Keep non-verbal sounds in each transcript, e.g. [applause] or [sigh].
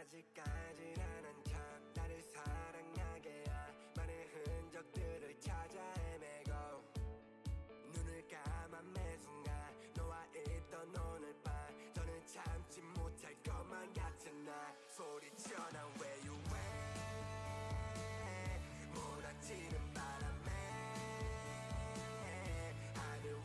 아직까지 안한 척 나를 사랑하게 한 많은 흔적들을 찾아 헤매고 눈을 감은 매 순간 너와 있던 오늘 밤 저는 참지 못할 것만 같은 날 소리쳐 난 where you went 몰아치는 바람에 하늘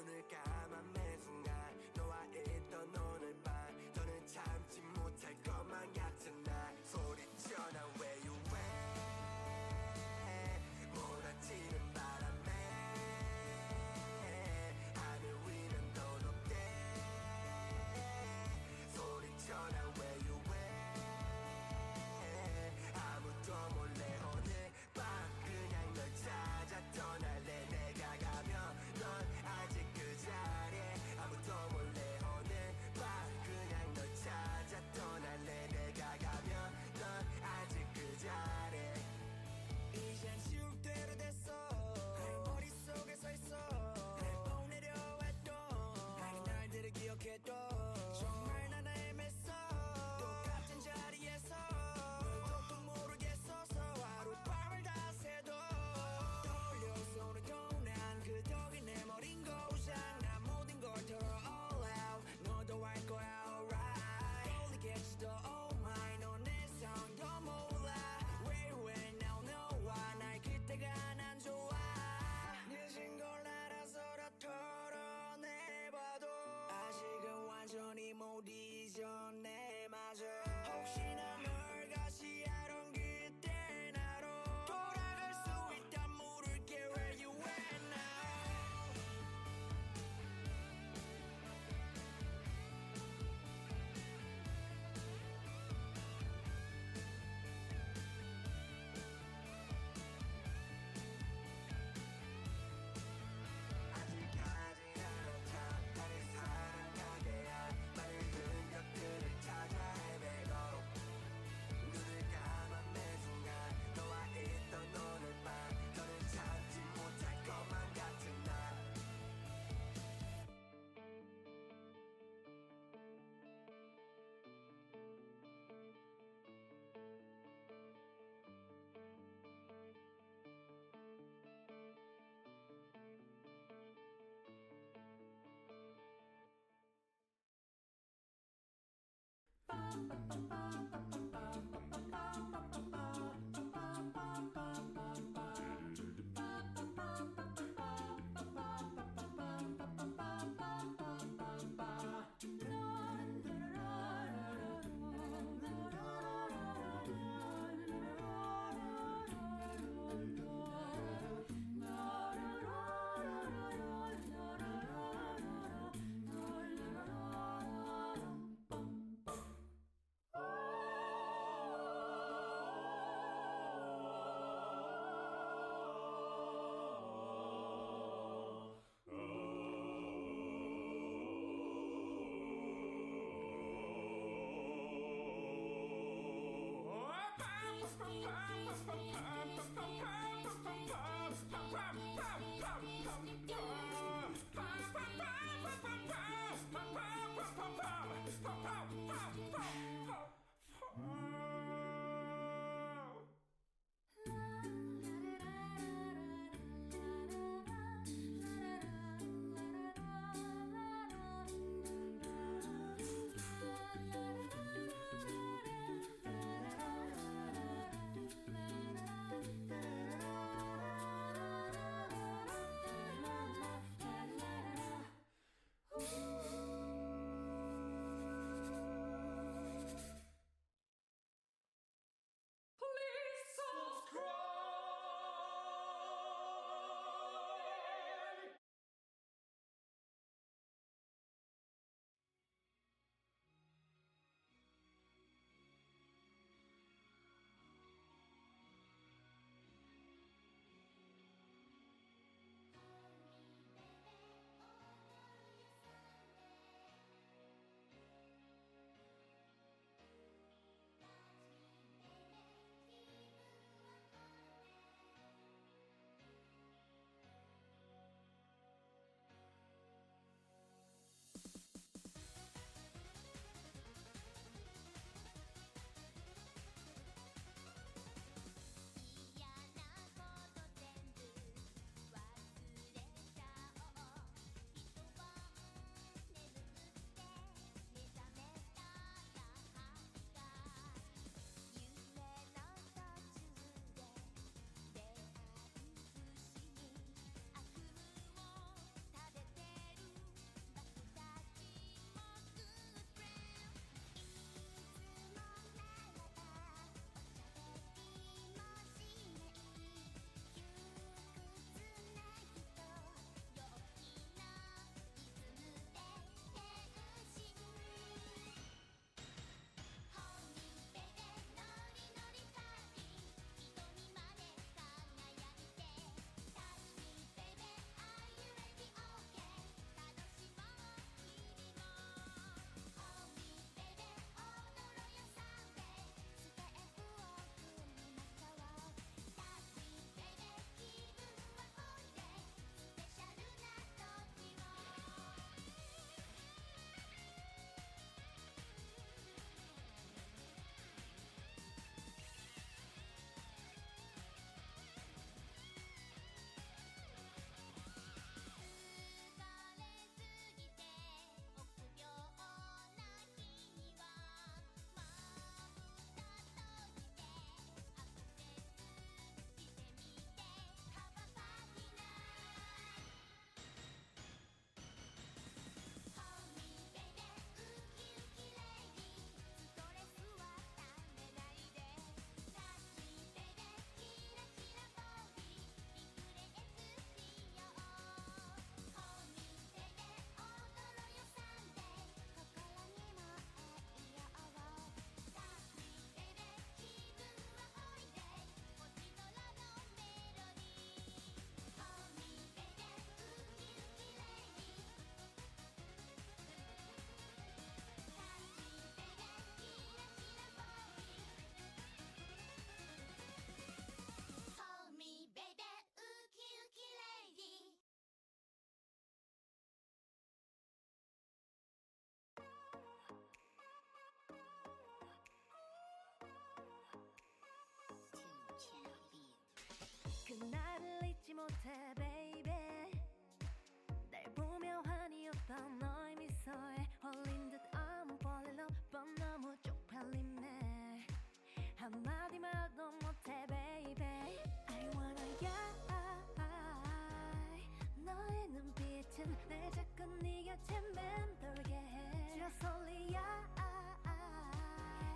눈을 감아 Johnny moon. Mm-hmm. 그날을 잊지 못해 baby. 날 보며 환희였던 너의 미소에 홀린 듯 I'm falling up but 너무 쪽팔리네. 한마디 말도 못해 baby. I wanna yeah 너의 눈빛은 날 자꾸 네 곁에 맴돌게 해. Just only I.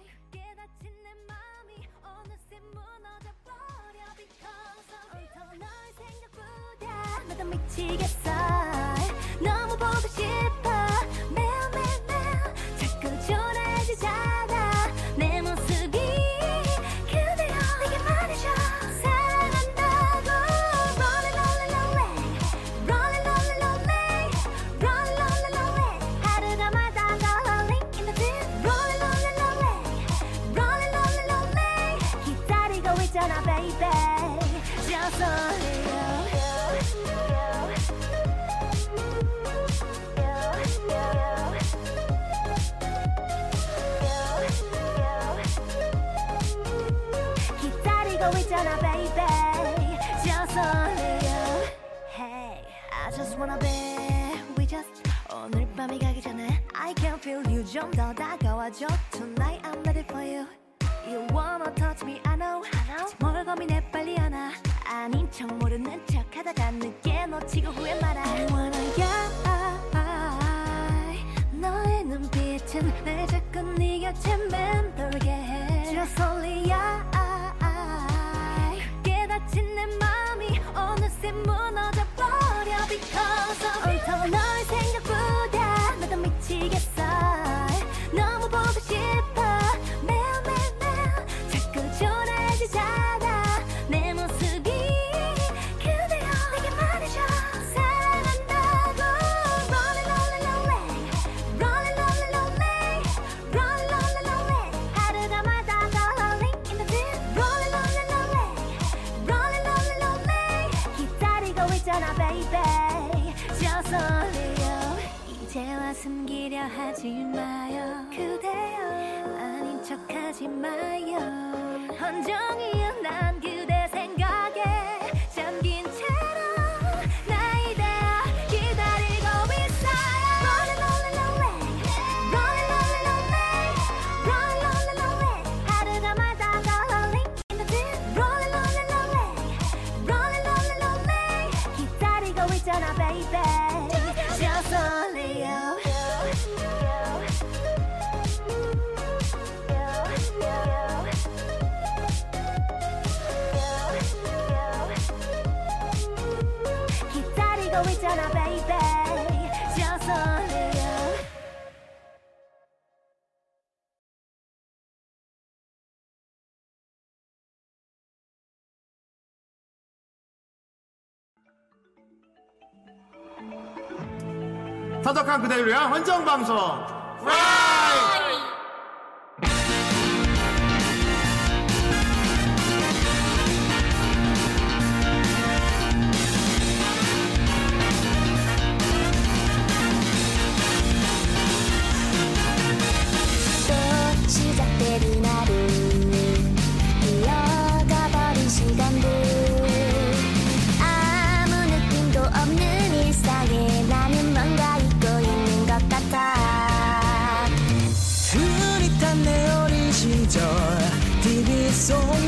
크게 다친 내 맘이 어느새 무너져 미치겠어. 너무 보고 싶어 있잖아 baby Just only you Hey I just wanna be We just 오늘 밤이 가기 전에 I can feel you 좀 더 다가와줘 Tonight I'm ready for you You wanna touch me I know, I know. 뭘 고민해 빨리 안아 아닌 척 모르는 척 하다가 늦게 놓치고 후회 말아 I wanna yeah 너의 눈빛은 날 자꾸 네 곁에 맴돌게 해 Just only I 다친 내 맘이 어느새 무너져버려. Because of 온통 널 생각보다 나도 미치겠어. 너무 보고 싶어 하지 마요. 그대여 아닌 척하지 마요. 헌정이야 위한 헌정방송. 프라이 so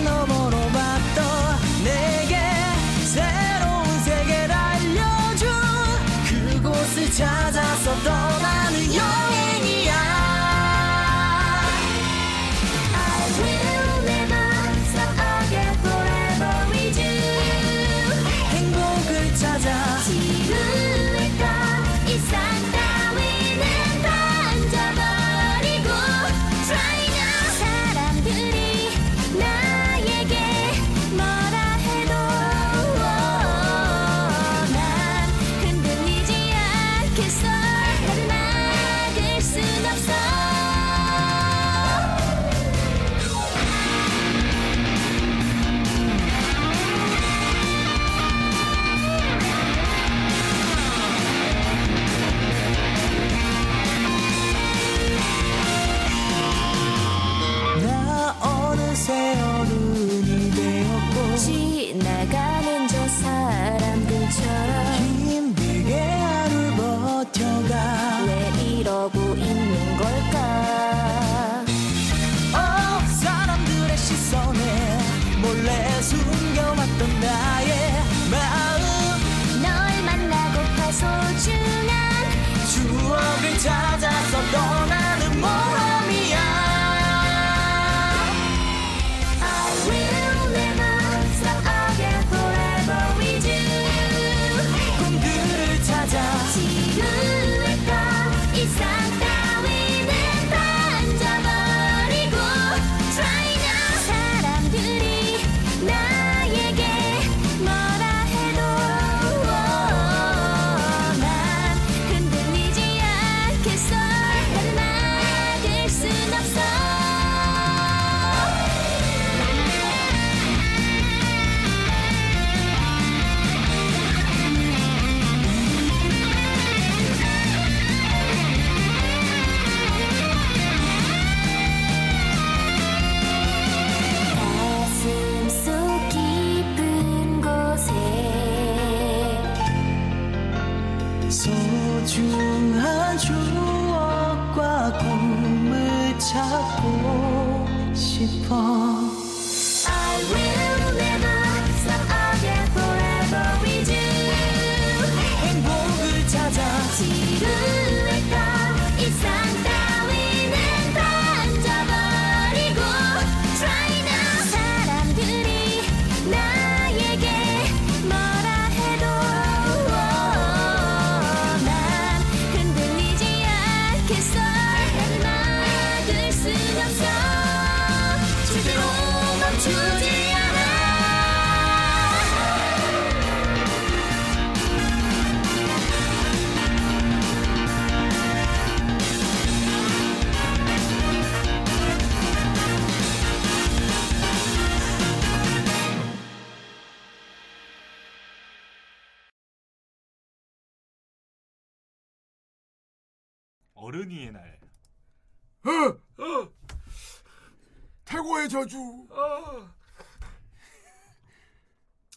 태고의 저주.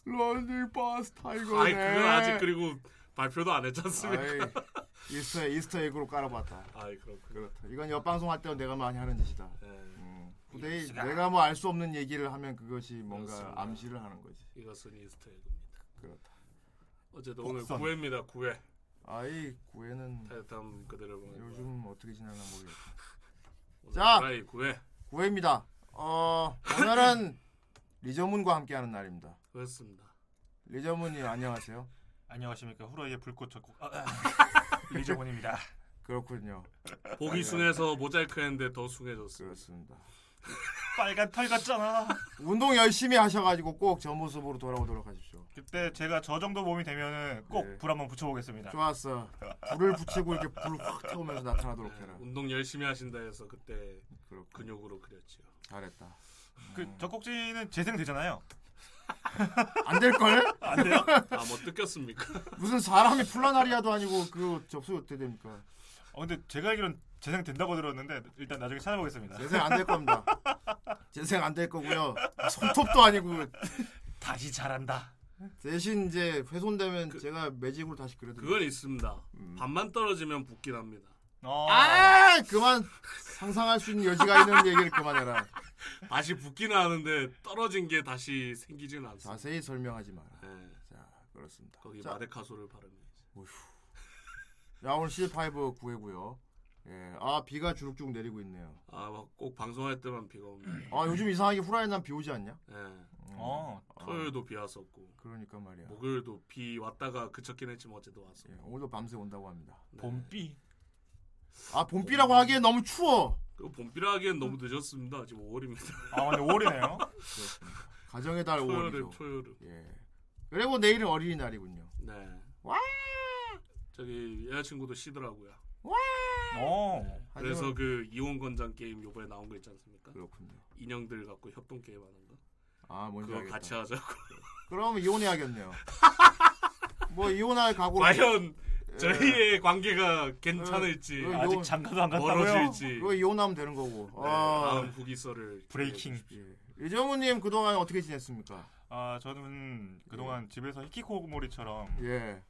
런닝 버스 타이거네. 아이 그건 아직 그리고 발표도 안 했지 않습니까? 아이, 이스터 이스터 에그로 깔아봤다. 아이 그렇군. 그렇다. 이건 옆방송 할 때는 내가 많이 하는 짓이다. 예, 음. 후대이 내가 뭐 알 수 없는 얘기를 하면 그것이 뭔가 그렇습니다. 암시를 하는 거지. 이것은 이스터 에그입니다. 그렇다. 어쨌든 오늘 복선. 9회입니다. 9회. 아이 타이탄 그대를 보는 요즘 어떻게 지내나 모르겠다. [laughs] 자! 드라이 9회. 구애입니다. 어 오늘은 [clears throat] 리저문과 함께하는 날입니다. 그렇습니다. 리저문님 안녕하세요. 안녕하십니까 후라이의 불꽃 적국 아, 아, [laughs] 리저본입니다. 그렇군요. 보기 숭해서 모자이크 했는데 더 숭해졌어요. 그렇습니다. 빨간 털 같잖아. 운동 열심히 하셔가지고 꼭 저 모습으로 돌아오도록 하십시오. 그때 제가 저 정도 몸이 되면은 꼭 네. 불 한번 붙여보겠습니다. 좋았어. 불을 붙이고 이렇게 불 확 태우면서 나타나도록 해라. 운동 열심히 하신다 해서 그때 그렇군. 근육으로 그렸죠. 잘했다. 그 젖꼭지는 재생되잖아요. 안 될 걸? 안 돼요? 아 뭐 뜯겼습니까? 무슨 사람이 플라나리아도 아니고 그 접수 어떻게 됩니까? 어, 근데 제가 알기로는 재생 된다고 들었는데 일단 나중에 찾아보겠습니다. 재생 안 될 겁니다. 재생 안 될 거고요. 손톱도 아니고 다시 잘한다. 대신 이제 훼손되면 제가 매직으로 다시 그려드릴게요. 그건 있습니다. 반만 떨어지면 붓긴 합니다. 어. 아 그만 상상할 수 있는 여지가 있는 얘기를 그만해라. 다시 붓기는 하는데 떨어진 게 다시 생기지는 않습니다. 자세히 설명하지 마라. 예, 자 그렇습니다. 거기 자, 마데카소를 바르면 야 오늘 C5 구해고요. 예, 아 비가 주룩주룩 내리고 있네요. 아꼭 방송할 때만 비가 옵니다. 아 요즘 이상하게 후라이는 비 오지 않냐? 예, 어. 토요일도 비 왔었고 그러니까 말이야. 목요일도 비 왔다가 그쳤긴 했지만 어제도 왔어. 예, 오늘도 밤새 온다고 합니다. 네. 봄비. 아 봄비라고 하기엔 너무 추워. 그 봄비라 하기엔 너무 늦었습니다. 지금 5월입니다. 아 근데 5월이네요. [laughs] 가정의 달 초여름 5월이죠. 초여름. 예. 그리고 내일은 어린이날이군요. 네. 와! 저기 여자친구도 쉬더라고요. 어. 그래서 그 이혼 권장 게임 요번에 나온 거 있지 않습니까? 그렇군요. 인형들 갖고 협동 게임 하는 거. 아 뭔지 그거 알겠다. 같이 하자고. 그럼 이혼해야겠네요. [laughs] 뭐 이혼할 각오로. 과연 예. 저희의 관계가 괜찮을지 어, 아직 요- 장가도 안 갔다고요? 멀어질지. 그거 이혼하면 되는 거고. 네, 아, 다음 후기서를 브레이킹. 예. 이정우님 그동안 어떻게 지냈습니까? 아 저는 그동안 집에서 히키코모리처럼 예.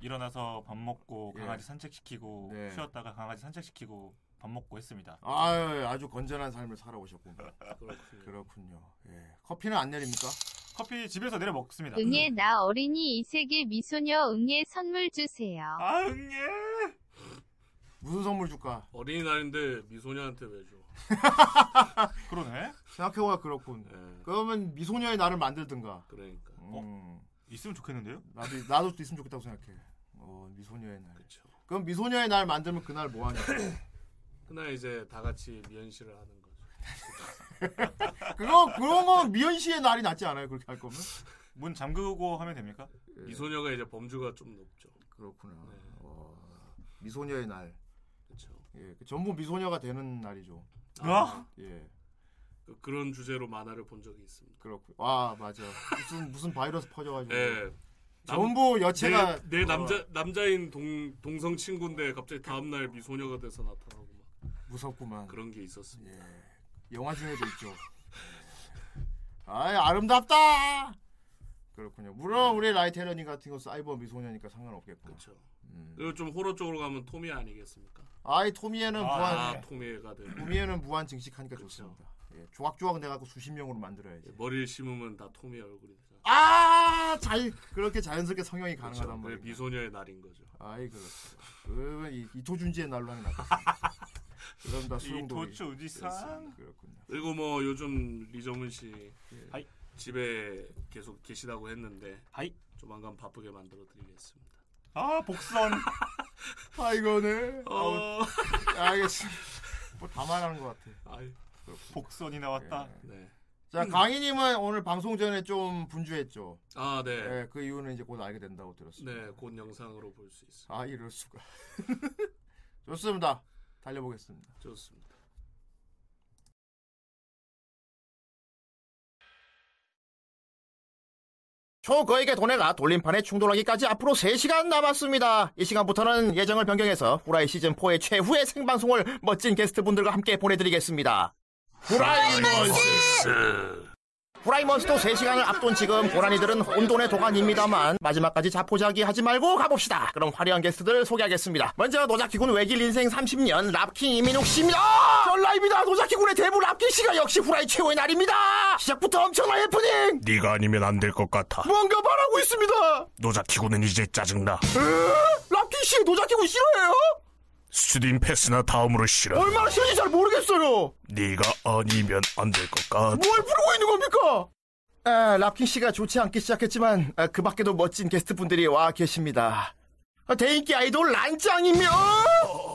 일어나서 밥 먹고 예. 강아지 산책시키고 네. 쉬었다가 강아지 산책시키고 밥 먹고 했습니다. 아유, 아주 건전한 삶을 살아오셨군요. [laughs] 그렇군요. 그렇군요. 예. 커피는 안 내립니까? 커피 집에서 내려 먹습니다. 응애 나 어린이 이 세계 미소녀 응애 선물 주세요. 아 응애. 무슨 선물 줄까? 어린이날인데 미소녀한테 왜 줘? [laughs] 그러네. 생각해보니까 그렇군. 예, 그러면 미소녀의 날을 만들든가. 그러니까. 음, 있으면 좋겠는데요? 나도 나도 또 있으면 좋겠다고 생각해. 어, 미소녀의 날. 그렇죠. 그럼 미소녀의 날 만들면 그날 뭐 하냐? 그날 이제 다 같이 미연씨를 하는 거죠. [laughs] 그거 그런 거 미연 씨의 날이 낫지 않아요? 그렇게 할 거면? 문 잠그고 하면 됩니까? 미소녀가 이제 범주가 좀 높죠. 그렇구나. 네. 어, 미소녀의 날. 그렇죠. 예, 그 전부 미소녀가 되는 날이죠. 아, 예, 그- 그런 주제로 만화를 본 적이 있습니다. 그렇고. 아 맞아. 무슨 무슨 바이러스 퍼져가지고. 예. 전부 여체가 내, 내 남자 남자인 동 동성 친구인데 갑자기 다음 날 미소녀가 돼서 나타나고 막 무섭구만. 그런 게 있었습니다. 예, 영화 중에도 있죠. 아이 아름답다. 그렇군요. 물론 우리 라이테러니 같은 거 사이버 미소녀니까 상관없겠고. 그렇죠. 음. 그리고 좀 호러 쪽으로 가면 토미 아니겠습니까? 아이 토미에는 아, 무한 아, 네. 토미가 되고 토미에는 무한 증식하니까 그렇죠. 좋습니다. 예, 조각조각 내갖고 수십 명으로 만들어야지. 머리를 심으면 다 토미 얼굴이 되잖아. 아, 잘 그렇게 자연스럽게 성형이 가능하단. 말이에요. 미소녀의 날인 거죠. 아이 그렇죠. 그러면 이- 이토준지의 날로 하는 게 낫겠습니다. [laughs] 그럼 다이 수용돌이. 도초지상. 그렇군요. 그리고 뭐 요즘 리정은 씨 하이. 집에 계속 계시다고 했는데 하이. 조만간 바쁘게 만들어 드리겠습니다. 아, 복선. [laughs] 아 이거네. 어, 알겠습니다. 뭐 다 말하는 것 같아. 아이, 복선이 나왔다. 네. 자 강희님은 오늘 방송 전에 좀 분주했죠. 아, 네. 예, 그 이유는 이제 곧 알게 된다고 들었습니다. 네, 곧 영상으로 볼 수 있어요. 아 이럴 수가. [laughs] 좋습니다. 달려보겠습니다. 좋습니다. 초거액의 돈에가 돌림판에 충돌하기까지 앞으로 3시간 남았습니다. 이 시간부터는 예정을 변경해서 후라이 시즌4의 최후의 생방송을 멋진 게스트분들과 함께 보내드리겠습니다. 후라이 몬스! 후라이 몬스도 3시간을 앞둔 지금 보라니들은 혼돈의 도가니입니다만 마지막까지 자포자기 하지 말고 가봅시다. 그럼 화려한 게스트들 소개하겠습니다. 먼저 노자키군 외길 인생 30년 랍킹 이민욱 씨입니다. 전 라입니다. 노자키군의 대부 랍킹 씨가 역시 후라이 최고의 날입니다. 시작부터 엄청난 해프닝! 네가 아니면 안 될 것 같아. 뭔가 말하고 있습니다. 노자키고는 이제 짜증나. 에? 랍킹 씨 노자키군 싫어해요? 스튜딘 패스나 다음으로 싫어. 얼마나 싫은지 잘 모르겠어요. 네가 아니면 안 될 것 같아. 뭘 부르고 있는 겁니까? 아, 랍킹 씨가 좋지 않기 시작했지만 아, 그 밖에도 멋진 게스트 분들이 와 계십니다. 아, 대인기 아이돌 란짱이며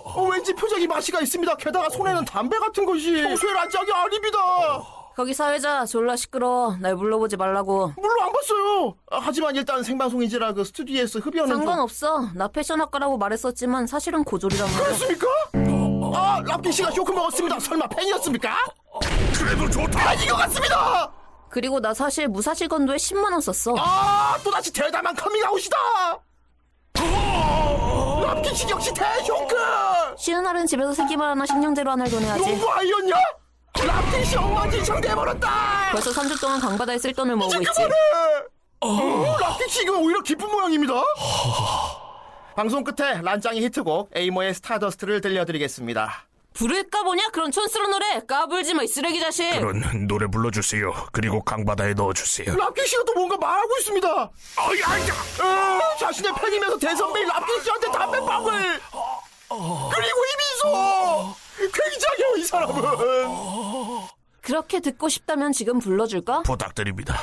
어, 왠지 표정이 맛이가 있습니다. 게다가 손에는 담배 같은 것이 평소에 란짱이 아닙니다. 거기 사회자 졸라 시끄러. 날 불러보지 말라고. 물론 안 봤어요. 아, 하지만 일단 생방송인지라 그 스튜디오에서 흡연은 좀- 상관없어. 나 패션학과라고 말했었지만 사실은 고졸이란 말이야. 그렇습니까? 아, 랍킹 씨가 쇼크 먹었습니다. 설마 팬이었습니까? 그래도 좋다. 아닌 것 같습니다. 그리고 나 사실 무사실 건도에 10만 원 썼어. 아, 또다시 대담한 커밍아웃이다! 랍킹 씨 역시 대쇼크! 쉬는 날은 집에서 새끼만 하나 신경제로 하나를 보내야지. 농구 아이였냐? 랍킹 씨 엉망진창 돼버렸다! 벌써 3주 동안 강바다에 쓸 돈을 모으고 있지. 그만해! 어, 씨 이거 오히려 기쁜 모양입니다. [laughs] 방송 끝에 란짱이 히트곡 에이모의 스타더스트를 들려드리겠습니다. 부를까 보냐? 그런 촌스러운 노래. 까불지 마, 이 쓰레기 자식. 그런 노래 불러주세요. 그리고 강바다에 넣어주세요. 랍킹 씨가 또 뭔가 말하고 있습니다. 어, 자신의 팬이면서 대선배인 랍킹 씨한테 담배빵을 그리고 이미소 굉장해요 이 사람은 그렇게 듣고 싶다면 지금 불러줄까? 부탁드립니다.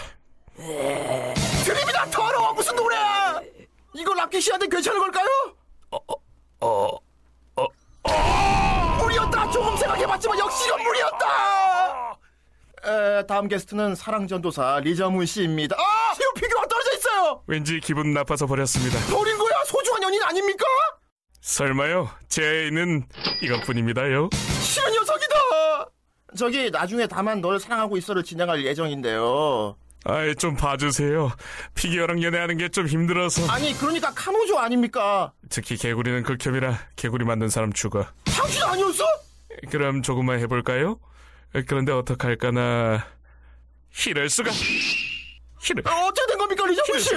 드립이다 더러워 무슨 노래야 이거 랍킹 씨한테 괜찮은 걸까요? 어, 무리였다 조금 생각해봤지만 역시 이건 무리였다 에, 다음 게스트는 사랑전도사 리저문 씨입니다 아! 새우 피규어가 떨어져 있어요 왠지 기분 나빠서 버렸습니다. 버린 거야 소중한 연인 아닙니까? 설마요? 제 애는 이것뿐입니다요. 싫은 녀석이다 저기 나중에 다만 널 사랑하고 있어를 진행할 예정인데요 아이 좀 봐주세요. 피규어랑 연애하는 게 좀 힘들어서. 아니 그러니까 카노조 아닙니까? 특히 개구리는 극혐이라 개구리 만든 사람 죽어. 당신 아니었어? 그럼 조금만 해볼까요? 그런데 어떡할까나. 이럴 수가. 이럴, 어, 어떻게 된 겁니까 리정훈 씨?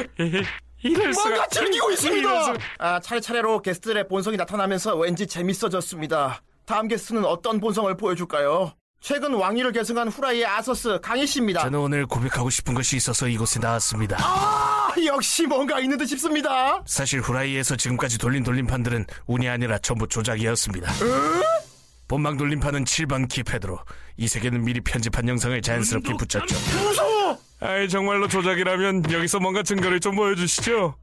이럴 수가. 뭔가 즐기고 있습니다. 아 차례차례로 게스트들의 본성이 나타나면서 왠지 재밌어졌습니다. 다음 게스트는 어떤 본성을 보여줄까요? 최근 왕위를 계승한 후라이의 아서스 강희 씨입니다. 저는 오늘 고백하고 싶은 것이 있어서 이곳에 나왔습니다. 아 역시 뭔가 있는 듯 싶습니다. 사실 후라이에서 지금까지 돌린 돌림판들은 운이 아니라 전부 조작이었습니다. 본방 돌림판은 7번 키패드로 이 세계는 미리 편집한 영상을 자연스럽게 붙였죠. 무서워! 아이 정말로 조작이라면 여기서 뭔가 증거를 좀 보여주시죠.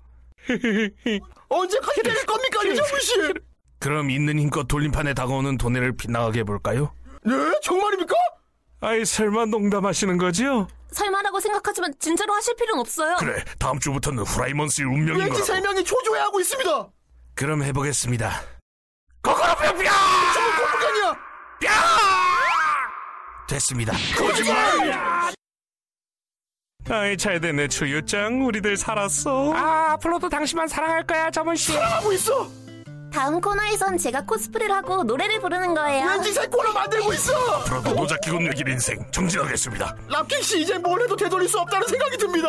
[laughs] 언제까지 때릴 겁니까, 이정훈 씨? 그럼 있는 힘껏 돌림판에 다가오는 도네를 빗나가게 해볼까요? 네? 정말입니까? 아이 설마 농담하시는 거지요? 설마라고 생각하지만 진짜로 하실 필요는 없어요. 그래 다음 주부터는 후라이먼스의 운명인 왠지 세 거라고 명이 초조해하고 있습니다. 그럼 해보겠습니다 거꾸로 뿅뿅 저거 공부견이야! 됐습니다 거짓말 아이 잘 됐네 추유짱 우리들 살았어 아 앞으로도 당신만 사랑할 거야 저번씨 하고 있어! 다음 코너에선 제가 코스프레를 하고 노래를 부르는 거예요. 왠지 새 코너 만들고 있어! 앞으로도 노자키군 외길 인생 정진하겠습니다 랍킹 씨 이제 뭘 해도 되돌릴 수 없다는 생각이 듭니다.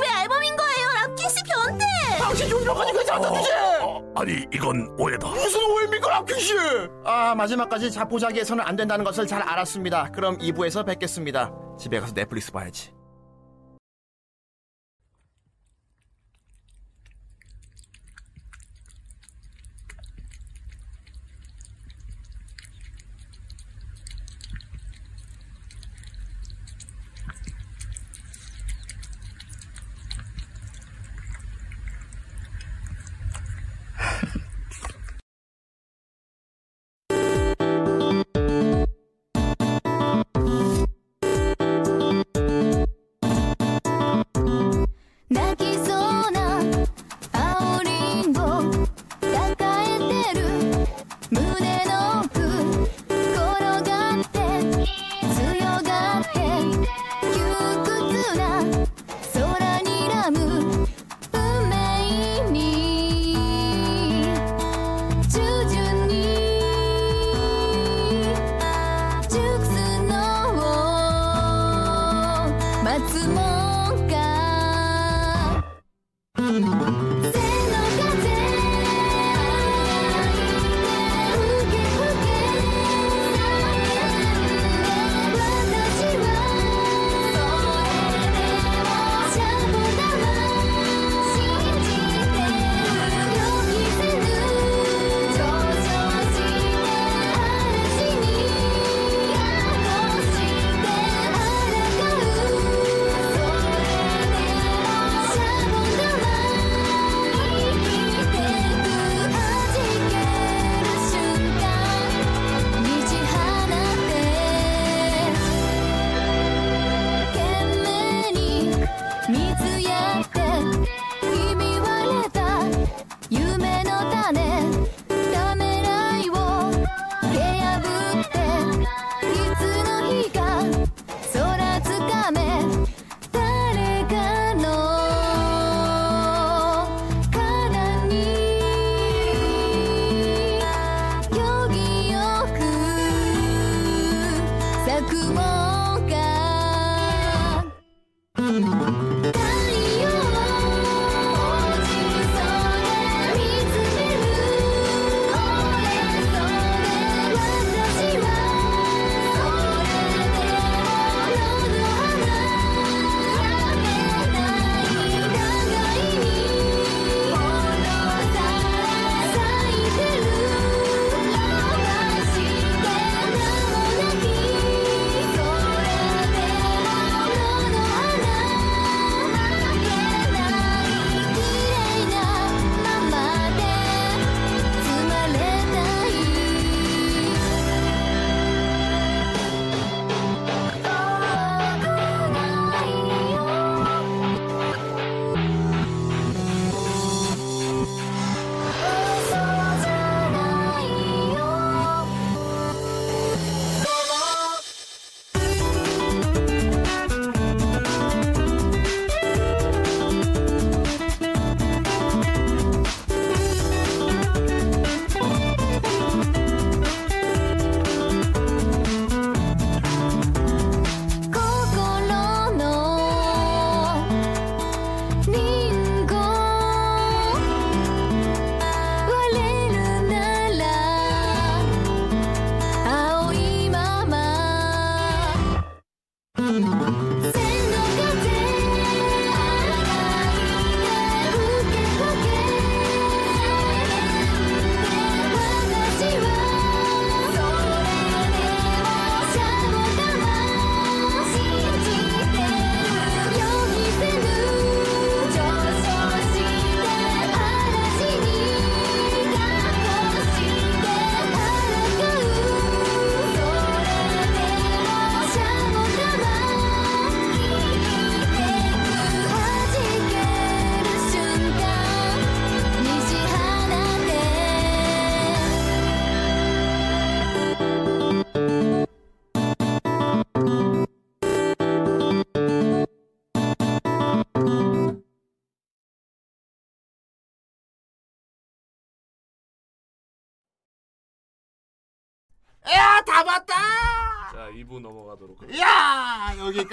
왜 앨범인 거예요? 랍키씨 변태! 당신 용병까지 괜찮다 주제! 어, 아니 이건 오해다 무슨 오해입니까 랍킹 씨? 아 마지막까지 자포자기해서는 안 된다는 것을 잘 알았습니다. 그럼 2부에서 뵙겠습니다. 집에 가서 넷플릭스 봐야지.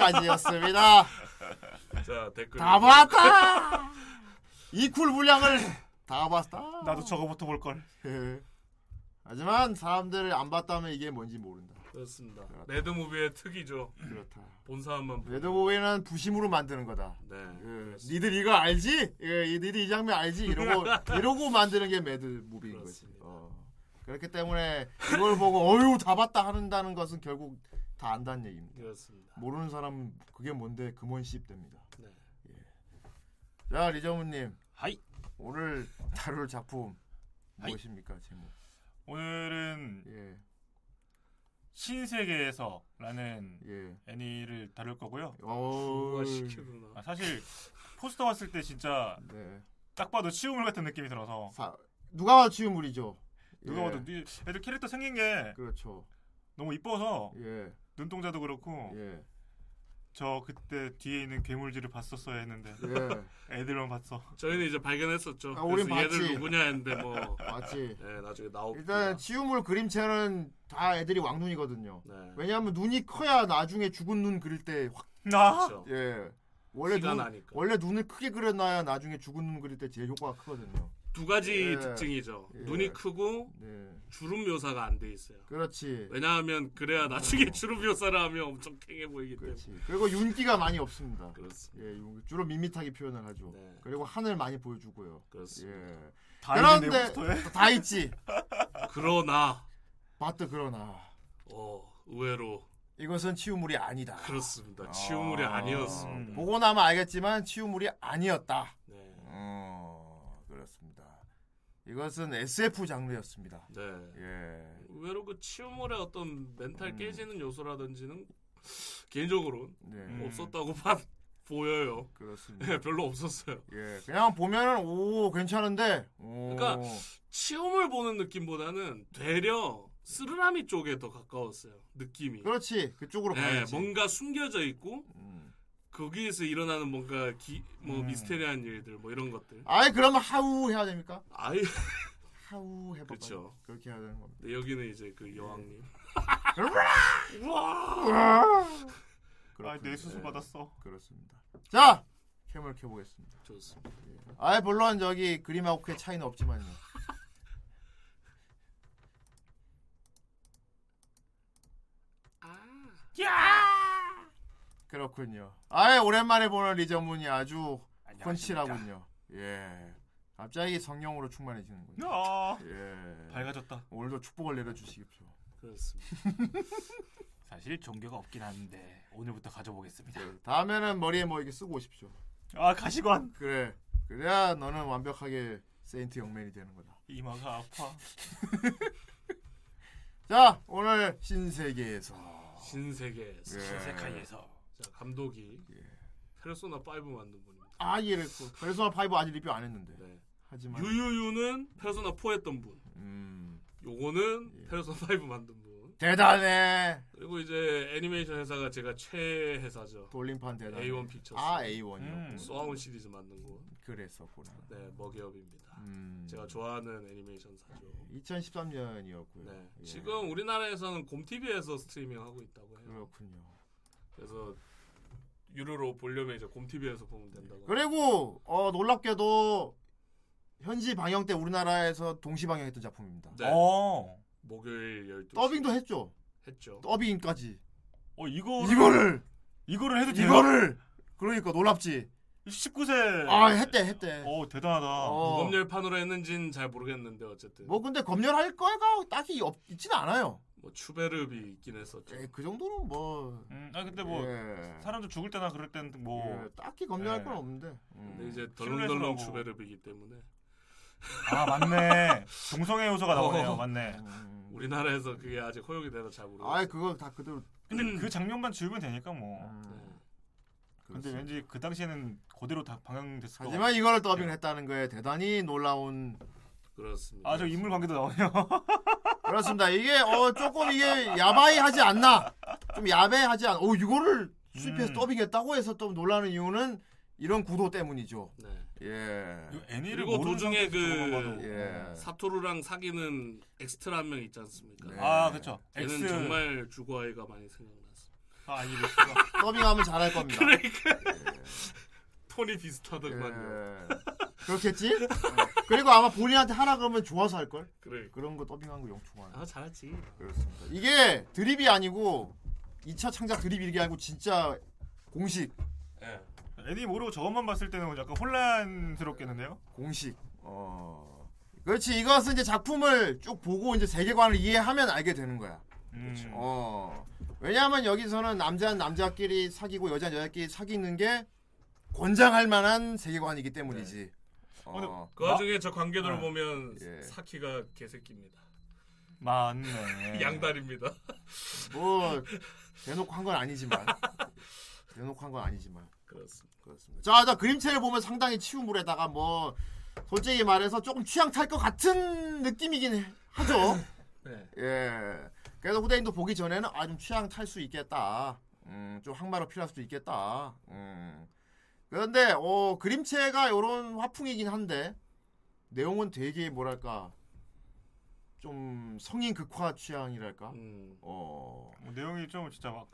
여기까지였습니다. 자 댓글 다 봤다. 이 쿨 분량을 다 봤다. 나도 저거부터 볼 걸. 예. 하지만 사람들을 안 봤다면 이게 뭔지 모른다. 그렇습니다. MAD movie의 특이죠. 그렇다. 본 사람만 보- MAD movie는 부심으로 만드는 거다. 네. 예. 니들 이거 알지? 예, 이- 니들 이 장면 알지? 이러고 [laughs] 이러고 만드는 게 MAD movie인 거지. 어. 그렇기 때문에 이걸 보고 어유 다 봤다 하는다는 것은 결국 다 안다는 얘기입니다. 그렇습니다. 모르는 사람은 그게 뭔데 금원 씹됩니다. 네. 자 리정우님 하이. 오늘 다룰 작품 무엇입니까 제목? 오늘은 예, 신세계에서라는 예. 애니를 다룰 거고요. 시키구나. 아, 사실 포스터 봤을 때 진짜 네. 딱 봐도 치우물 같은 느낌이 들어서 사, 누가 봐도 치우물이죠. 누가 예, 봐도 니- 애들 캐릭터 생긴 게 그렇죠. 너무 이뻐서 예, 눈동자도 그렇고 예, 저 그때 뒤에 있는 괴물질을 봤었어야 했는데 예. [laughs] 애들만 봤어. 저희는 이제 발견했었죠. 아, 우린 그래서 얘들. 누구냐 했는데 뭐 [laughs] 맞지. 네, 나중에 나오고 일단 치우물 그림체는 다 애들이 왕눈이거든요. 네. 왜냐하면 눈이 커야 나중에 죽은 눈 그릴 때 확. 나 그렇죠. 예. 원래 눈 나니까. 원래 눈을 크게 그려놔야 나중에 죽은 눈 그릴 때 제일 효과가 크거든요. 두 가지 예. 특징이죠. 예. 눈이 크고 네. 주름 묘사가 안 돼 있어요. 그렇지. 왜냐하면 그래야 나중에 [laughs] 주름 묘사를 하면 엄청 캥해 보이기 때문에. 그렇지. 그리고 윤기가 많이 없습니다. 그렇습니다. 예, 윤- 주로 밋밋하게 표현을 하죠. 네. 그리고 하늘 많이 보여주고요. 그렇습니다. 예. 다 그런데 다 있지. 그러나 맞다 그러나 어, 의외로 이것은 치유물이 아니다. 그렇습니다. 치우물이 아. 아니었습니다. 보고 나면 알겠지만 치유물이 아니었다. 네. 어, 그렇습니다. 이것은 SF 장르였습니다. 네. 예. 의외로 그 치우물의 어떤 멘탈 음. 깨지는 요소라든지는 개인적으로 네. 음. 없었다고 봐 [laughs] 보여요. 그렇습니다. 네, 별로 없었어요. 예. 그냥 보면은 오 괜찮은데. 오. 그러니까 치움을 보는 느낌보다는 되려 쓰르라미 쪽에 더 가까웠어요. 느낌이. 그렇지. 그쪽으로 네, 가야지. 뭔가 숨겨져 있고 음. 거기에서 일어나는 뭔가 기, 뭐 음. 미스테리한 일들 뭐 이런 것들. 아이 그러면 하우 해야 됩니까? 아예 하우 해봐. 그렇죠. 그렇게 해야 되는 겁니다. 여기는 이제 그 여왕님. [laughs] 아, 내 수술 예. 받았어. 그렇습니다. 자, 캠을 켜보겠습니다. 좋습니다. 아, 물론 저기 그림하고 크게 차이는 없지만요. [laughs] 그렇군요. 아예 오랜만에 보는 리저문이 아주 펀치라군요. 예. 갑자기 성령으로 충만해지는군요. 야, 예. 밝아졌다. 오늘도 축복을 내려주시십시오. 그렇습니다. [laughs] 사실 종교가 없긴 한데 오늘부터 가져보겠습니다. 예. 다음에는 머리에 뭐 이렇게 쓰고 오십시오. 아, 가시관. 그래. 그래야 너는 완벽하게 세인트 영맨이 되는 거다. 이마가 아파. [laughs] 자, 오늘 신세계에서 신세계에서 예. 世界에서 자 감독이 예. 페르소나 5 만든 분입니다. 아 이랬고 페르소나 5 아직 리뷰 안 했는데. 네. 하지만 유유유는 페르소나 4 했던 분. 음, 요거는 예. 페르소나 5 만든 분. 대단해. 그리고 이제 애니메이션 회사가 제가 최애 회사죠. 돌림판 대단해. A1 Pictures. 아 A1이요. 음. 소아온 시리즈 만든 곳. 그랬었구나. 네, 먹이업입니다. 음. 제가 좋아하는 애니메이션사죠. 2013년이었고요. 네. 예. 지금 우리나라에서는 곰TV에서 스트리밍 하고 있다고 해요. 그렇군요. 그래서 유료로 보려면 이제 곰TV에서 보면 된다고. 그리고 어 놀랍게도 현지 방영 때 우리나라에서 동시 방영했던 작품입니다. 네. 어. 목요일 12시. 더빙도 했죠. 했죠. 더빙까지. 어, 이거 이거를 이거를 해도 돼요? 이거를 그러니까 놀랍지. 19세. 아 했대 했대. 어, 대단하다. 어. 검열판으로 했는지는 잘 모르겠는데 어쨌든 뭐 근데 검열할 거가 딱히 없, 있지는 않아요. 뭐 추베르비 있긴 했었죠. 에이, 그 정도는 뭐. 음, 아 근데 뭐 예. 사람들 죽을 때나 그럴 때는 뭐 예, 딱히 검열할 예. 건 없는데. 음. 근데 이제 실루엣으로 덜렁덜렁. 추베르비이기 때문에 아 맞네 [laughs] 동성애 요소가 나오네요 어. 맞네 음. 우리나라에서 그게 아직 허용이 돼서 잘 모르겠어요. 아이 그거 다 그대로. 근데 음. 그 장면만 지우면 되니까 뭐 음, 근데 그렇습니다. 왠지 그 당시에는 그대로 다 방영됐을 거 하지만 이거를 더빙을 했다는 거에 대단히 놀라운 그렇습니다. 아 저 인물 관계도 나오네요 [laughs] 그렇습니다. 이게 어 조금 이게 야바이하지 않나? 좀 야배하지 않. 오 이거를 수입해서 음. 더빙했다고 해서 좀 놀라는 이유는 이런 구도 때문이죠. 네. 예. 애니를 그리고 도중에 봐도. 그 예. 사토루랑 사귀는 엑스트라 한 명 있지 않습니까? 네. 아 그렇죠. 걔는 X 정말 주고 아이가 많이 생각났어. 아 이베스가 더빙하면 잘할 겁니다. [laughs] 그러니까 톤이 비슷하더만요. 예. 그렇겠지? 어. 그리고 아마 본인한테 하라 그러면 좋아서 할 걸. 그래. 그런 거 더빙한 거 영통한. 아 잘했지. 그렇습니다. 이게 드립이 아니고 2차 창작 드립 이게 아니고 진짜 공식 예. 애니 모르고 저것만 봤을 때는 약간 혼란스럽겠는데요? 공식. 어. 그렇지. 이것은 이제 작품을 쭉 보고 이제 세계관을 이해하면 알게 되는 거야. 음. 어. 왜냐하면 여기서는 남자는 남자끼리 사귀고 여자는 여자끼리 사귀는 게 권장할 만한 세계관이기 때문이지. 어. 그 와중에 저 관계들 아. 보면 예. 사키가 개새끼입니다. 맞네. [laughs] 양다리입니다. 뭐 대놓고 한 건 아니지만 [laughs] 대놓고 한 건 아니지만 그렇습니다. 그렇습니다. 자, 자 그림체를 보면 상당히 치운 물에다가 뭐 솔직히 말해서 조금 취향 탈 것 같은 느낌이긴 하죠. [laughs] 네. 예. 그래서 후대인도 보기 전에는 아 좀 취향 탈 수 있겠다. 음, 좀 항마로 필요할 수도 있겠다. 음. 그런데 어 그림체가 요런 화풍이긴 한데 내용은 되게 뭐랄까 좀 성인 극화 취향이랄까. 음. 어. 뭐 내용이 좀 진짜 막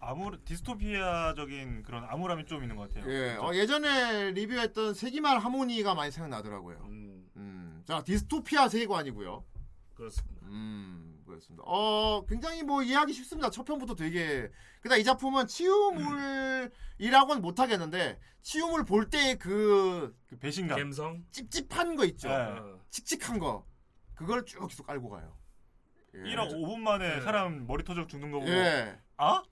아무 디스토피아적인 그런 암울함이 좀 있는 것 같아요. 예. 어, 예전에 리뷰했던 세기말 하모니가 많이 생각나더라고요. 음. 음, 자 디스토피아 세계관이고요. 그렇습니다. 음, 그렇습니다. 어, 굉장히 뭐 이해하기 쉽습니다. 첫 편부터 되게. 그다음 이 작품은 치유물이라고는 못 하겠는데 치유물 볼때그그 배신감. 감성. 찝찝한 거 있죠. 예. 어. 칙칙한 거. 그걸 쭉 계속 깔고 가요. 예. 1억 5분 만에 네. 사람 머리 터져 죽는 거 보고 예. 아?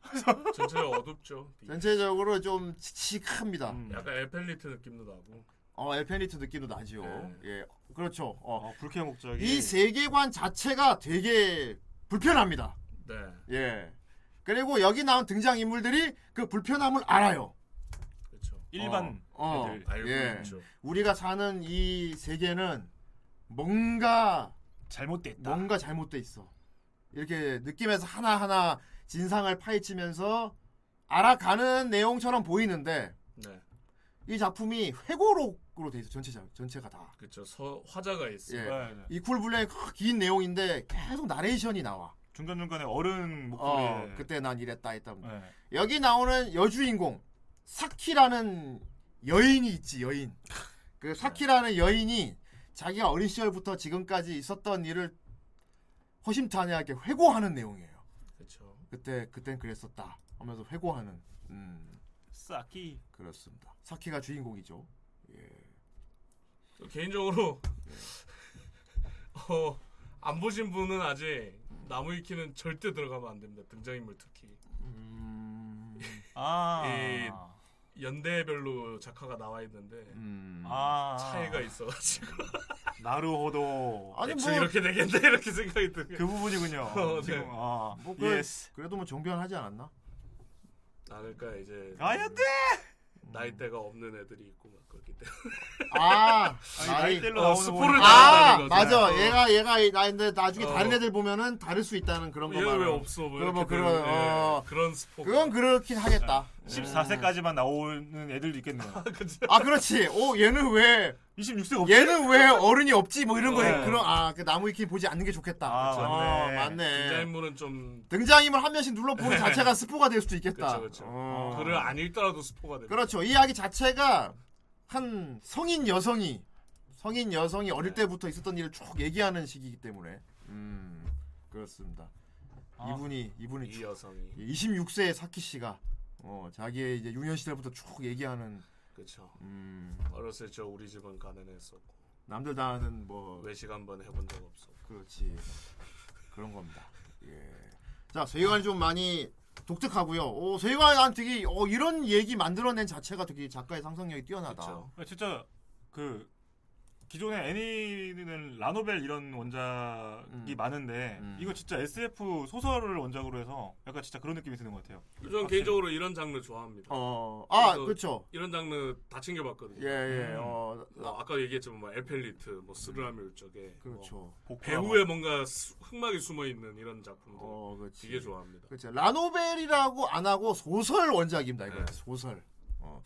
전체적으로 어둡죠. 전체적으로 좀 칙칙합니다. 음. 약간 엘펠리트 느낌도 나고. 어, 엘페니트 느낌도 나죠. 네. 예. 그렇죠. 어, 어, 불쾌 목적이 이 세계관 자체가 되게 불편합니다. 네. 예. 그리고 여기 나온 등장 인물들이 그 불편함을 알아요. 그렇죠. 일반 어, 애들 알고 예. 있죠. 우리가 사는 이 세계는 뭔가 잘못됐다. 뭔가 잘못돼 있어. 이렇게 느낌에서 하나하나 진상을 파헤치면서 알아가는 내용처럼 보이는데 네. 이 작품이 회고록으로 돼 있어 전체자 전체가 다. 그렇죠. 서, 화자가 있어요. 예. 네, 네. 이쿨 블랙 긴 내용인데 계속 나레이션이 나와. 중간 중간에 어른 목소리에 어, 그때 난 이랬다 했다. 네. 여기 나오는 여주인공 사키라는 여인이 있지 여인. 그 사키라는 여인이 자기가 어린 시절부터 지금까지 있었던 일을 허심탄회하게 회고하는 내용이에요. 그렇죠. 그때 그땐 그랬었다 하면서 회고하는. 음 싹이 그렇습니다. 사키가 주인공이죠. 예. 개인적으로 [laughs] 어, 안 보신 분은 아직 나무 위키는 절대 들어가면 안 됩니다. 등장인물 특히 음. 아. 이- 연대별로 작화가 나와 있는데 음. 아. 차이가 있어가지고 [laughs] 나루호도 아니 뭐 이렇게 되겠네 이렇게 생각이 드는 그 부분이군요. 어, 지금 네. 아. 뭐 그, 예스. 그래도 뭐 정변하지 않았나? 아 그러니까 이제 아야돼. 나이대가 없는 애들이 있고 막 그렇기 때문에 아, [laughs] 아니, 나이- 나이대로 어, 나오는 스포를. 다- 아 거죠. 맞아 어. 얘가 얘가 나 근데 나중에 어. 다른 애들 보면은 다를 수 있다는 그런 거 얘는 왜 말이야. 없어 뭐 그럼 뭐 이렇게 그런, 되는, 예, 어. 그런 스포 그건 그렇긴 하겠다. 14세까지만 나오는 애들도 있겠네요. [laughs] 아 그렇지. 오 얘는 왜 26세가 없지? 얘는 왜 어른이 없지 뭐 이런 거에 어. 그런 아그 나무 위키 보지 않는 게 좋겠다. 아, 그렇죠. 맞네. 어, 맞네. 등장인물은 좀 등장인물 한 명씩 눌러보는 자체가 스포가 될 수도 있겠다. 그렇죠 어. 글을 안 읽더라도 스포가 됩니다 그렇죠. 이 이야기 자체가 한 성인 여성이 성인 여성이 어릴 네. 때부터 있었던 일을 쭉 얘기하는 시기이기 때문에 음 그렇습니다. 아. 이분이 이분이 이 여성이 26세의 사키 씨가 어 자기의 이제 유년 시절부터 쭉 얘기하는 그렇죠 음 어렸을 적 우리 집은 가난했었고 남들 다 아는 뭐 외식 한번 해본 적 없었고 그렇지 그런 겁니다. 예. 자 세계관이 좀 많이 독특하고요. 오 세계관이 난 되게 어 이런 얘기 만들어낸 자체가 되게 작가의 상상력이 뛰어나다. 그렇죠 진짜 그 기존의 애니는 라노벨 이런 원작이 음. 많은데 음. 이거 진짜 SF 소설을 원작으로 해서 약간 진짜 그런 느낌이 드는 것 같아요. 저는 개인적으로 이런 장르 좋아합니다 어, 아, 그렇죠. 이런 장르 다 챙겨봤거든요 예, 예, 음. 어, 어, 아까 얘기했지만 뭐 엘펠리트 뭐 스르라미 울적에 그렇죠. 뭐 복구하고. 배우에 뭔가 수- 흑막이 숨어 있는 이런 작품들 어, 그렇지. 되게 좋아합니다 그렇죠. 라노벨이라고 안 하고 소설 원작입니다, 이거. 네. 소설.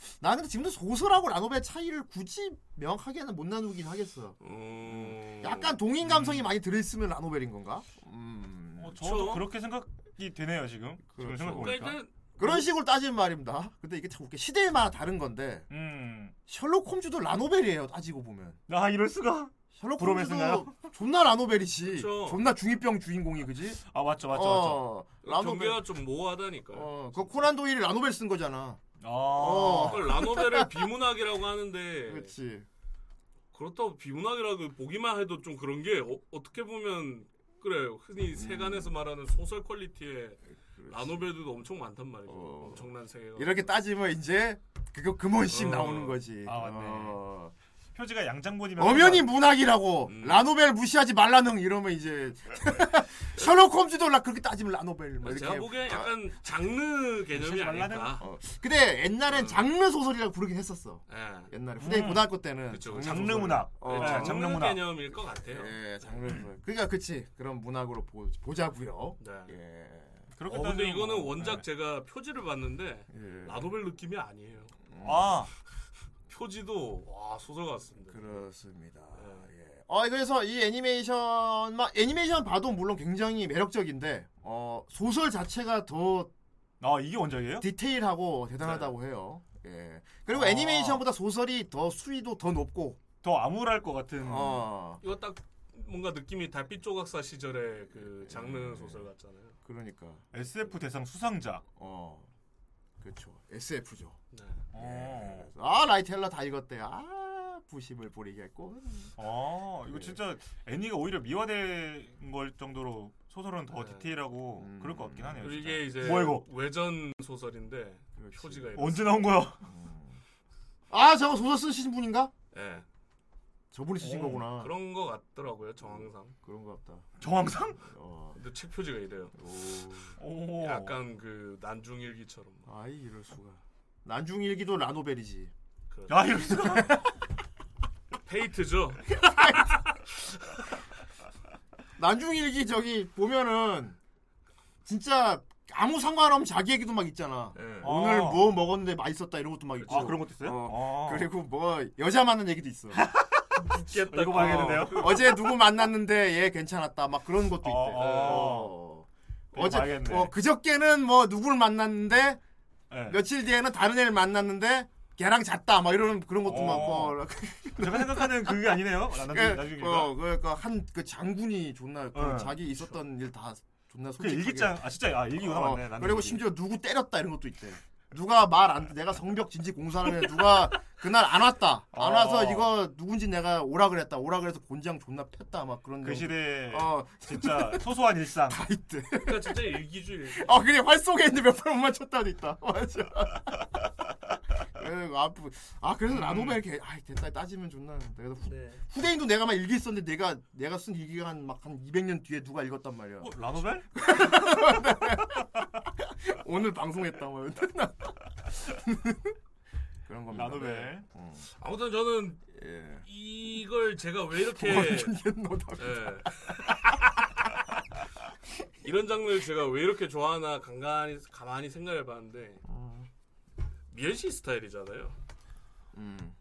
어. 나는 근데 지금도 소설하고 라노벨 차이를 굳이 명확하게는 못 나누긴 하겠어. 음... 약간 동인 감성이 많이 들어있으면 라노벨인 건가? 음. 어, 저도 그렇게 생각이 되네요 지금. 지금 그렇죠. 생각해보니까. 그러니까 그런 식으로 따지면 말입니다. 근데 이게 참 웃겨. 시대마다 다른 건데 음. 셜록 홈즈도 라노벨이에요. 따지고 보면. 아 이럴 수가. 셜록? 홈즈도 존나 라노벨이지. 그쵸. 존나 중이병 주인공이 그지? 아 맞죠 맞죠 맞죠. 어, 라노벨. 경계가 좀 모호하다니까요. 어, 그 코난 도일이 라노벨 쓴 거잖아. 아. 어. 그걸 라노벨을 비문학이라고 하는데 그렇지. 그렇다고 비문학이라고 보기만 해도 좀 그런 게 어, 떻게 보면 그래 흔히 세간에서 말하는 소설 퀄리티의 라노벨들도 엄청 많단 말이죠. 어. 엄청난 세계가. 이렇게 따지면 이제 그거 금원심 어. 나오는 거지. 아, 맞네. 어. 표지가 양장본이면 엄연히 문학이라고 음. 라노벨 무시하지 말라는 이러면 이제 [laughs] 셜록 홈즈도 라 그렇게 따지면 라노벨 뭐 이렇게. 제가 보기엔 약간 장르 개념이 아닐까. 어. 근데 옛날엔 음. 장르 소설이라고 부르긴 했었어. 예. 옛날에 후대인 음. 고등학교 때는 그쵸, 장르. 문학. 어. 네, 장르, 장르 문학. 개념일 것 같아요. 예, 장르 소설. 그러니까 그치 그런 문학으로 보, 보자고요. 네. 예. 그렇게 어, 근데 이거는 뭐, 원작 네. 제가 표지를 봤는데 예. 라노벨 느낌이 아니에요. 아 표지도 와 소설 같습니다. 그렇습니다. 네. 예. 어 그래서 이 애니메이션만 애니메이션 봐도 물론 굉장히 매력적인데 어 소설 자체가 더 아 이게 원작이에요? 디테일하고 대단하다고 해요. 예. 그리고 아. 애니메이션보다 소설이 더 수위도 더 높고 더 암울할 것 같은. 어 이거 딱 뭔가 느낌이 달빛 조각사 시절의 그 장르 소설 같잖아요. 그러니까 SF 대상 수상작. 어 그렇죠 SF죠. 네. 어. 아 라이텔러 다 읽었대. 아 부심을 보리겠고. 아 이거 예. 진짜 애니가 오히려 미화된 걸 정도로 소설은 더 네. 디테일하고 음. 그럴 것 같긴 하네요. 진짜. 이게 이제 뭐야, 이거? 외전 소설인데 그렇지. 표지가. 언제 나온 거야? 아 저거 소설 쓰신 분인가? 예. 저분이 쓰신 오, 거구나. 그런 거 같더라고요 정황상. 그런 거 같다. 정황상? 어. 근데 책 표지가 이래요. 오. 오. 약간 그 난중일기처럼. 아이 이럴 수가. 난중일기도 라노벨이지. 그렇죠. 야 이럴 수가. 페이트죠. [laughs] 난중일기 저기 보면은 진짜 아무 상관없는 자기 얘기도 막 있잖아. 예. 아. 오늘 뭐 먹었는데 맛있었다 이런 것도 막 있고. 아 그런 것도 있어요? 어. 아. 그리고 뭐 여자 만난 얘기도 있어. 웃겠다. 이거 봐야겠는데요? 어, 제 누구 만났는데 얘 괜찮았다 막 그런 것도 있대. 어, 어. 어제. 어, 그저께는 뭐 누구를 만났는데 네. 며칠 뒤에는 다른 애를 만났는데 걔랑 잤다 막 이런 그런 것도 막 어. 뭐. 제가 생각하는 그게 아니네요. [laughs] 나중에 그, 나중에 어, 그러니까 한 그 장군이 존나 그 네. 자기 있었던 일 다 존나 그 솔직하게 일기장 아 진짜 아 일기구나 어, 맞네. 그리고 일기. 심지어 누구 때렸다 이런 것도 있대. 누가 말 안, 내가 성벽 진지 공사하면 누가 그날 안 왔다. 안 어. 와서 이거 누군지 내가 오라 그랬다. 오라 그래서 곤장 존나 폈다. 막 그런 그. 시대 어, 진짜 소소한 일상. 다 있대. 그러니까 진짜 일기주의. 어, 그래, 활쏘게 했는데 몇번 못 맞췄다도 있다. [laughs] 맞아. 그래, 아, 부- 아, 그래서 음. 라노벨 이렇게, 아, 됐다, 따지면 존나. 내가 후, 네. 후대인도 내가 막 일기 썼는데 내가, 내가 쓴 일기가 한, 막, 한 200년 뒤에 누가 읽었단 말이야. 어, 라노벨? [laughs] [laughs] 오늘 방송했다, 뭐. [laughs] 그런 겁니다. 라노벨. 음. 아무튼 저는 예. 이걸 제가 왜 이렇게 [laughs] 옛노다. 예. 이런 장르를 제가 왜 이렇게 좋아하나 간간히 가만히 생각해 봤는데 미연 씨 스타일이잖아요. 음,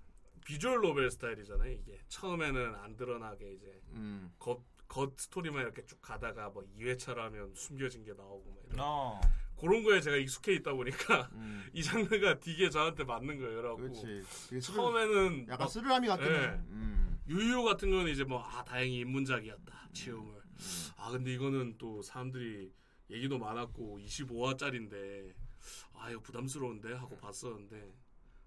비주얼 노벨 스타일이잖아요. 이게 처음에는 안 드러나게 이제 음. 겉, 겉 스토리만 이렇게 쭉 가다가 뭐 2회차라면 숨겨진 게 나오고 막 이런 어. 그런 거에 제가 익숙해 있다 보니까 음. [laughs] 이 장르가 되게 저한테 맞는 거예요. 스릴- 처음에는 약간 막 같긴 해. 예. 음. 유유 같은 거는 이제 뭐 아 다행히 인문작이었다 치움을 아 근데 이거는 또 사람들이 얘기도 많았고 25화짜리인데 아 이거 부담스러운데 하고 봤었는데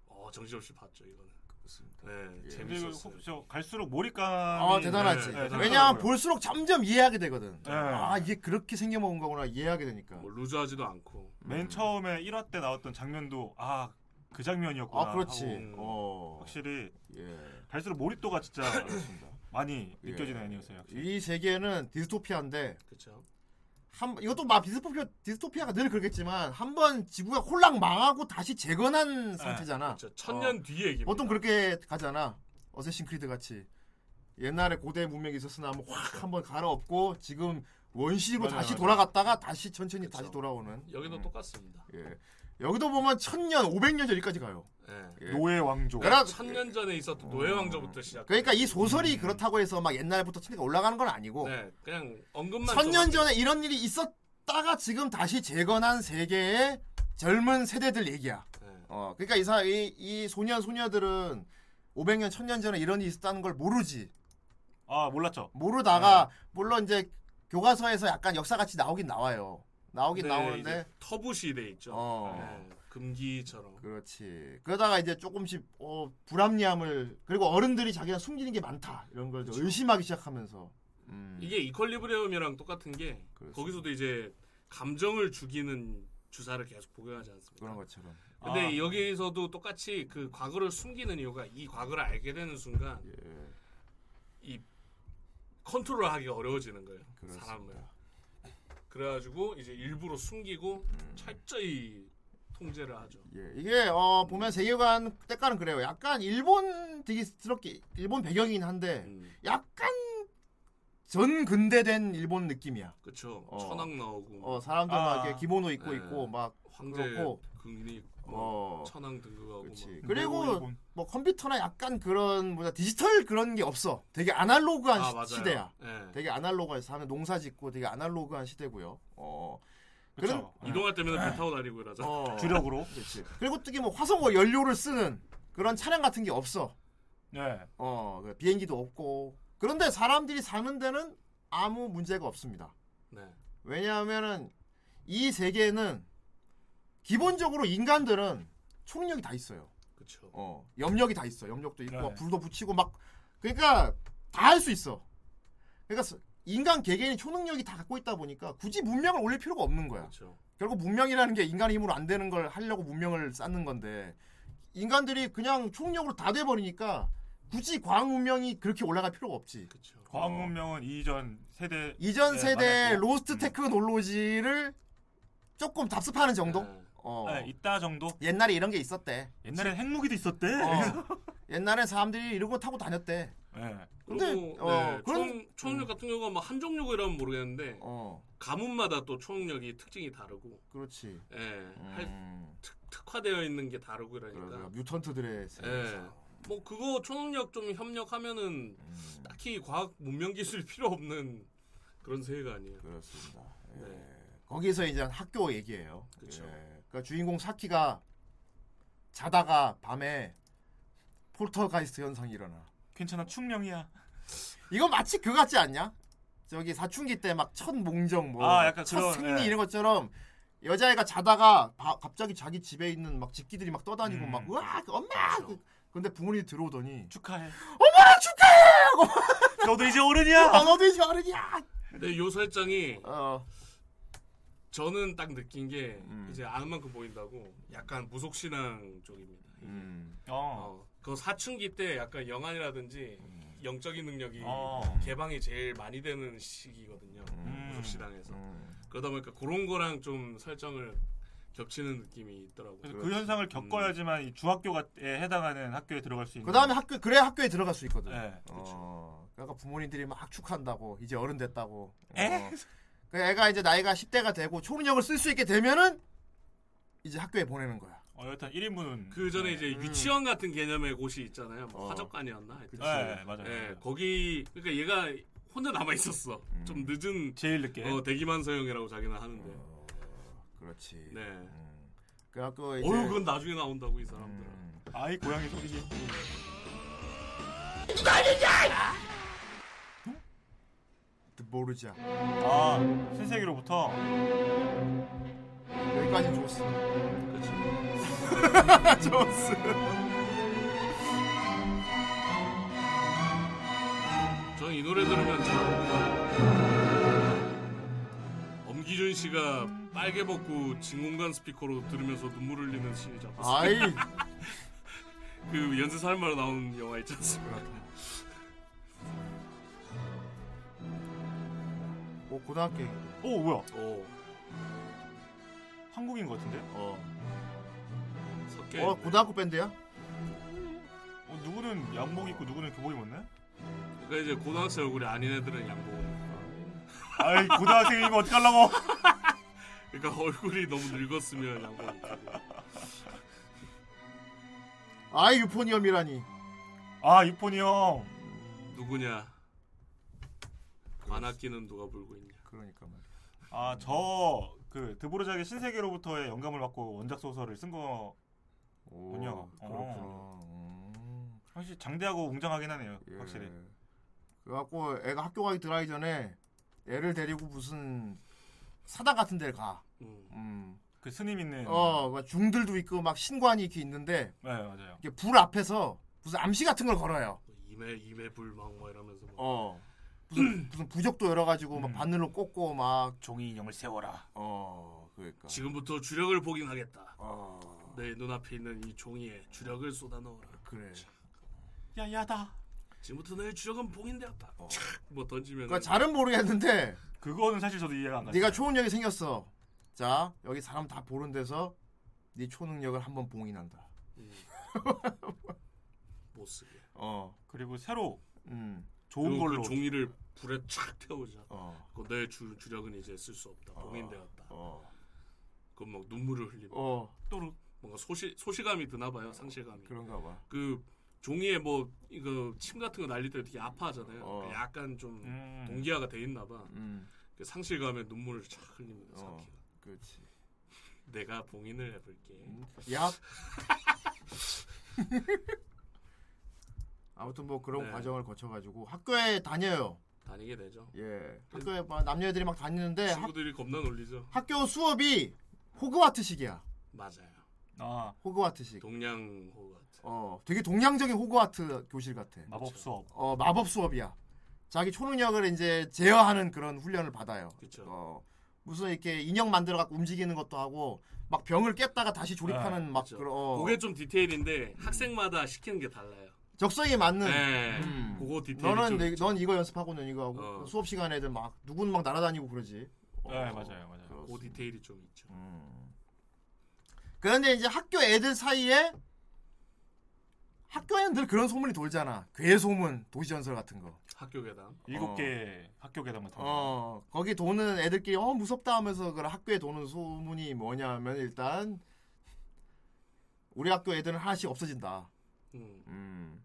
어 정신없이 봤죠 이거는 그렇습니다. 네 예. 재밌었어요 저 갈수록 몰입감이 아 대단하지. 네, 네, 왜냐하면. 볼수록 점점 이해하게 되거든. 네. 아 이게 그렇게 생겨먹은 거구나 이해하게 되니까. 뭐 loose하지도 않고 맨 처음에 1화 때 나왔던 장면도 아 그 장면이었구나. 아 그렇지. 하고 어. 확실히 예. 갈수록 몰입도가 진짜 [coughs] 많이 예. 느껴지는 애니였어요. 이 세계는 디스토피아인데 그렇죠 한 이것도 막 디스토피아 디스토피아가 늘 그렇겠지만 한 번 지구가 홀랑 망하고 다시 재건한 상태잖아. 그렇죠 천년 뒤 얘기입니다 보통 그렇게 가잖아. 어쌔신 크리드 같이 옛날에 고대 문명이 있었으나 확 한번 갈아엎고 지금 원시로 맞아요, 다시 맞아요. 돌아갔다가 다시 천천히 그쵸. 다시 돌아오는. 여기도 음. 똑같습니다. 예. 여기도 보면 천년, 500년 전까지 가요. 예. 예. 노예 왕조. 그러나- 천년 전에 있었던 노예 왕조부터 시작. 그러니까 이 소설이 그렇다고 해서 막 옛날부터 천리가 올라가는 건 아니고 네, 그냥 언급만. 천년 좀 전에 이런 일이 있었다가 지금 다시 재건한 세계의 젊은 세대들 얘기야. 네. 어, 그러니까 이, 사, 이, 이 소년 소녀들은 500년, 1000년 전에 이런 일이 있었다는 걸 모르지. 아 몰랐죠. 모르다가 물론 이제 교과서에서 약간 역사같이 나오긴 나와요. 나오긴 네, 나오는데 이제 터부 시대 있죠. 어. 네, 금기처럼. 그렇지. 그러다가 이제 조금씩 어, 불합리함을 그리고 어른들이 자기가 숨기는 게 많다 이런 걸좀 의심하기 시작하면서 음. 이게 이퀄리브리엄이랑 똑같은 게 그렇습니다. 거기서도 이제 감정을 죽이는 주사를 계속 복용하지 않습니까? 그런 것처럼. 근데 아. 여기서도 똑같이 그 과거를 숨기는 이유가 이 과거를 알게 되는 순간 예. 이 컨트롤하기가 어려워지는 거예요. 그렇습니다. 사람을. 그래가지고 이제 일부러 숨기고 음. 철저히 통제를 하죠. 예, 이게 어 보면 세계관 때깔은 그래요. 약간 일본 되게스럽게 일본 배경이긴 한데 음, 약간 전 근대된 일본 느낌이야. 그쵸. 어. 천황 나오고 어 사람들 막 아. 이렇게 기모노 입고 네. 있고 막 황제 그렇고 어뭐 천황 등극하고 그렇지. 막. 그리고 일본. 뭐 컴퓨터나 약간 그런 뭐냐 디지털 그런 게 없어. 되게 아날로그한 아 시- 맞아요. 시대야. 예. 되게 아날로그해서 하면 농사 짓고 되게 아날로그한 시대고요. 어. 그렇죠. 이동할 때면 배 타고 다니고 이러죠. 어. 주력으로. [laughs] 그렇지. 그리고 특히 뭐 화성어 연료를 쓰는 그런 차량 같은 게 없어. 네. 어, 그 비행기도 없고. 그런데 사람들이 사는 데는 아무 문제가 없습니다. 네. 왜냐하면은 이 세계는 기본적으로 인간들은 총력이 다 있어요. 그쵸. 어, 염력이 다 있어. 염력도 있고 네. 막 불도 붙이고 막 그러니까 다 할 수 있어. 그러니까 스- 인간 개개인이 초능력이 다 갖고 있다 보니까 굳이 문명을 올릴 필요가 없는 거야. 그쵸. 결국 문명이라는 게 인간의 힘으로 안 되는 걸 하려고 문명을 쌓는 건데 인간들이 그냥 초능력으로 다 돼버리니까 굳이 과학 문명이 그렇게 올라갈 필요가 없지. 그쵸. 과학 문명은 이전 세대 이전 네, 세대. lost 음. 테크놀로지를 조금 답습하는 정도? 네. 어. 네, 있다 정도. 옛날에 이런 게 있었대. 옛날엔 핵무기도 있었대. 어. [laughs] 옛날에 사람들이 이런 거 타고 다녔대. 네. 근데 그리고 어, 네, 그런 초, 초능력 같은 경우가 뭐 한 종류이라면 모르겠는데 어, 가문마다 또 초능력이 특징이 다르고 그렇지. 예, 할 음, 특, 특화되어 있는 게 다르고 그러니까 이러니까 뮤턴트들의 예. 뭐 그거 초능력 좀 협력하면은 음, 딱히 과학 문명 기술이 [laughs] 필요 없는 그런 세계가 아니에요. 그렇습니다. 예. 네. 거기서 이제 학교 얘기예요. 그쵸. 예. 그러니까 주인공 사키가 자다가 밤에 폴터가이스트 현상이 일어나. 괜찮아 충령이야. 이거 마치 그거 같지 않냐? 저기 사춘기 때 막 첫 몽정 뭐, 아, 첫 승리 예. 이런 것처럼 여자애가 자다가 바- 갑자기 자기 집에 있는 막 집기들이 막 떠다니고 음. 막 으악 엄마 그렇죠. 근데 부모님이 들어오더니 축하해. 엄마 축하해 너도 이제 어른이야. 아, 너도 이제 어른이야 근데 요 설정이 어 저는 딱 느낀 게 음. 이제 아는 만큼 보인다고 약간 무속신앙 쪽입니다. 음. 어. 어, 그 사춘기 때 약간 영안이라든지 영적인 능력이 어. 개방이 제일 많이 되는 시기거든요. 음. 무속신앙에서. 음. 그러다 보니까 그런 거랑 좀 설정을 겹치는 느낌이 있더라고요. 그래서 그 현상을 겪어야지만 이 중학교에 해당하는 학교에 들어갈 수 있는. 그 다음에 학교 그래 학교에 들어갈 수 있거든 네. 어, 그러니까 부모님들이 막 축한다고 이제 어른 됐다고 에? 어. 그 애가 이제 나이가 10대가 되고 초능력을 쓸 수 있게 되면은 이제 학교에 보내는 거야 어, 여튼 1인분은 그 전에 이제 음. 유치원 같은 개념의 곳이 있잖아요. 뭐 어. 화적관이었나? 하여튼. 그치. 네, 맞아요. 예, 맞아요. 거기 그러니까 얘가 혼자 남아 있었어. 음. 좀 늦은 제일 늦게. 어, 대기만 서형이라고 자기는 하는데. 어, 그렇지 네. 음. 그래갖고 이제 어유 그건 나중에 나온다고 이 사람들. 음. 아이 고양이 소리지. 모르자 아 신세계로부터 여기까지 좋았어 그렇죠. [laughs] 좋았어 저는 이 노래 들으면 참 엄기준 씨가 빨개 벗고 진공관 스피커로 들으면서 눈물 흘리는 씬이 잡혔어요. 아이 [laughs] 그 연쇄 살인마로 나온 영화 있지 않습니까? 뭐 고등학교 오 뭐야? 오, 한국인 것 같은데? 어, 섞여. 어 고등학교 밴드야? 어, 누구는 양복 입고 누구는 교복 입었네? 그러니까 이제 고등학생 얼굴이 아닌 애들은 양복. 아이 고등학생이면 어떡하려고? [laughs] 그러니까 얼굴이 너무 늙었으면 양보 못하고. 아이 유포니엄이라니. 아 유포니 형. 누구냐? 관악기는 누가 불고 있냐? 그러니까 말이야. 아 저 그 드보르작의 신세계로부터의 영감을 받고 원작 소설을 쓴 거. 오, 군요. 그렇구나. 어. 음, 확실히 장대하고 웅장하긴 하네요. 예. 확실히. 그래갖고 애가 학교 가기 들어가기 전에 애를 데리고 무슨 사당 같은 데를 가. 음. 음. 그 스님 있는. 어, 막 중들도 있고 막 신관이 이렇게 있는데 네 맞아요. 이게 불 앞에서 무슨 암시 같은 걸 걸어요. 임해 임해 불망 뭐 이러면서 뭐. 어. 무슨 [clears throat] 무슨 부적도 열어가지고 막 음. 바늘로 꽂고 막 종이 인형을 세워라. 어, 그러니까. 지금부터 주력을 보긴 하겠다. 어, 내 눈앞에 있는 이 종이에 주력을 쏟아 넣어라. 그래. 야야다. 지금부터 너의 주력은 봉인되었다. 어. 착! 뭐 던지면 그러니까 잘은 모르겠는데 그거는 사실 저도 이해가 안 갔어요. 네가 초능력이 생겼어. 자, 여기 사람 다 보는 데서 네 초능력을 한번 봉인한다. [laughs] 못 쓰게. 어, 그리고 새로 음, 좋은 그리고 걸로. 그 종이를 불에 착 태우자. 어, 그 너의 주, 주력은 이제 쓸 수 없다. 봉인되었다. 어, 그럼 막 눈물을 흘리고 어, 또르 뭔가 소시 소시감이 드나 봐요. 상실감이. 그런가 봐. 그 종이에 뭐 이거 침 같은 거 날릴 때 되게 아파하잖아요. 어. 그러니까 약간 좀 음. 동기화가 돼 있나 봐. 음, 그 상실감에 눈물을 착 흘립니다. 어. 사키가. 그렇지. 내가 봉인을 해볼게. 음, 야. [laughs] 아무튼 뭐 그런 네. 과정을 거쳐가지고 학교에 다녀요. 다니게 되죠. 예, 학교에 막 남녀애들이 막 다니는데 학, 친구들이 겁나 놀리죠. 학교 수업이 호그와트식이야. 맞아요. 아 호그와트식. 동양 호가트. 어, 되게 동양적인 호그와트 교실 같아. 마법. 수업. 어, 마법 수업이야. 자기 초능력을 이제 제어하는 그런 훈련을 받아요. 그쵸. 어, 무슨 이렇게 인형 만들어 갖고 움직이는 것도 하고 막 병을 깼다가 다시 조립하는 막 그쵸. 그런 어, 그게 좀 디테일인데 학생마다 시키는 게 달라요. 적성에 맞는. 네. 음. 그거 디테일이 너는 좀 내. 넌 이거 연습하고 넌 이거 하고 어. 수업 시간 애들 막 누군 막 날아다니고 그러지. 네 어, 맞아요 맞아요. 그. 디테일이 좀 있죠. 음. 그런데 이제 학교 애들 사이에 학교에는 늘 그런 소문이 돌잖아. 괴 소문, 도시전설 같은 거. 학교 괴담. 일곱 어. 개 학교 계단 같은 거. 어, 거기 도는 애들끼리 어 무섭다 하면서 그 학교에 도는 소문이 뭐냐면 일단 우리 학교 애들은 하나씩 없어진다. 음. 음.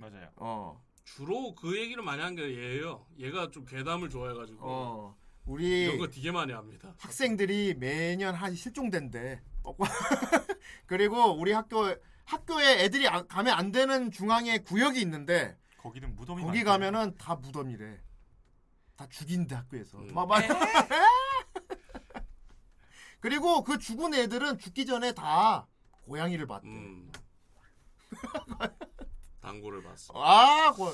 맞아요. 어. 주로 그 얘기를 많이 한 게 얘예요. 얘가 좀 괴담을 좋아해가지고 어. 우리 이런 거 되게 많이 합니다. 학생들이 매년 한 실종된대. 어, [laughs] 그리고 우리 학교 학교에 애들이 아- 가면 안 되는 중앙에 구역이 있는데 거기는 무덤이 거기 많대요. 가면은 다 무덤이래. 다 죽인대 학교에서. 음. 막, 막. [laughs] 그리고 그 죽은 애들은 죽기 전에 다 고양이를 봤대. 음. [laughs] 당구를 봤어. 아, 고,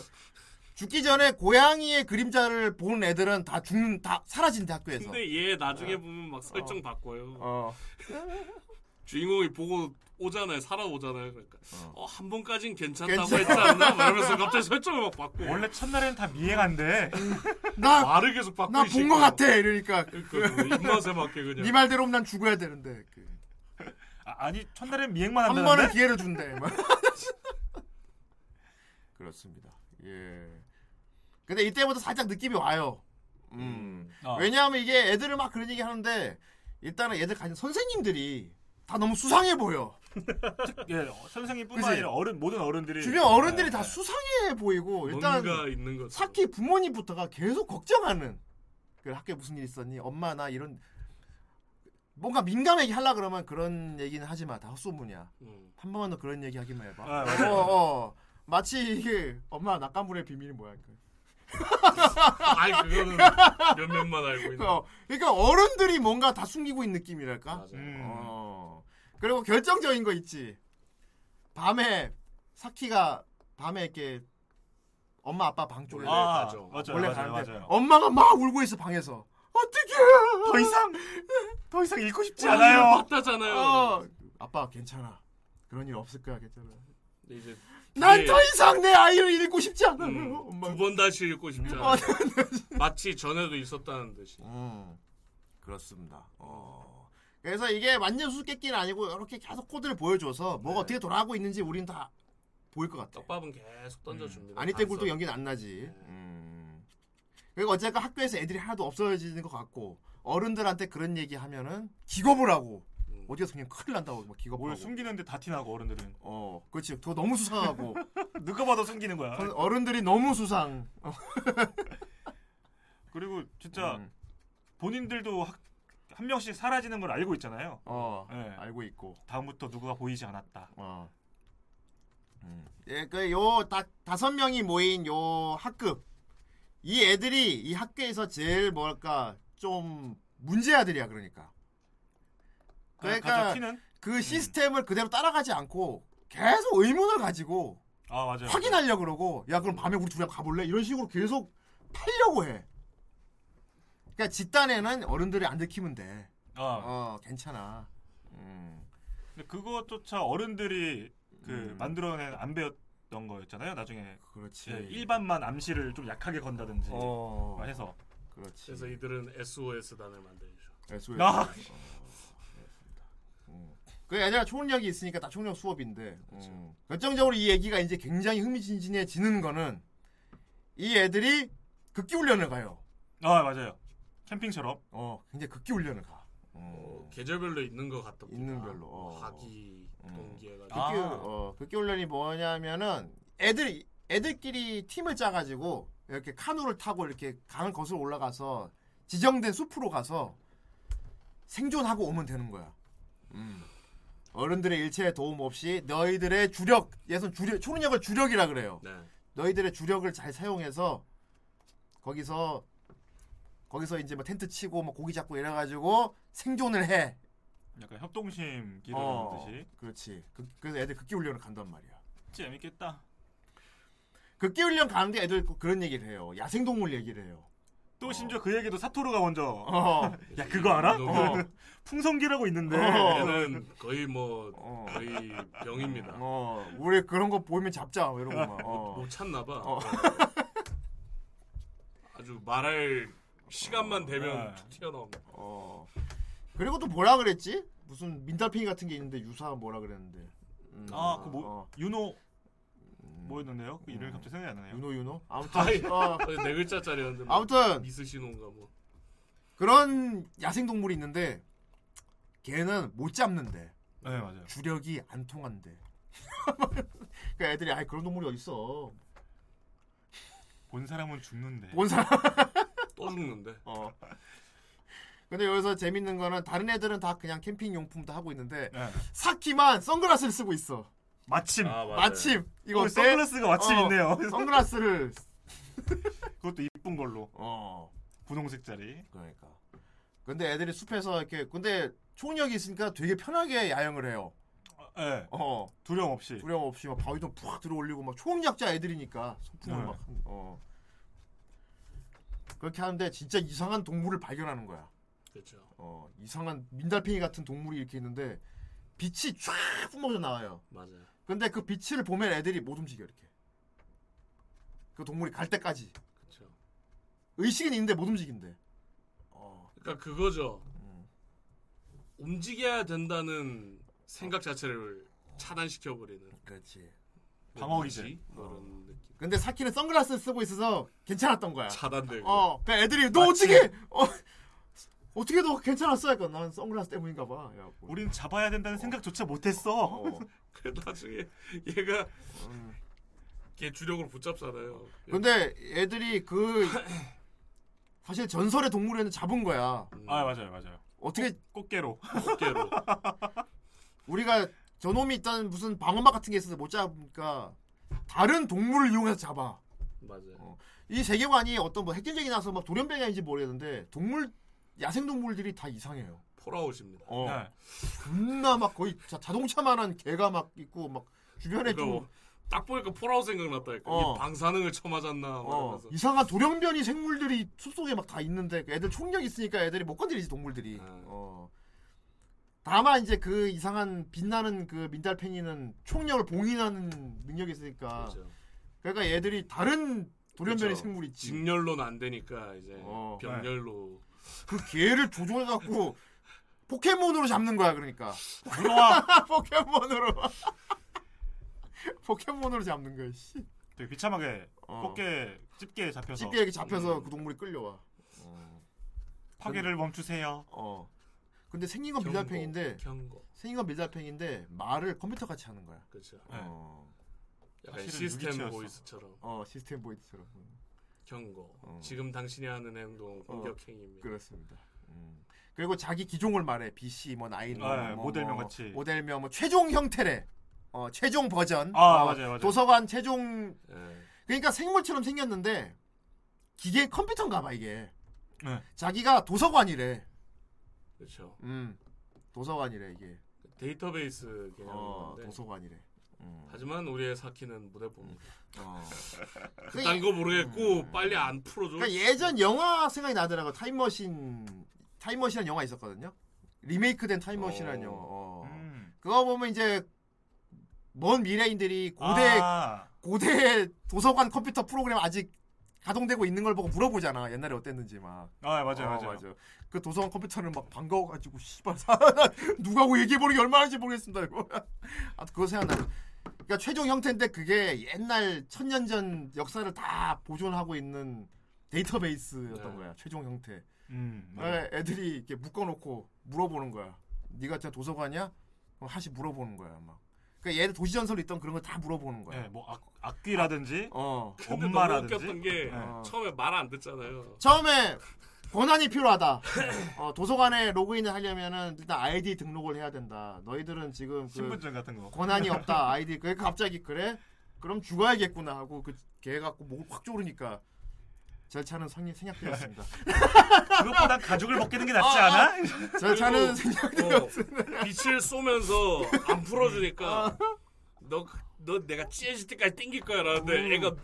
죽기 전에 고양이의 그림자를 본 애들은 다 죽는 다 사라진대 학교에서. 근데 얘 나중에 보면 막 설정 바꿔요. 어. [laughs] 주인공이 보고 오잖아요. 살아오잖아요. 그러니까 어. 어, 한 번까진 괜찮다고 괜찮- 했지 않나? 막 이러면서 갑자기 설정을 막 바꿔. 원래 첫날에는 다 미행한데 [laughs] 나 말을 계속 바꿔. 나본거 같아 이러니까 그러니까 입맛에 맞게 그냥. 네 말대로 난 죽어야 되는데 그, 아, 니 첫날엔 미행만 한 한다는데. 번은 기회를 준대. [laughs] 막. 그렇습니다. 예. 근데 이때부터 살짝 느낌이 와요. 음. 어. 왜냐하면 이게 애들을 막 그런 얘기 하는데 일단은 애들 가진 선생님들이 다 너무 수상해 보여. 예, 어, 선생님뿐만 그치? 아니라 어른 모든 어른들이 주변 어른들이 네, 다 네. 수상해 보이고 일단. 사키 부모님부터가 계속 걱정하는. 그 학교에 무슨 일 있었니? 엄마 나 이런 뭔가 민감하게 하려 그러면 그런 얘기는 하지 마. 다 헛소문이야. 음. 한 번만 더 그런 얘기 하기만 해봐. 아. 어, 어. 마치 이게 엄마 낙관불의 비밀이 뭐야? 그. [laughs] 아이 그거는 몇 명만 알고 있는. 어, 그러니까 어른들이 뭔가 다 숨기고 있는 느낌이랄까? 맞아. 음. 어. 그리고 결정적인 거 있지. 밤에 사키가 밤에 이렇게 엄마 아빠 방 쪽에 아, 가죠. 맞아요, 원래 맞아요, 가는데 맞아요. 엄마가 막 울고 있어 방에서. 어떡해? 더 이상 더 이상 읽고 싶지 않아요. 않아요. 봤다잖아요. 어. 아빠 괜찮아. 그런 일 없을 거야 괜찮아. 근데 이제 난 이게- 더 이상 내 아이를 잃고 싶지 않아요. 음, 엄마. 두번 다시 읽고 싶지 않아. 어, 마치 전에도 있었다는 듯이. 음, 그렇습니다. 어. 그래서 이게 완전 수수께끼는 아니고 이렇게 계속 코드를 보여줘서 뭐가 네. 어떻게 돌아가고 있는지 우리는 다 보일 것 같아. 떡밥은 계속 던져줍니다. 아니 땡굴도 단서. 연기는 안 나지. 네. 음. 그리고 어쨌든 학교에서 애들이 하나도 없어지는 것 같고 어른들한테 그런 얘기 하면은 기겁을 하고 음. 어디서 그냥 큰일 난다고 막 기겁하고. 뭘 숨기는데 다 티나고 어른들은 어, 그렇지. 그거 너무 수상하고 [laughs] 누가 봐도 숨기는 거야. 어른들이 너무 수상. 어, [laughs] 그리고 진짜 음, 본인들도 학- 한 명씩 사라지는 걸 알고 있잖아요. 어, 네. 알고 있고. 다음부터 누가 보이지 않았다. 어. 음. 예, 그 요 다섯 명이 모인 요 학급. 이 애들이 이 학교에서 제일 뭐랄까 좀 문제아들이야 그러니까. 그러니까 가져 티는 그 시스템을 그대로 따라가지 않고 계속 의문을 가지고 아 맞아요. 확인하려 그러고 야 그럼 밤에 우리 둘이 가볼래 이런 식으로 계속 팔려고 해. 그러니까 집단에는 어른들이 안 들키면 돼. 아 어 괜찮아. 음. 근데 그것조차 어른들이 그 음. 만들어낸 안 배웠던 거였잖아요. 나중에 그렇지. 예, 일반만 암시를 좀 약하게 건다든지 어. 막 해서 그렇지. 그래서 이들은 SOS단을 만들죠. SOS. 아. 어, 그렇습니다. 음. 그 애들아 초능력이 있으니까 다 초능력 수업인데 음. 결정적으로 이 얘기가 이제 굉장히 흥미진진해지는 거는 이 애들이 극기 훈련을 가요. 아 맞아요. 캠핑처럼 어, 굉장히 극기 훈련을 가. 어, 어. 계절별로 있는 것 같다. 있는 별로, 어. 하기, 음. 동기해가지고. 극기, 아. 어, 극기 훈련이 뭐냐면은 애들 애들끼리 팀을 짜가지고 이렇게 카누를 타고 이렇게 강을 거슬러 올라가서 지정된 숲으로 가서 생존하고 오면 되는 거야. 음. 어른들의 일체의 도움 없이 너희들의 주력, 예선 주력, 초능력을 주력이라 그래요. 네. 너희들의 주력을 잘 사용해서 거기서 거기서 이제 뭐 텐트 치고 뭐 고기 잡고 이래가지고 생존을 해. 약간 협동심 어, 기르듯이 그렇지. 그, 그래서 애들 극기 훈련을 간단 말이야. 재밌겠다. 극기 훈련 가는데 애들 꼭 그런 얘기를 해요. 야생동물 얘기를 해요. 또 심지어 그 얘기도 사토루가 먼저 어, [laughs] 야 그거 알아? 어. [laughs] 풍성기라고 있는데 어. 얘는 거의 뭐 어. 거의 병입니다. 어, 우리 그런 거 보이면 잡자 뭐 이러고 막. 어. 못 찾나 봐. 어. 아주 말할 시간만 되면 네. 툭 튀어나옵니다. 어. 그리고 또 뭐라 그랬지? 무슨 민달팽이 같은 게 있는데 유사 뭐라 그랬는데. 음. 아그뭐 어. 윤호 음. 뭐였는데요? 그 이름이 갑자기 생각이 안 나네요. 윤호 윤호? 아무튼 어, [laughs] 네 글자짜리였는데 뭐 아무튼 미스시노인가 뭐. 그런 야생 동물이 있는데 걔는 못 잡는데 네 맞아요. 주력이 안 통한대. [laughs] 그 애들이 아이 그런 동물이 어딨어. 본 사람은 죽는데. 본 사람. [laughs] 또 죽는데. 어. 근데 여기서 재밌는 거는 다른 애들은 다 그냥 캠핑 용품도 하고 있는데 네. 사키만 선글라스를 쓰고 있어. 마침 아. 마침 이거 어? 선글라스가 마침 어, 있네요. [laughs] 선글라스를 그것도 이쁜 걸로 어 분홍색짜리. 그러니까. 근데 애들이 숲에서 이렇게 근데 총력이 있으니까 되게 편하게 야영을 해요. 예. 네. 어 두려움 없이. 두려움 없이 막 바위도 푹 들어올리고 막 초능력자 애들이니까 소풍을 네. 막 어. 그렇게 하는데 진짜 이상한 동물을 발견하는 거야. 그렇죠. 어 이상한 민달팽이 같은 동물이 이렇게 있는데 빛이 쫙 뿜어져 나와요. 맞아요. 근데 그 빛을 보면 애들이 못 움직여 이렇게. 그 동물이 갈 때까지 그렇죠. 의식은 있는데 못 움직인대. 어, 그러니까 그거죠. 음. 움직여야 된다는 생각 자체를 차단시켜 버리는 그렇지. 방어 기제. 그런 어. 느낌. 근데 사키는 선글라스 쓰고 있어서 괜찮았던 거야. 차단되고. 어, 그 애들이 너 어떻게 어, 어떻게 너 괜찮았어? 약간 난 선글라스 때문인가 봐. 그래갖고. 우린 잡아야 된다는 생각조차 못했어. 어. [laughs] 그 나중에 얘가 음. 걔 주력으로 붙잡잖아요. 근데 애들이 그 [laughs] 사실 전설의 동물에는 잡은 거야. 음, 아 맞아요 맞아요. 어떻게 꽃 게로. [laughs] 어깨로. 우리가 저놈이 있다는 무슨 방어막 같은 게 있어서 못 잡으니까 다른 동물을 이용해서 잡아. 맞아요. 이 세계관이 어떤 뭐 핵전쟁이 나서 막 돌연변이 아닌지 모르겠는데 동물 야생 동물들이 다 이상해요. Fallout입니다. 어. 네. 존나 막 거의 자, 자동차만한 개가 막 있고 막 주변에 그러니까 좀 뭐 딱 보니까 Fallout 생각났다니까. 어. 이 방사능을 쳐맞았나 막 어. 이상한 돌연변이 생물들이 숲속에 막 다 있는데 그 애들 총력 있으니까 애들이 못 건드리지 동물들이. 아. 어. 다만 이제 그 이상한 빛나는 그 민달팽이는 총력을 봉인하는 능력이 있으니까 그렇죠. 그러니까 얘들이 다른 돌연변이 그렇죠. 생물이. 직렬로는 안 되니까 이제 어. 병렬로 그 개를 조종해 갖고 포켓몬으로 잡는 거야 그러니까. [laughs] 포켓몬으로. 포켓몬으로 잡는 거야. 씨. 되게 비참하게 어. 꽃게 집게에 잡혀서 집게 잡혀서 음. 그 동물이 끌려와. 어. 파괴를 멈추세요. 어. 근데 생긴 건 경고, 밀달팽인데 경고. 생긴 건 밀달팽인데 말을 컴퓨터 같이 하는 거야. 그렇죠. 네. 어. 약간 사실은 시스템. 보이스처럼 어 시스템 보이드처럼. 경고. 어. 지금 당신이 하는 행동 공격 행위입니다. 그렇습니다. 음. 그리고 자기 기종을 말해. BC 뭐 나인 뭐, 아, 예, 뭐, 모델명 뭐, 같이. 모델명 뭐 최종 형태래. 어 최종 버전. 아, 어, 맞아요, 맞아요. 도서관 최종 예. 그러니까 생물처럼 생겼는데 기계 컴퓨터인가 봐 이게. 네. 자기가 도서관이래. 그렇죠. 음. 도서관이래 이게. 데이터베이스 개념인데 어, 도서관이래. 음. 하지만 우리의 사키는 무데뽑니다. 어. [laughs] 그딴 거 모르겠고 빨리 안 풀어줘. 그러니까 예전 영화 생각이 나더라고. 타임머신 타임머신이라는 영화 있었거든요. 리메이크된 타임머신이라는 어. 영화. 어. 음. 그거 보면 이제 먼 미래인들이 고대 아, 고대 도서관 컴퓨터 프로그램 아직 가동되고 있는 걸 보고 물어보잖아. 옛날에 어땠는지 막. 아 맞아요 어, 맞아요. 그 도서관 컴퓨터는 막 반가워가지고 씨발 사 누가 하고 얘기해 보는 게 얼마나인지 모르겠습니다 이거. [laughs] 아 그거 생각나. 그러니까 최종 형태인데 그게 옛날 천년 전 역사를 다 보존하고 있는 데이터베이스였던 네. 거야. 최종 형태. 음, 네. 에, 애들이 이렇게 묶어놓고 물어보는 거야. 네가 진짜 도서관이야? 그럼 하시 물어보는 거야 막. 그러니까 얘들 도시 전설 있던 그런 거다 물어보는 거야. 네, 뭐 악, 악귀라든지 어. 근데 너무 엄마라든지 웃겼던 게 네. 처음에 말 안 듣잖아요. 처음에 권한이 필요하다. 어, 도서관에 로그인을 하려면은 일단 아이디 등록을 해야 된다. 너희들은 지금 그 신분증 같은 거. 권한이 없다. 아이디. 그게 갑자기 그래? 그럼 죽어야겠구나 하고 그 걔 갖고 목을 확 조르니까 절차는 성이 생략되었습니다. [laughs] 그것보단 가죽을 벗기는 게 낫지 아, 않아? [laughs] 절차는 그리고, 생략되었습니다. 어, 빛을 쏘면서 안 풀어주니까 어. 너, 너 내가 찢어질 때까지 땡길 거야 라는데 음. 애가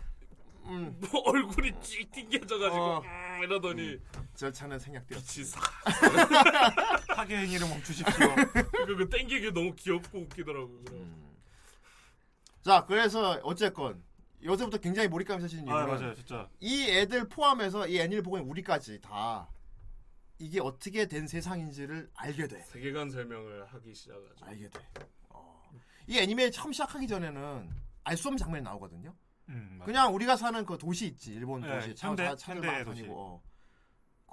음, 뭐 얼굴이 찡 튕겨져가지고 어. 음, 이러더니 절차는 생략되었습니다. [laughs] 파괴 행위를 멈추십시오. 그거 그 땡기기 너무 귀엽고 웃기더라고. 요 음. 자, 그래서 어쨌건 요새부터 굉장히 몰입감이 있으시는 아 이유는 맞아요 진짜. 이 애들 포함해서 이 애니를 보고 있는 우리까지 다 이게 어떻게 된 세상인지를 알게 돼. 세계관 설명을 하기 시작하죠. 알게 돼. 어. 이 애니메 처음 시작하기 전에는 알 수 없는 장면이 나오거든요. 음. 그냥 우리가 사는 그 도시 있지 일본 네, 도시 차, 현대- 차, 차를 현대 막 도시. 다니고 어.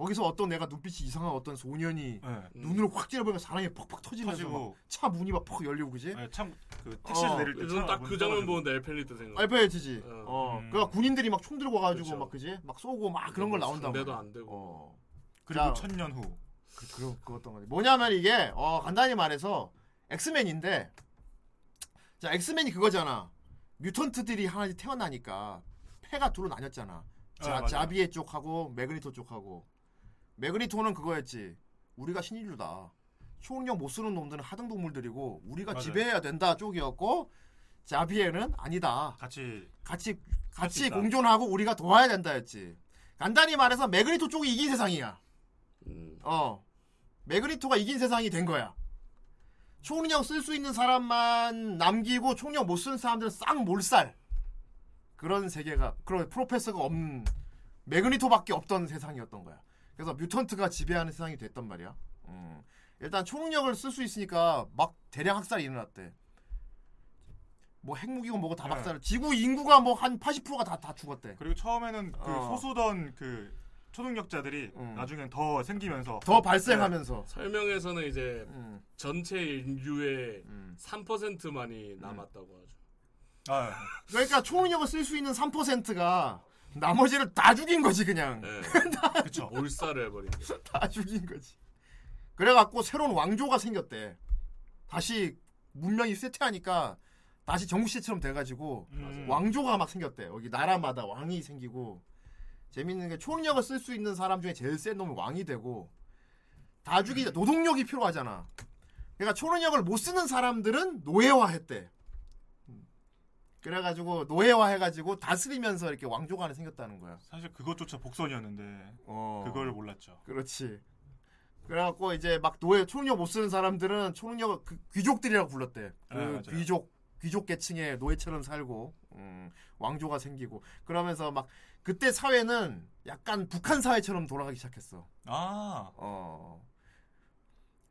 거기서 어떤 애가 눈빛이 이상한 어떤 소년이 네. 음. 눈으로 확 찌르보면 사랑이 퍽퍽 터지면서 터지고. 막차 문이 막 퍽 열리고 그지? 네, 참 그 택시에서 어. 내릴 때 저는 딱 그 장면 보는데 엘펠리트 생각. 알파이트지. 어. 어. 음. 그니까 군인들이 막 총 들고 와가지고 그쵸. 막 그지? 막 쏘고 막 그런 걸 나온단 상대도 말이야. 안 되고. 어. 그리고 자, 천년 후. 그, 그, 그거였던 거지. 뭐냐면 이게, 어, 간단히 말해서, 엑스맨인데, 자, 엑스맨이 그거잖아. mutant들이 하나씩 태어나니까, 패가 둘로 나뉘었잖아. 자, 아, 맞아요. 자비에 쪽하고, 매그니토 쪽하고. 매그니토는 그거였지. 우리가 신인류다. 초능력 못 쓰는 놈들은 하등 동물들이고, 우리가 맞아요. 지배해야 된다 쪽이었고, 자비에는 아니다. 같이 같이, 수 같이. 공존하고 우리가 도와야 된다였지. 간단히 말해서 매그니토 쪽이 이긴 세상이야. 음. 어. 매그니토가 이긴 세상이 된 거야. 초능력 쓸 수 있는 사람만 남기고 초능력 못 쓰는 사람들은 싹 몰살. 그런 세계가 그런 professor가 없는 매그니토밖에 없던 세상이었던 거야. 그래서 mutant가 지배하는 세상이 됐단 말이야. 음. 일단 초능력을 쓸 수 있으니까 막 대량 학살이 일어났대. 뭐 핵무기고 뭐고 다 네. 박살. 지구 인구가 뭐 한 80%가 다 다 죽었대. 그리고 처음에는 그 어. 소수던 그 초능력자들이 음. 나중엔 더 생기면서 더 발생하면서. 설명에서는 이제 음, 전체 인류의 음. 3%만이 남았다고 하죠. 아, 그러니까 초능력을 쓸 수 있는 3%가 나머지를 다 죽인 거지 그냥 네. [laughs] 그쵸. 몰살을 해버린 거. [laughs] 다 죽인 거지. 그래갖고 새로운 왕조가 생겼대. 다시 문명이 쇠퇴하니까 다시 정시대처럼 돼가지고 음. 왕조가 막 생겼대. 여기 나라마다 왕이 생기고 재밌는 게 초능력을 쓸 수 있는 사람 중에 제일 센 놈이 왕이 되고 다 죽이 노동력이 필요하잖아. 그러니까 초능력을 못 쓰는 사람들은 노예화했대. 그래가지고 노예화 해가지고 다스리면서 이렇게 왕조가 하나 생겼다는 거야. 사실 그것조차 복선이었는데 어. 그걸 몰랐죠. 그렇지. 그래갖고 이제 막 노예 초능력 못 쓰는 사람들은 초능력 그 귀족들이라고 불렀대. 그 아. 귀족 귀족 계층의 노예처럼 살고 음, 왕조가 생기고 그러면서 막 그때 사회는 약간 북한 사회처럼 돌아가기 시작했어. 아, 어.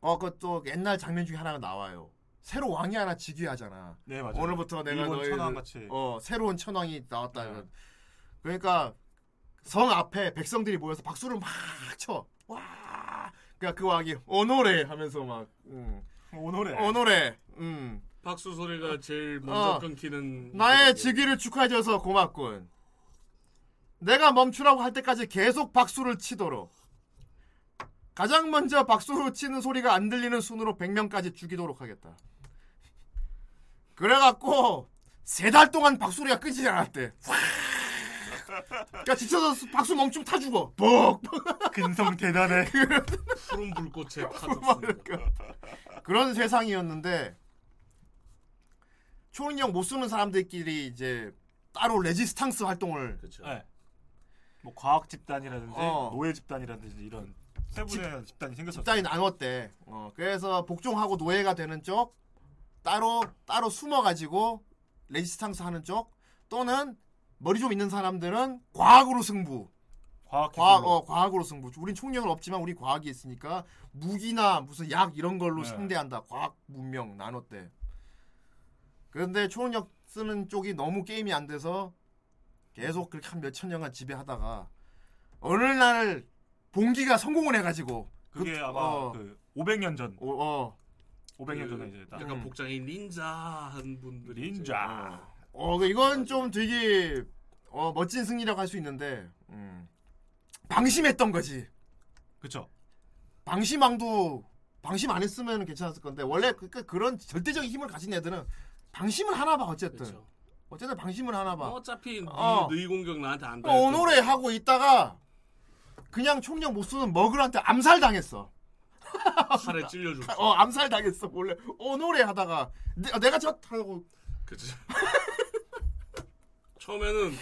어, 그것도 옛날 장면 중에 하나가 나와요. 새로 왕이 하나 즉위하잖아. 네 맞아요. 오늘부터 내가 너희 천황 같이. 어 새로운 천왕이 나왔다. 네. 그러니까 성 앞에 백성들이 모여서 박수를 막 쳐. 와. 그러니까 그 왕이 오노래 하면서 막 음. 오노래. 오노래. 음. 박수 소리가 제일 먼저 어. 끊기는 나의 즉위를 축하해줘서 고맙군. 내가 멈추라고 할 때까지 계속 박수를 치도록. 가장 먼저 박수를 치는 소리가 안 들리는 순으로 100명까지 죽이도록 하겠다. 그래갖고 세 달 동안 박수 소리가 끊이지 않았대. 그러니까 지쳐서 박수 멈추면 타 죽어. 뻑. [laughs] 근성 대단해. [laughs] 푸른 불꽃에 타졌습니다. 그런 세상이었는데 초능력 못 쓰는 사람들끼리 이제 따로 레지스탕스 활동을 그렇죠. 네. 뭐 과학 집단이라든지 어. 노예 집단이라든지 이런 세분의 집단이 생겼었어요. 집단이 나눴대. 어, 그래서 복종하고 노예가 되는 쪽 따로 따로 숨어가지고 레지스탕스 하는 쪽 또는 머리 좀 있는 사람들은 과학으로 승부. 과학 과학. 어 과학으로 승부. 우린 총력은 없지만 우리 과학이 있으니까 무기나 무슨 약 이런 걸로 네. 상대한다. 과학 문명 나눴대. 그런데 초능력 쓰는 쪽이 너무 게임이 안 돼서 계속 그렇게 한 몇천 년간 지배하다가 어느 날 봉기가 성공을 해가지고 그게 그- 아마 어. 그 500년 전, 어, 어, 500년 그 전에 이제 딱 약간 음. 복장이 닌자 한 분들이 닌자. 어, 그 이건 좀 되게 어, 멋진 승리라고 할 수 있는데 음. 방심했던 거지. 그쵸. 방심왕도 방심 안 했으면 괜찮았을 건데 원래 그, 그, 그런 절대적인 힘을 가진 애들은 방심을 하나 봐 어쨌든 그렇죠. 어쨌든 방심을 하나 봐. 어차피 네, 어. 너희 공격 나한테 안 돼. 어, 오노래 하고 있다가 그냥 총력 못 쏘는 머글한테 암살 당했어. [laughs] 칼에 찔려줬어. 어 암살 당했어 원래 오노래 하다가 내, 어, 내가 저 하고 그치. 처음에는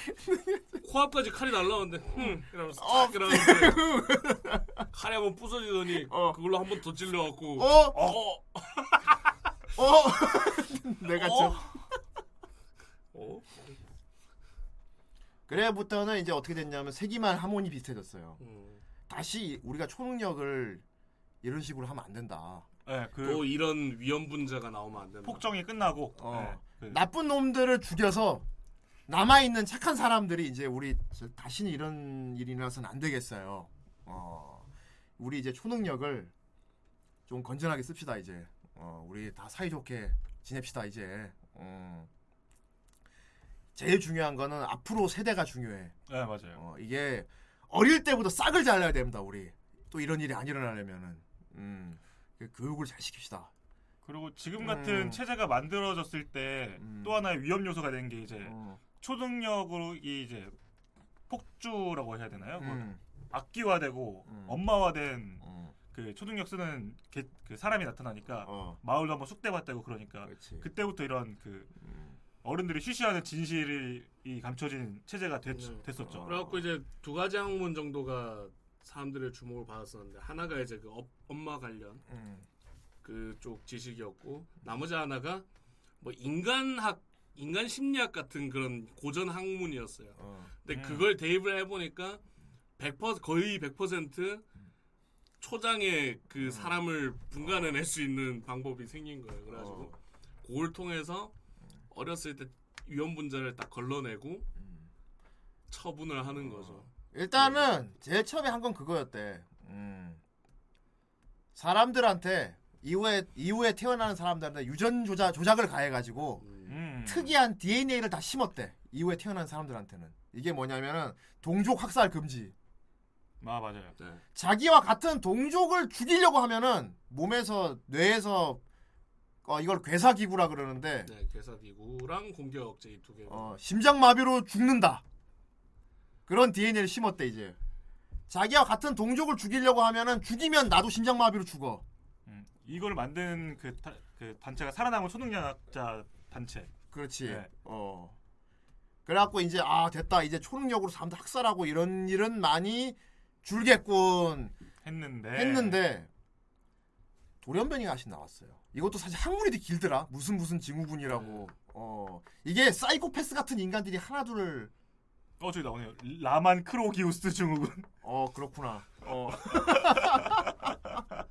코앞까지 칼이 날라오는데 흠 이러면서 어. 탁 이러는데 [laughs] 칼이 한번 부서지더니 어. 그걸로 한 번 더 찔려갖고 어? 어? 어 [laughs] 내가 어? 저 어? 그래부터는 이제 어떻게 됐냐면 세기말 하모니 비슷해졌어요. 음. 다시 우리가 초능력을 이런 식으로 하면 안 된다. 네, 그 또 이런 위험 분자가 나오면 안 된다. 폭정이 끝나고 어. 네, 그 나쁜 놈들을 죽여서 남아 있는 착한 사람들이 이제 우리 저- 다시는 이런 일이 일어나서는 안 되겠어요. 어, 우리 이제 초능력을 좀 건전하게 씁시다 이제. 어, 우리 다 사이좋게 지냅시다 이제. 음. 제일 중요한 거는 앞으로 세대가 중요해. 네, 맞아요. 어, 이게 어릴 때부터 싹을 잘라야 됩니다 우리. 또 이런 일이 안 일어나려면은. 음. 그 교육을 잘 시킵시다. 그리고 지금 같은 음. 체제가 만들어졌을 때또 음. 하나의 위험 요소가 된 게 이제 어, 초능력으로 이 이제 폭주라고 해야 되나요? 음, 악기화되고 음. 엄마화된 어, 그 초능력 쓰는 개- 그 사람이 나타나니까 어, 마을도 한번 쑥대밭되고 그러니까 그렇지. 그때부터 이런 그 음. 어른들이 쉬쉬하는 진실이 이 감춰진 체제가 됐, 네. 됐었죠. 그래갖고 이제 두 가지 학문 정도가 사람들의 주목을 받았었는데 하나가 이제 그 업- 업마 관련 음. 그쪽 지식이었고 나머지 하나가 뭐 인간학 인간 심리학 같은 그런 고전 학문이었어요. 어. 근데 음. 그걸 대입을 해보니까 100% 거의 100% 초장에 그 사람을 분간해낼 수 있는 방법이 생긴 거예요. 그래가지고 그걸 통해서 어렸을 때 위험 분자를 딱 걸러내고 처분을 하는 거죠. 일단은 제일 처음에 한 건 그거였대. 음. 사람들한테 이후에 이후에 태어나는 사람들한테 유전 조작 조작을 가해가지고 음. 특이한 DNA를 다 심었대. 이후에 태어난 사람들한테는 이게 뭐냐면은 동족 학살 금지. 아 맞아요. 네. 자기와 같은 동족을 죽이려고 하면은 몸에서 뇌에서 어, 이걸 괴사기구라 그러는데 네, 개사기구랑 공격 억제 이 두 개. 어, 심장마비로 죽는다. 그런 DNA를 심었대 이제. 자기와 같은 동족을 죽이려고 하면은 죽이면 나도 심장마비로 죽어. 음. 이걸 만든 그, 타- 그 단체가 살아남은 초능력자 단체. 그렇지. 네. 어. 그래갖고 이제 아 됐다 이제 초능력으로 사람들 학살하고 이런 일은 많이 줄겠군 했는데 했는데 돌연변이가 하나씩 나왔어요. 이것도 사실 학명이 되게 길더라. 무슨 무슨 증후군이라고. 어 이게 사이코패스 같은 인간들이 하나둘 어 저기 나오네요. 라만 크로기우스 증후군. 어 그렇구나. 어. [laughs]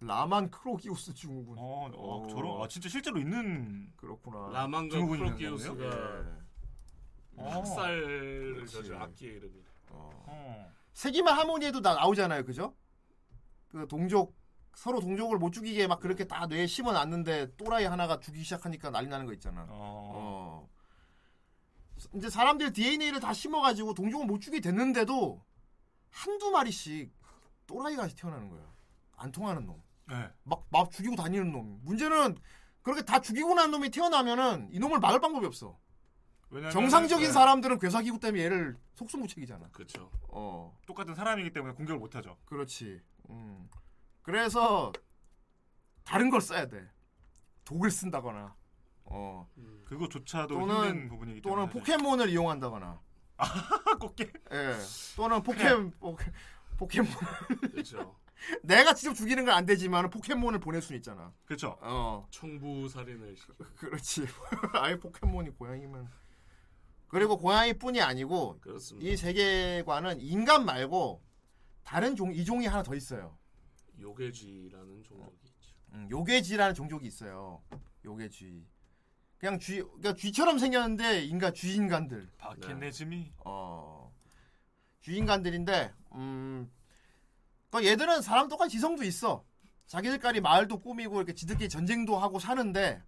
라만 크로기우스 증후군. 어, 어, 오. 저런 아 진짜 실제로 있는 그렇구나. 라만 증후군이 있는 크로기우스가 예. 어. 학살을. 저질 악기의 이름이. 어. 어. 세기말 하모니에도 나 나오잖아요, 그죠? 그 동족 서로 동족을 못 죽이게 막 그렇게 다 뇌에 심어놨는데 또라이 하나가 죽이기 시작하니까 난리 나는 거 있잖아. 어. 어. 이제 사람들 DNA를 다 심어가지고 동족을 못 죽이게 됐는데도 한두 마리씩 또라이가 태어나는 거야. 안 통하는 놈. 네. 막, 막 죽이고 다니는 놈. 문제는 그렇게 다 죽이고 난 놈이 태어나면은 이 놈을 막을 방법이 없어. 왜냐면 정상적인 네. 사람들은 괴사기구 때문에 얘를 속수무책이잖아. 그렇죠. 어. 똑같은 사람이기 때문에 공격을 못 하죠. 그렇지. 음. 그래서 다른 걸 써야 돼. 독을 쓴다거나. 어. 그거조차도 또는- 힘든 부분이기 때문에 또는 포켓몬을 이용한다거나. [laughs] 꽃게. 예. 또는 포켓 포켓 포켓몬. 그렇죠. [laughs] 내가 직접 죽이는 건 안 되지만 포켓몬을 보낼 수는 있잖아. 그렇죠. 어. 청부 살인을 시켜. 그렇지. [laughs] 아예 포켓몬이 고양이면. 그리고 고양이뿐이 아니고 그렇습니다. 이 세계관은 인간 말고 다른 종 이종이 하나 더 있어요. 요괴쥐라는 종족이 있죠. 음, 요괴쥐라는 종족이 있어요. 요괴쥐. 그냥 쥐, 그러니까 쥐처럼 생겼는데 인간 쥐인간들. 바켓네즈미. 어. 쥐인간들인데, 음, 그 얘들은 사람 똑같이 지성도 있어. 자기들끼리 마을도 꾸미고 이렇게 지들끼리 전쟁도 하고 사는데,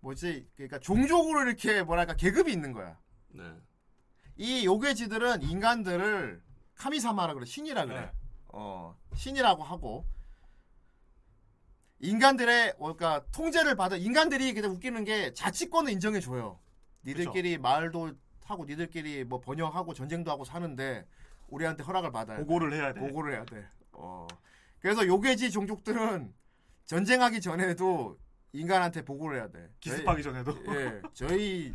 뭐지, 그러니까 종족으로 이렇게 뭐랄까 계급이 있는 거야. 네. 이 요괴쥐들은 인간들을 카미사마라 그래, 신이라 그래. 네. 어, 신이라고 하고 인간들의 그러니까 통제를 받은 인간들이 그냥 웃기는 게 자치권을 인정해 줘요. 니들끼리 말도 하고 니들끼리 뭐 번영하고 전쟁도 하고 사는데 우리한테 허락을 받아야 돼. 보고를 해야 돼. 보고를 해야 돼. 어. 그래서 요괴지 종족들은 전쟁하기 전에도 인간한테 보고를 해야 돼. 기습하기 전에도 저희, 예, 저희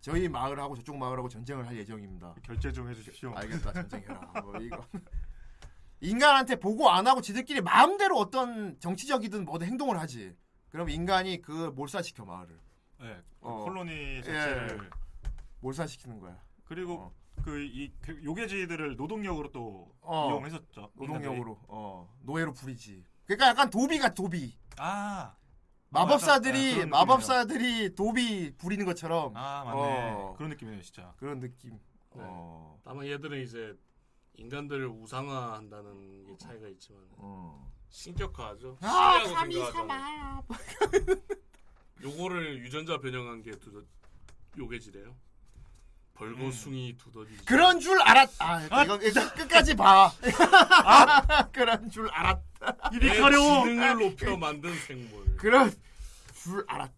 저희 마을하고 저쪽 마을하고 전쟁을 할 예정입니다. 결제 좀 해주십시오. 알겠다 전쟁해라. 뭐 이거 인간한테 보고 안 하고 지들끼리 마음대로 어떤 정치적이든 뭐든 행동을 하지. 그럼 인간이 그 몰살시켜 마을을 네. 그 어. 콜로니 자체를 몰살시키는 거야. 그리고 어. 그이 요괴지들을 노동력으로 또 어. 이용했었죠. 노동력으로 어 노예로 부리지. 그러니까 약간 도비가 도비. 인간들이. 아. 마법사들이 맞아. 아, 마법사들이 도비 부리는 것처럼 아 맞네. 어. 그런 느낌이네요 진짜. 그런 느낌. 네. 어. 다만 얘들은 이제 인간들을 우상화한다는 게 차이가 있지만 어. 신격화하죠. 아, 감히 생각하잖아요. 요거를 유전자 변형한 게 두더 요괴지래요. 벌거숭이 두더지. 그런 줄 알았. 아, 이거 일단 끝까지 봐. [laughs] 그런 줄 알았. 입이 내 가려워. 지능을 높여 만든 생물. 그런 줄 알았.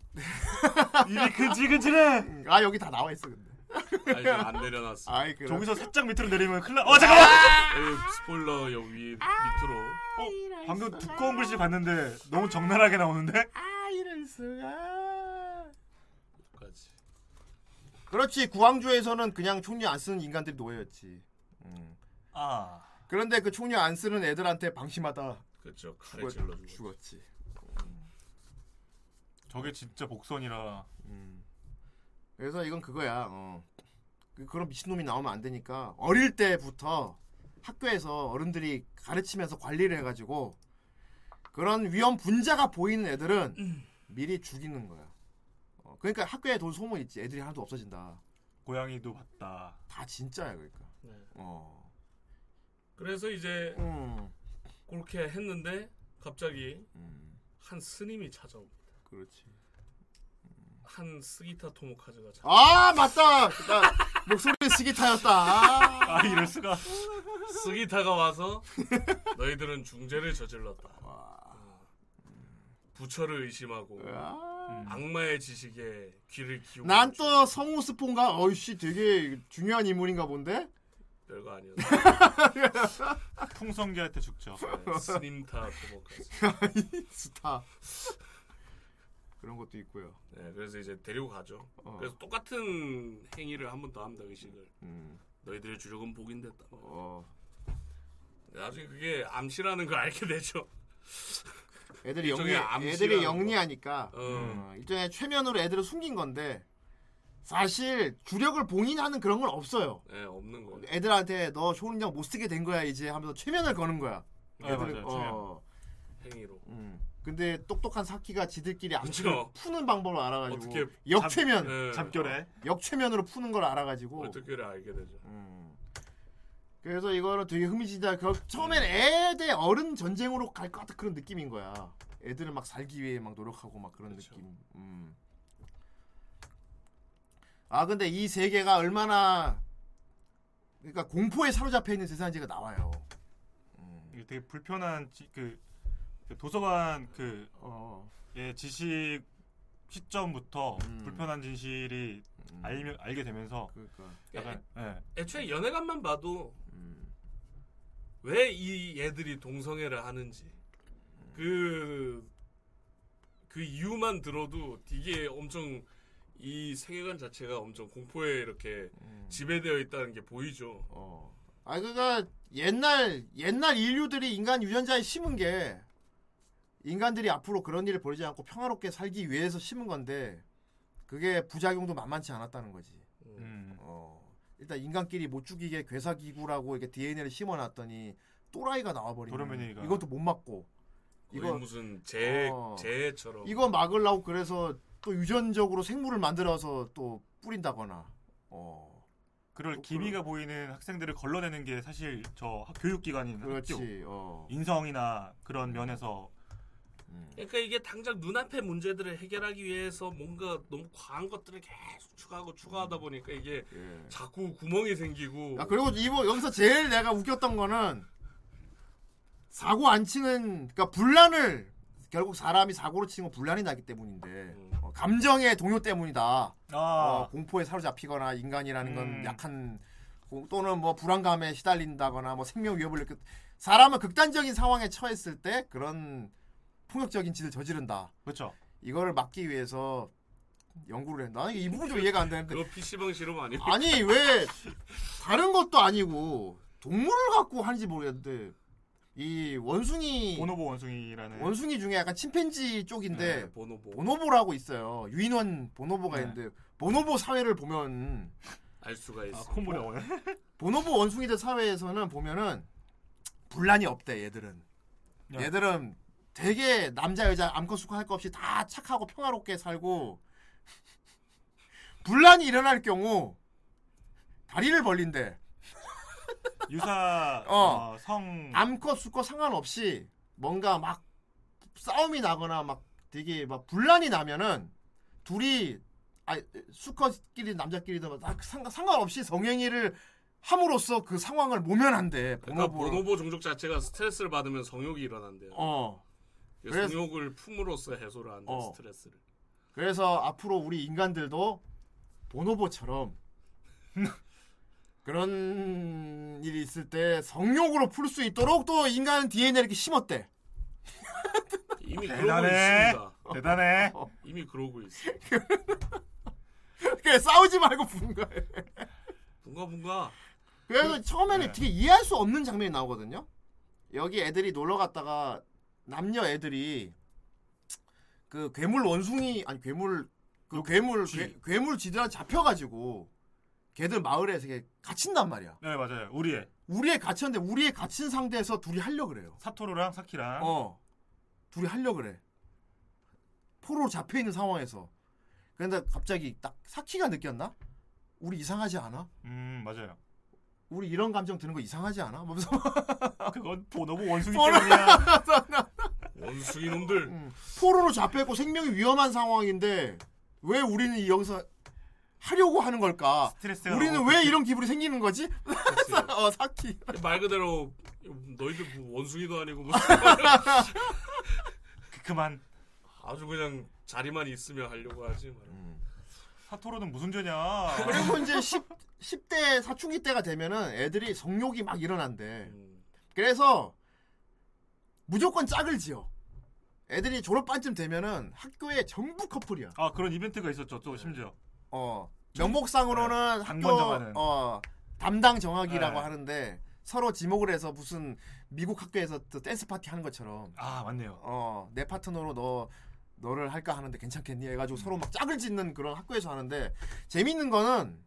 입이 근질근질해. 아 여기 다 나와 있어 근데. 아, 이제 안 내려놨어. 아이 그럼. 저기서 살짝 밑으로 내리면 큰일 나. 어 잠깐만. 에이, 스포일러 여 위, 밑으로. 어 방금 두꺼운 글씨 봤는데 너무 적나라하게 나오는데. 아 이럴 수가. 까지. 그렇지 구황조에서는 그냥 총류 안 쓰는 인간들이 노예였지. 음. 아. 그런데 그 총류 안 쓰는 애들한테 방심하다 그렇죠. 칼에 죽었, 찔러주고. 죽었지. 저게 진짜 복선이라. 음. 그래서 이건 그거야. 어. 그- 그런 미친놈이 나오면 안 되니까 어릴 때부터 학교에서 어른들이 가르치면서 관리를 해가지고 그런 위험 분자가 보이는 애들은 미리 죽이는 거야. 어, 그러니까 학교에 돈 소문 있지. 애들이 하나도 없어진다. 고양이도 봤다. 다 진짜야 그러니까. 네. 어. 그래서 이제 음. 그렇게 했는데 갑자기 음. 한 스님이 찾아옵니다. 그렇지. 한 스기타 토모카즈가 찾아. 아 맞다. 나 목소리 스기타였다. 아. 아 이럴 수가. 스기타가 와서 너희들은 중죄를 저질렀다. 어. 부처를 의심하고 아. 악마의 지식에 귀를 기울이고 난 또 성우 스폰가 어이씨 되게 중요한 인물인가 본데. 별거 아니었어. 풍성기한테 죽죠. 네, 스님타 토모카즈. [laughs] 스타. 그런 것도 있고요. 네, 그래서 이제 데리고 가죠. 어. 그래서 똑같은 행위를 한 번 더 합니다. 의식을. 음. 너희들의 주력은 복인됐다. 어. 나중에 그게 암시라는 걸 알게 되죠. 애들이 영리 애들이 거. 영리하니까 어. 어, 일종의 최면으로 애들을 숨긴 건데 사실 주력을 봉인하는 그런 건 없어요. 네, 없는 거. 애들한테 너 쇼능력 못 쓰게 된 거야 이제 하면서 최면을 거는 거야. 네, 맞아요, 최면. 행위로. 음. 근데 똑똑한 사키가 지들끼리 그쵸. 푸는 방법을 알아가지고 어떻게 역최면 예. 잠결에 역최면으로 푸는 걸 알아가지고 어떻게 알게 되죠. 음. 그래서 이거는 되게 흥미진진한 그 처음엔 애 대 어른 전쟁으로 갈 것 같은 그런 느낌인 거야. 애들은 막 살기 위해 막 노력하고 막 그런 그쵸. 느낌. 음. 아 근데 이 세계가 얼마나 그러니까 공포에 사로잡혀 있는 세상인지가 나와요. 음. 이게 되게 불편한 지, 그, 그 도서관 그 어. 예, 지식 시점부터 음. 불편한 진실이 음. 알면 알게 되면서 그러니까. 약간 예. 애초에 연애관만 봐도 음. 왜이 애들이 동성애를 하는지 그, 그 이유만 들어도 이게 엄청 이 세계관 자체가 엄청 공포에 이렇게 음. 지배되어 있다는 게 보이죠. 어. 아 그니까 옛날 옛날 인류들이 인간 유전자에 심은 게 인간들이 앞으로 그런 일을 벌이지 않고 평화롭게 살기 위해서 심은 건데 그게 부작용도 만만치 않았다는 거지. 음. 어. 일단 인간끼리 못 죽이게 괴사기구라고 이렇게 DNA를 심어놨더니 또라이가 나와버리면 도르메니가. 이것도 못 막고 이거 무슨 재 어. 재해처럼 이거 막으려고 그래서 또 유전적으로 생물을 만들어서 또 뿌린다거나 어 그럴 또 기미가 보이는 학생들을 걸러내는 게 사실 저 학- 교육기관인 학교 그렇지 어 인성이나 그런 면에서 음. 그러니까 이게 당장 눈앞의 문제들을 해결하기 위해서 뭔가 너무 과한 것들을 계속 추가하고 추가하다 보니까 이게 예. 자꾸 구멍이 생기고 아 그리고 이거 여기서 제일 내가 웃겼던 거는 사고 안 치는 그러니까 분란을 결국 사람이 사고로 치는 건 분란이 나기 때문인데 음. 어, 감정의 동요 때문이다. 아 어, 공포에 사로잡히거나 인간이라는 건 음. 약한 고- 또는 뭐 불안감에 시달린다거나 뭐 생명 위협을 느꼈 사람은 극단적인 상황에 처했을 때 그런 폭력적인 짓을 저지른다. 그렇죠. 이거를 막기 위해서 연구를 했나? 이 부분 좀 이해가 안 되는데 그거 PC방 실험 아니에요? 아니 왜 다른 것도 아니고 동물을 갖고 하는지 모르겠는데 이 원숭이 보노보 원숭이라는 원숭이 중에 약간 침팬지 쪽인데 네, 보노보 보노보라고 있어요. 유인원 보노보가 네. 있는데 보노보 사회를 보면 알 수가 아, 있어. 콧물이 나오네. [laughs] 보노보 원숭이들 사회에서는 보면은 분란이 없대 얘들은. 네. 얘들은 되게 남자 여자 암컷 수컷 할 거 없이 다 착하고 평화롭게 살고 [laughs] 분란이 일어날 경우 다리를 벌린대. 유사 [laughs] 어. 어, 성 암컷 수컷 상관없이 뭔가 막 싸움이 나거나 막 되게 막 분란이 나면은 둘이 아 수컷끼리 남자끼리도 막 상관 상관없이 성행위를 함으로써 그 상황을 모면한대. 그러니까. 보노보 종족 자체가 스트레스를 받으면 성욕이 일어난대요. 어. 이 그래서- 성욕을 품으로써 해소를 한대 어. 스트레스를. 그래서 앞으로 우리 인간들도 보노보처럼 [laughs] 그런 일이 있을 때 성욕으로 풀 수 있도록 또 인간 DNA를 이렇게 심었대. [laughs] 이미 그러고 대단해. 있습니다. 대단해. [laughs] 이미 그러고 있어. 그래 싸우지 말고 거야. bun가 bun가. 그래서 처음에는 네. 되게 이해할 수 없는 장면이 나오거든요. 여기 애들이 놀러 갔다가 남녀 애들이 그 괴물 원숭이 아니 괴물 그 괴물 쥐. 괴, 괴물 쥐들한테 잡혀가지고 걔들 마을에서 갇힌단 말이야. 네 맞아요. 우리의 우리에 갇혔는데 우리에 갇힌 상태에서 둘이 하려 그래요. 사토루랑 사키랑 어, 둘이 하려 그래. 포로로 잡혀 있는 상황에서. 그런데 갑자기 딱 사키가 느꼈나? 우리 이상하지 않아? 음 맞아요. 우리 이런 감정 드는 거 이상하지 않아? 그건 [laughs] 보노보 원숭이 때문이야. [laughs] 원숭이 놈들. 음, 포로로 잡혀있고 생명이 위험한 상황인데 왜 우리는 여기서 하려고 하는 걸까? 스트레스가 우리는 너무 왜 이런 기분이 생기는 거지? [laughs] 어, 사키. 말 그대로 너희들 뭐 원숭이도 아니고 무슨 [laughs] 그만 아주 그냥 자리만 있으면 하려고 하지. 뭐. 사토루는 무슨 죄냐. 그리고 이제 10, 10대 사춘기 때가 되면은 애들이 성욕이 막 일어난대. 음. 그래서 무조건 짝을 지어. 애들이 졸업반쯤 되면은 학교에 전부 커플이야. 아 그런 이벤트가 있었죠. 또 심지어 어. 명목상으로는 네, 학교. 어, 담당 정학이라고 네. 하는데 서로 지목을 해서 무슨 미국 학교에서 또 댄스 파티 하는 것처럼 아 맞네요. 어, 내 파트너로 너 너를 할까 하는데 괜찮겠니? 해가지고 서로 막 짝을 짓는 그런 학교에서 하는데 재밌는 거는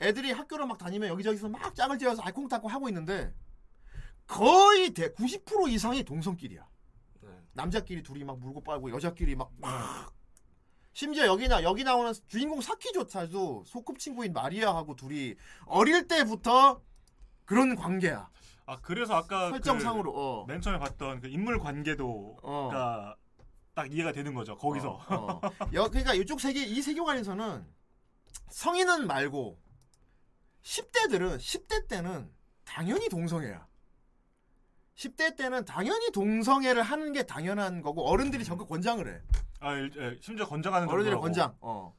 애들이 학교를 막 다니면 여기저기서 막 짝을 지어서 알콩달콩 하고 있는데 거의 대 90% 이상이 동성끼리야. 남자끼리 둘이 막 물고 빨고 여자끼리 막 막. 심지어 여기 나 여기 나오는 주인공 사키조차도 소꿉 친구인 마리아하고 둘이 어릴 때부터 그런 관계야. 아 그래서 아까 설정상으로 어. 그맨 처음에 봤던 그 인물 관계도가 어. 딱 이해가 되는 거죠. 거기서. 어, 어. 여, 그러니까 이쪽 세계 이 세계관에서는 성인은 말고 10대들은 10대 때는 당연히 동성애야. 10대 때는 당연히 동성애를 하는 게 당연한 거고 어른들이 적극 권장을 해. 아 일- 예, 심지어 권장하는 어른들이. 권장. 어.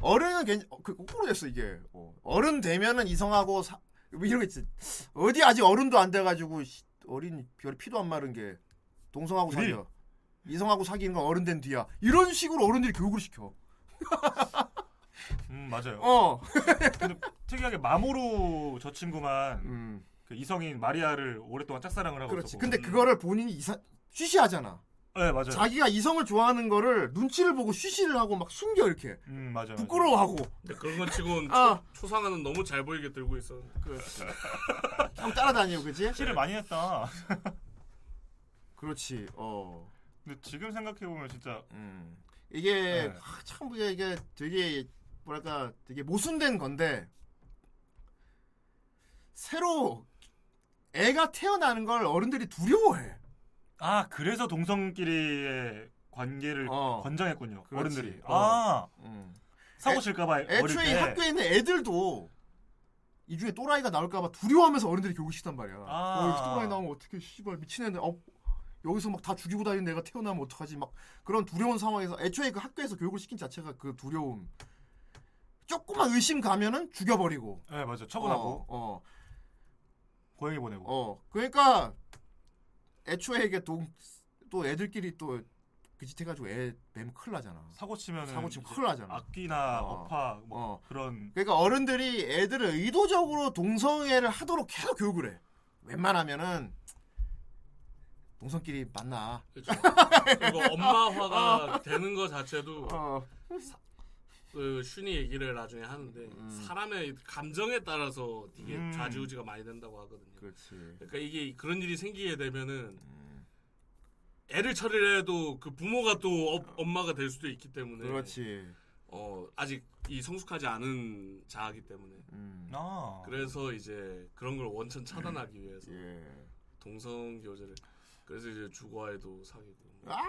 어른은 괜, 어, 그 거꾸로 됐어 이게. 어. 어른 되면은 이성하고 사, 뭐 이런 거 있지. 어디 아직 어른도 안 돼가지고 씨, 어린 별이 피도 안 마른 게 동성하고. 사겨. 이성하고 사귀는 건 어른 된 뒤야. 이런 식으로 어른들이 교육을 시켜. [laughs] 음 맞아요. 어. 근데 특이하게 마모로 저 친구만 음. 그 이성인 마리아를 오랫동안 짝사랑을 하고 그렇지. 있었고. 근데 그거를 본인이 이사 쉬쉬하잖아. 네 맞아요. 자기가 이성을 좋아하는 거를 눈치를 보고 쉬쉬를 하고 막 숨겨 이렇게 음 맞아요. 부끄러워하고. 근데 그런 건 치곤 [laughs] 아. 초, 초상화는 너무 잘 보이게 들고 있어. [laughs] 형 따라다니고 그지? 실을 많이 했다. [laughs] 그렇지. 어. 근데 지금 생각해 보면 진짜 음. 이게 네. 아, 참 이게, 이게 되게 뭐랄까 되게 모순된 건데 새로 애가 태어나는 걸 어른들이 두려워해. 아 그래서 동성끼리의 관계를 어. 권장했군요. 그렇지. 어른들이. 어. 아 음. 사고 애- 칠까봐 애초에 때. 학교에 있는 애들도 이 중에 또라이가 나올까봐 두려워하면서 어른들이 교육을 시단 말이야. 아. 어, 또라이 나오면 어떻게 씨발 미친 애들 어, 여기서 막 다 죽이고 다니는 애가 태어나면 어떡하지? 막 그런 두려운 상황에서 애초에 그 학교에서 교육을 시킨 자체가 그 두려움. 조금만 의심 가면은 죽여버리고. 네 맞아. 처분하고 어, 어, 고양이 보내고. 어. 그러니까 애초에 이게 동, 또 애들끼리 또 그짓 해가지고 애 매면 큰일 나잖아. 사고 치면 사고 치면 큰일 나잖아. 악기나 어. 어. 파 뭐 어. 그런 그러니까 어른들이 애들을 의도적으로 동성애를 하도록 계속 교육을 해. 웬만하면은 동성끼리 만나. 그렇죠. 그리고 엄마화가 [laughs] 되는 것 자체도 어. 그 슌이 얘기를 나중에 하는데 음. 사람의 감정에 따라서 되게 음. 좌지우지가 많이 된다고 하거든요. 그렇지. 그러니까 이게 그런 일이 생기게 되면은 음. 애를 처리를 해도 그 부모가 또 어- 엄마가 될 수도 있기 때문에 그렇지. 어 아직 이 성숙하지 않은 자아기 때문에 음. 아 그래서 이제 그런 걸 원천 차단하기 위해서 예. 동성 교제를 그래서 이제 주거아이도 사귀고 뭐. 아!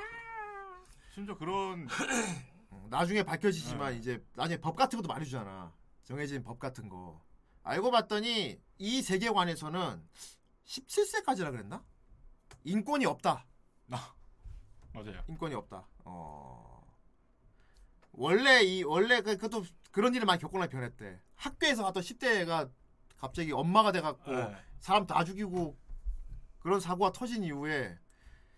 심지어 그런 어, 나중에 밝혀지지만 네. 이제 나중에 법 같은 것도 말해주잖아. 정해진 법 같은 거. 알고 봤더니 이 세계관에서는 17세까지라 그랬나? 인권이 없다. 맞아요. 인권이 없다. 어. 원래 이 원래 그 그것도 그런 일을 많이 겪거나 변했대. 학교에서 하던 10대가 갑자기 엄마가 돼갖고 네. 사람 다 죽이고 그런 사고가 터진 이후에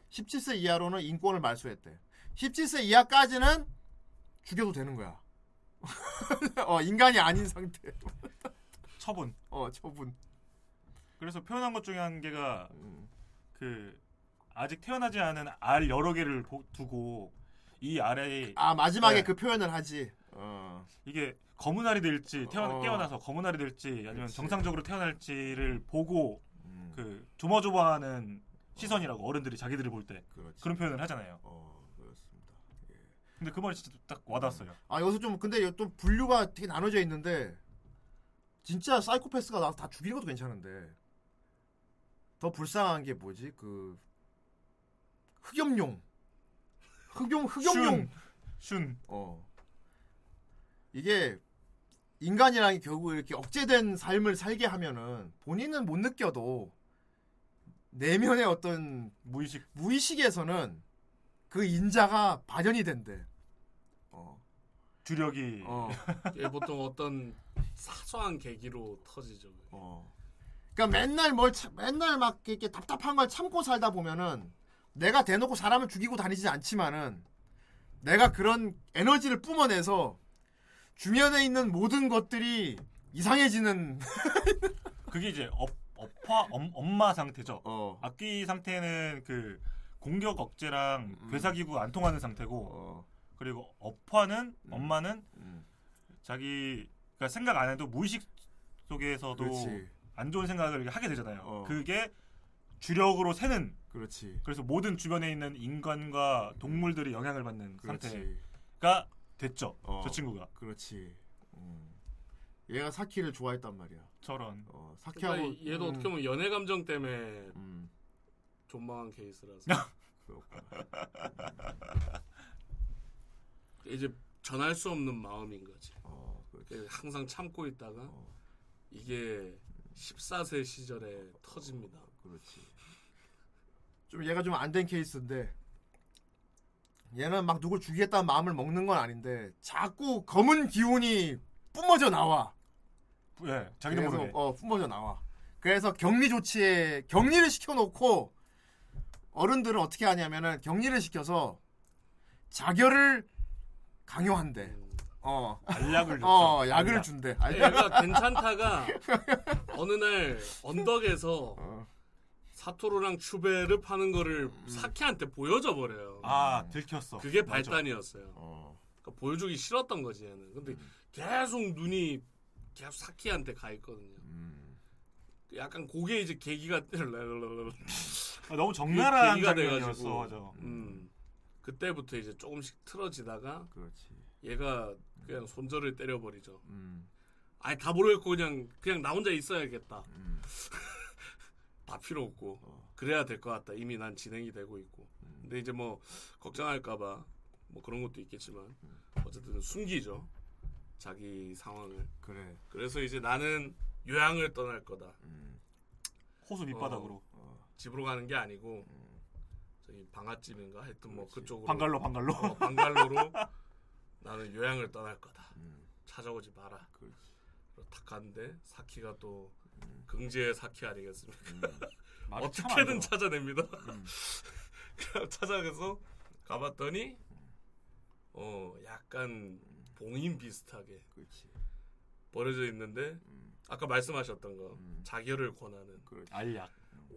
17세 이하로는 인권을 말소했대. 17세 이하까지는 죽여도 되는 거야. [laughs] 어, 인간이 아닌 상태. [laughs] 처분. 어, 처분. 그래서 표현한 것 중에 한 개가 음. 그 아직 태어나지 않은 알 여러 개를 보- 두고 이 알에 아, 마지막에 네. 그 표현을 하지. 어. 이게 검은 알이 될지 태어 어. 깨어나서 검은 알이 될지 아니면 그렇지. 정상적으로 태어날지를 보고 음, 그 조마조마하는 시선이라고 어른들이 자기들을 볼 때 그렇지. 그런 표현을 하잖아요. 어. 근데 그 말이 진짜 딱 와닿았어요. 아, 여기서 좀 근데 또 분류가 되게 나눠져 있는데 진짜 사이코패스가 나서 다 죽이는 것도 괜찮은데 더 불쌍한 게 뭐지? 그 흑염룡. 흑염 흑염룡. 슌. 어. 이게 인간이라는 게 결국 이렇게 억제된 삶을 살게 하면은 본인은 못 느껴도 내면의 어떤 무의식 무의식에서는 그 인자가 발현이 된대. 어. 주력이 어. [laughs] 보통 어떤 사소한 계기로 터지죠. 어. 그러니까 맨날 뭘 참- 맨날 막 이렇게 답답한 걸 참고 살다 보면은 내가 대놓고 사람을 죽이고 다니지 않지만은 내가 그런 에너지를 뿜어내서 주변에 있는 모든 것들이 이상해지는 [laughs] 그게 이제 업, 업마 업, 업마 상태죠. 어. 악귀 상태는 그 공격 억제랑 음. 괴사기구 안 통하는 상태고 어. 그리고 업마는 음. 업마는 음. 자기 그러니까 생각 안 해도 무의식 속에서도 그렇지. 안 좋은 생각을 하게 되잖아요. 어. 그게 주력으로 새는 그렇지. 그래서 모든 주변에 있는 인간과 동물들이 영향을 받는 그렇지. 상태가 됐죠. 어. 저 친구가 그렇지. 음. 얘가 사키를 좋아했단 말이야. 저런. 어, 사키하고 그러니까 얘도 음, 어떻게 보면 연애 감정 때문에 음, 존망한 케이스라서 [laughs] 그렇구나. [laughs] 이제 전할 수 없는 마음인 거지. 어, 그렇지. 항상 참고 있다가 어. 이게 14세 시절에 터집니다. 그렇지. 좀 얘가 좀 안 된 케이스인데 얘는 막 누굴 죽이겠다는 마음을 먹는 건 아닌데 자꾸 검은 기운이 뿜어져 나와. 예, 자기도 모르게. 어, 뿜어져 나와. 그래서 격리 조치에 격리를 시켜놓고 어른들은 어떻게 하냐면은 격리를 시켜서 자결을 강요한대. 어, 알약을. [laughs] 어, 약을 알약. 준대. 얘가 괜찮다가 어느 날 언덕에서 [laughs] 어. 사토루랑 추베를 파는 거를 사키한테 보여줘 버려요. 아 들켰어. 그게 맞아. 발단이었어요. 어. 그러니까 보여주기 싫었던 거지 얘는. 근데 계속 눈이 계속 사키한테 가 있거든요. 음. 약간 그게 이제 계기가 [laughs] 아, 너무 적나라한 계기가 장면이었어. 돼가지고. 맞아. 음. 그때부터 이제 조금씩 틀어지다가 그렇지. 얘가 그냥 손절을 때려버리죠. 음. 아니 다 모르겠고 그냥 그냥 나 혼자 있어야겠다. 음. [laughs] 다 필요 없고 어. 그래야 될 것 같다. 이미 난 진행이 되고 있고. 음. 근데 이제 뭐 걱정할까봐 뭐 그런 것도 있겠지만 음. 어쨌든 숨기죠. 자기 상황을. 그래. 그래서 이제 나는 요양을 떠날 거다. 음. 호수 밑바닥으로. 어. 집으로 가는 게 아니고 음. 저기 방앗집인가 하여튼 뭐 그렇지. 그쪽으로 방갈로 방갈로. 어, 방갈로로 [laughs] 나는 요양을 떠날 거다. 음. 찾아오지 마라. 그렇지. 그리고 탁 갔는데 사키가 또 음. 긍지의 사키 아니겠습니까? 음. [laughs] 어떻게든. 찾아냅니다. 음. [laughs] 찾아가서 가봤더니 어 약간 봉인 비슷하게 그렇지. 버려져 있는데 음. 아까 말씀하셨던 거 음. 자결을 권하는 그렇지. 알약.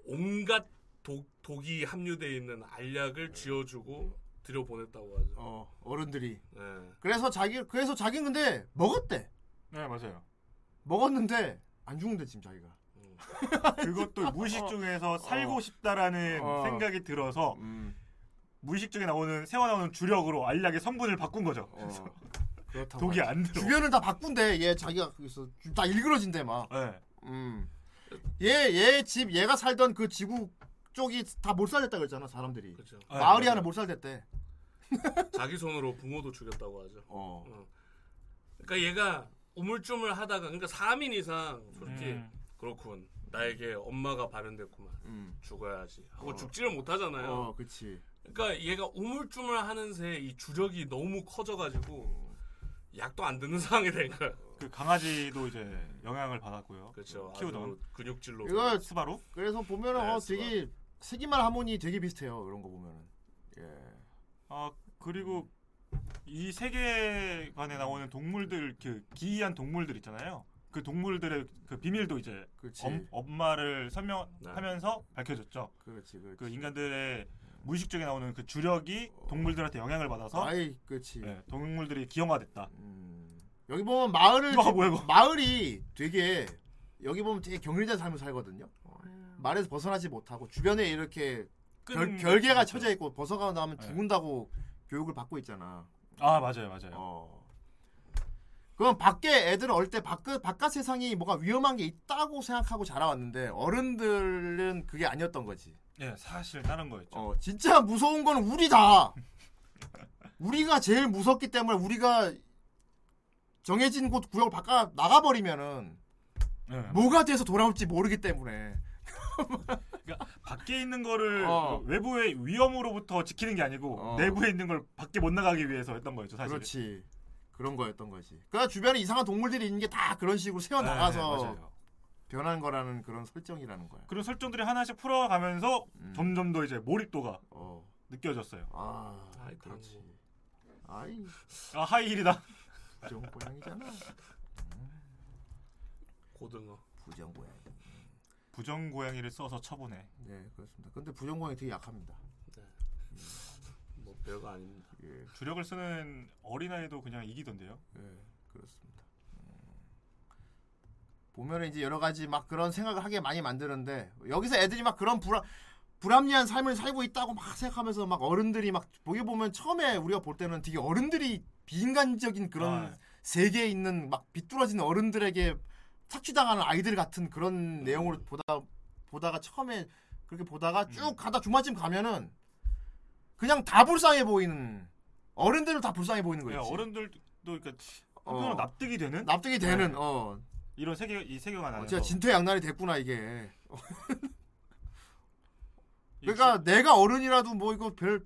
온갖 독, 독이 함유되어 있는 알약을 쥐어주고 들여보냈다고 하죠. 어, 어른들이. 네. 그래서 자기 그래서 자기는 근데 먹었대. 네 맞아요. 먹었는데 안 죽는데 지금 자기가. 음. [laughs] 그것도 무의식 중에서 살고 싶다라는 어. 생각이 들어서 음. 무의식 중에 나오는 새어 나오는 주력으로 알약의 성분을 바꾼 거죠. 어. 그렇다고. 독이. 안 들어. 주변을 다 바꾼대. 얘 자기가 거기서 다 일그러진대 막. 네. 음. 얘얘 집 얘가 살던 그 지구 쪽이 다 몰살됐다 그랬잖아 사람들이. 그렇죠. 네, 마을이 맞아요. 하나 몰살됐대. [laughs] 자기 손으로 붕어도 죽였다고 하죠. 어. 어. 그러니까 얘가 우물쭈물 하다가 그러니까 3인 이상 솔직히 음. 그렇군. 나에게 엄마가 발현됐구만. 음. 죽어야지. 하고 어. 죽지를 못하잖아요. 어, 그렇지. 그러니까 얘가 우물쭈물 하는 새이 주력이 너무 커져가지고 약도 안 듣는 상황이 된 거야. 그 강아지도 이제 영향을 받았고요. 그렇죠. 키우던 아주 근육질로. 이거 스바루. 그래서 보면은 네, 어 되게 세기말 하모니 되게 비슷해요. 이런 거 보면은. 예. 아 그리고 이 세계관에 나오는 동물들 그 기이한 동물들 있잖아요. 그 동물들의 그 비밀도 이제. 엄, 엄마를 설명하면서 밝혀졌죠. 그렇지. 그렇지. 그 인간들의 무의식 중에 나오는 그 주력이 동물들한테 영향을 받아서 아이, 그렇지. 네, 동물들이 기형화됐다. 음. 여기 보면 마을을 이거 뭐야, 이거? 마을이 되게 여기 보면 되게 격리된 삶을 살거든요. 말에서 벗어나지 못하고 주변에 이렇게 결, 끈- 결 계가 그렇죠. 쳐져 있고 벗어가고 나면 네. 죽는다고 교육을 받고 있잖아. 아 맞아요, 맞아요. 어. 그럼 밖에 애들은 어릴 때 바깥, 바깥 세상이 뭐가 위험한 게 있다고 생각하고 자라왔는데 어른들은 그게 아니었던 거지. 예, 사실 다른 거였죠. 어, 진짜 무서운 건 우리다. 우리가 제일 무섭기 때문에 우리가 정해진 곳 구역을 바꿔 나가버리면은 예. 뭐가 돼서 돌아올지 모르기 때문에. 그러니까 밖에 있는 거를 어. 그 외부의 위험으로부터 지키는 게 아니고 어. 내부에 있는 걸 밖에 못 나가기 위해서 했던 거였죠, 사실. 그렇지. 그런 거였던 거지. 그러니까 주변에 이상한 동물들이 있는 게 다 그런 식으로 새어 나가서 네, 맞아요. 변한 거라는 그런 설정이라는 거야. 그런 설정들이 하나씩 풀어가면서 음. 점점 더 이제 몰입도가 어. 느껴졌어요. 아, 아이, 그렇지. 아이, 아 하이힐이다. 부정 고양이잖아. 고등어. 부정 고양이. 부정 고양이를 써서 쳐보네. 네, 그렇습니다. 근데 부정 고양이 되게 약합니다. 네. 뭐 별거 아닙니다. 예, 주력을 쓰는 어린아이도 그냥 이기던데요. 예, 그렇습니다. 음. 보면은 이제 여러 가지 막 그런 생각을 하게 많이 만드는데 여기서 애들이 막 그런 불안 불합리한 삶을 살고 있다고 막 생각하면서 막 어른들이 막 보게 보면 처음에 우리가 볼 때는 되게 어른들이 비인간적인 그런 아. 세계에 있는 막 비뚤어진 어른들에게 착취당하는 아이들 같은 그런 내용으로 보다 보다가 처음에 그렇게 보다가 음. 쭉 가다 중반쯤 가면은 그냥 다 불쌍해 보이는 어른들은 다 불쌍해 보이는 예, 거지. 어른들도 그러니까 어. 납득이 되는 납득이 되는 어 이런 세계 이 세계관 어, 안에서 진짜 진퇴양난이 됐구나 이게. 이 [laughs] 그러니까 내가 어른이라도 뭐 이거 별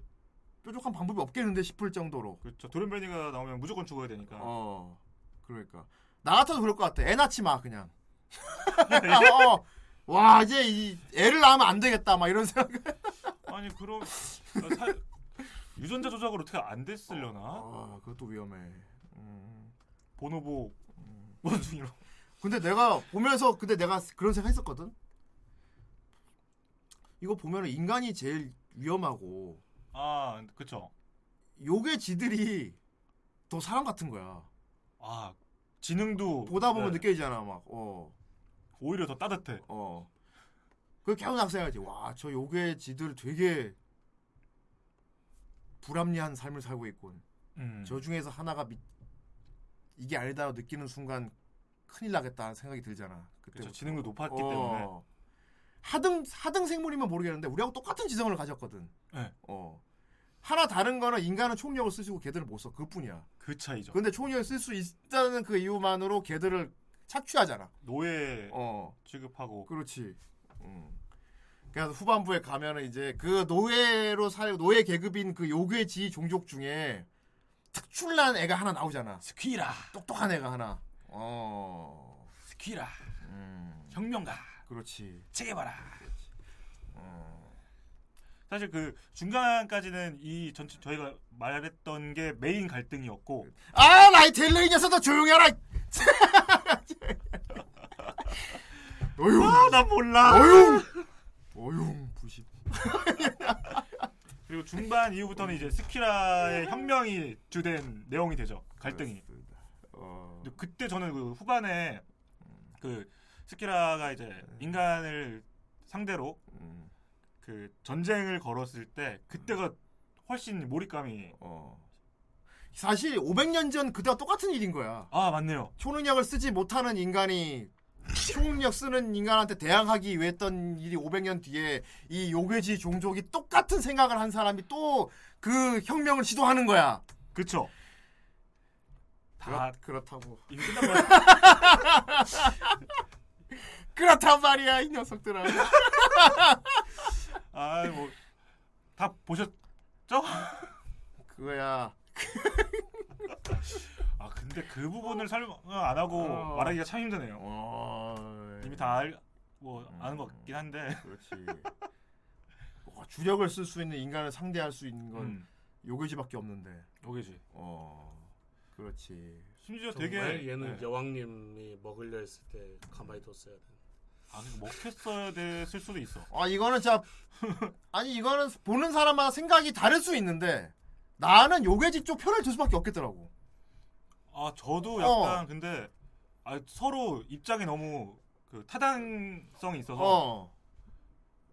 뾰족한 방법이 없겠는데 싶을 정도로. 그렇죠. 도련변이가 나오면 무조건 죽어야 되니까. 어 그러니까 나 같아도 그럴 것 같아. 애 낳지 마 그냥. [laughs] 어, 와 이제 이 애를 낳으면 안 되겠다 막 이런 생각. 아니 그럼 아, 사- 유전자 조작으로 어떻게 안 됐으려나? 아 그것도 위험해. 음. 보노보 원숭이로. 근데 내가 보면서 근데 내가 그런 생각 했었거든. 이거 보면은 인간이 제일 위험하고 아 그쵸. 요게 지들이 더 사람 같은 거야. 아 지능도 보다 보면 네, 느껴지잖아 막. 어. 오히려 더 따뜻해. 어. 그 계속 생각하지. 와, 저 요괴 지들 되게 불합리한 삶을 살고 있군. 음. 저 중에서 하나가 미- 이게 아니다 느끼는 순간 큰일 나겠다는 생각이 들잖아. 그때. 지능도 높았기 때문에. 하등 하등 생물이면 모르겠는데 우리하고 똑같은 지성을 가졌거든. 네. 어. 하나 다른 거는 인간은 총력을 쓰시고 걔들은 못 써. 그뿐이야. 그 차이죠. 근데 총력을 쓸 수 있다는 그 이유만으로 걔들을 착취하잖아. 노예 어. 취급하고 그렇지. 음. 그래서 후반부에 가면은 이제 그 노예로 살 노예 계급인 그 요괴 지 종족 중에 특출난 애가 하나 나오잖아. 스퀴라, 똑똑한 애가 하나. 어. 스퀴라, 음. 혁명가, 그렇지. 체게바라. 사실 그 중간까지는 이 전체 저희가 말했던 게 메인 갈등이었고 아, 라이텔레 이 녀석도 조용해라. [laughs] 어휴. 아, 나 몰라. 어휴. 어휴. 부십. 그리고 중반 이후부터는 이제 스키라의 혁명이 주된 내용이 되죠. 갈등이. 어. 근데 그때 저는 그 후반에 그 스키라가 이제 인간을 상대로 음. 그 전쟁을 걸었을 때 그때가 훨씬 몰입감이 어. 사실 500년 전 그때와 똑같은 일인 거야. 아 맞네요. 초능력을 쓰지 못하는 인간이 초능력 쓰는 인간한테 대항하기 위해 했던 일이 500년 뒤에 이 요괴지 종족이 똑같은 생각을 한 사람이 또 그 혁명을 시도하는 거야. 그쵸. 다 그렇, 그렇다고. 이미 끝난 거야. [laughs] 그렇단 말이야 이 녀석들아. [laughs] 아 뭐 다 보셨죠? [laughs] 그거야. [laughs] 아 근데 그 부분을 설명 안 하고 어. 말하기가 참 힘드네요. 어... 이미 다 알, 뭐 아는 것 같긴 한데. 그렇지. 어, 주력을 쓸 수 있는 인간을 상대할 수 있는 건 음, 요괴지밖에 없는데. 요게지. 어. 그렇지. 심지어 되게 얘는 네. 여왕님이 먹으려 했을 때 가만히 뒀어야 돼. 아 그러니까 먹혔어야 됐을 수도 있어. 아 이거는 진짜 [laughs] 아니 이거는 보는 사람마다 생각이 다를 수 있는데 나는 요괴지 쪽 편을 들 수밖에 없겠더라고. 아 저도 어. 약간 근데 아, 서로 입장이 너무 그 타당성이 있어서 어.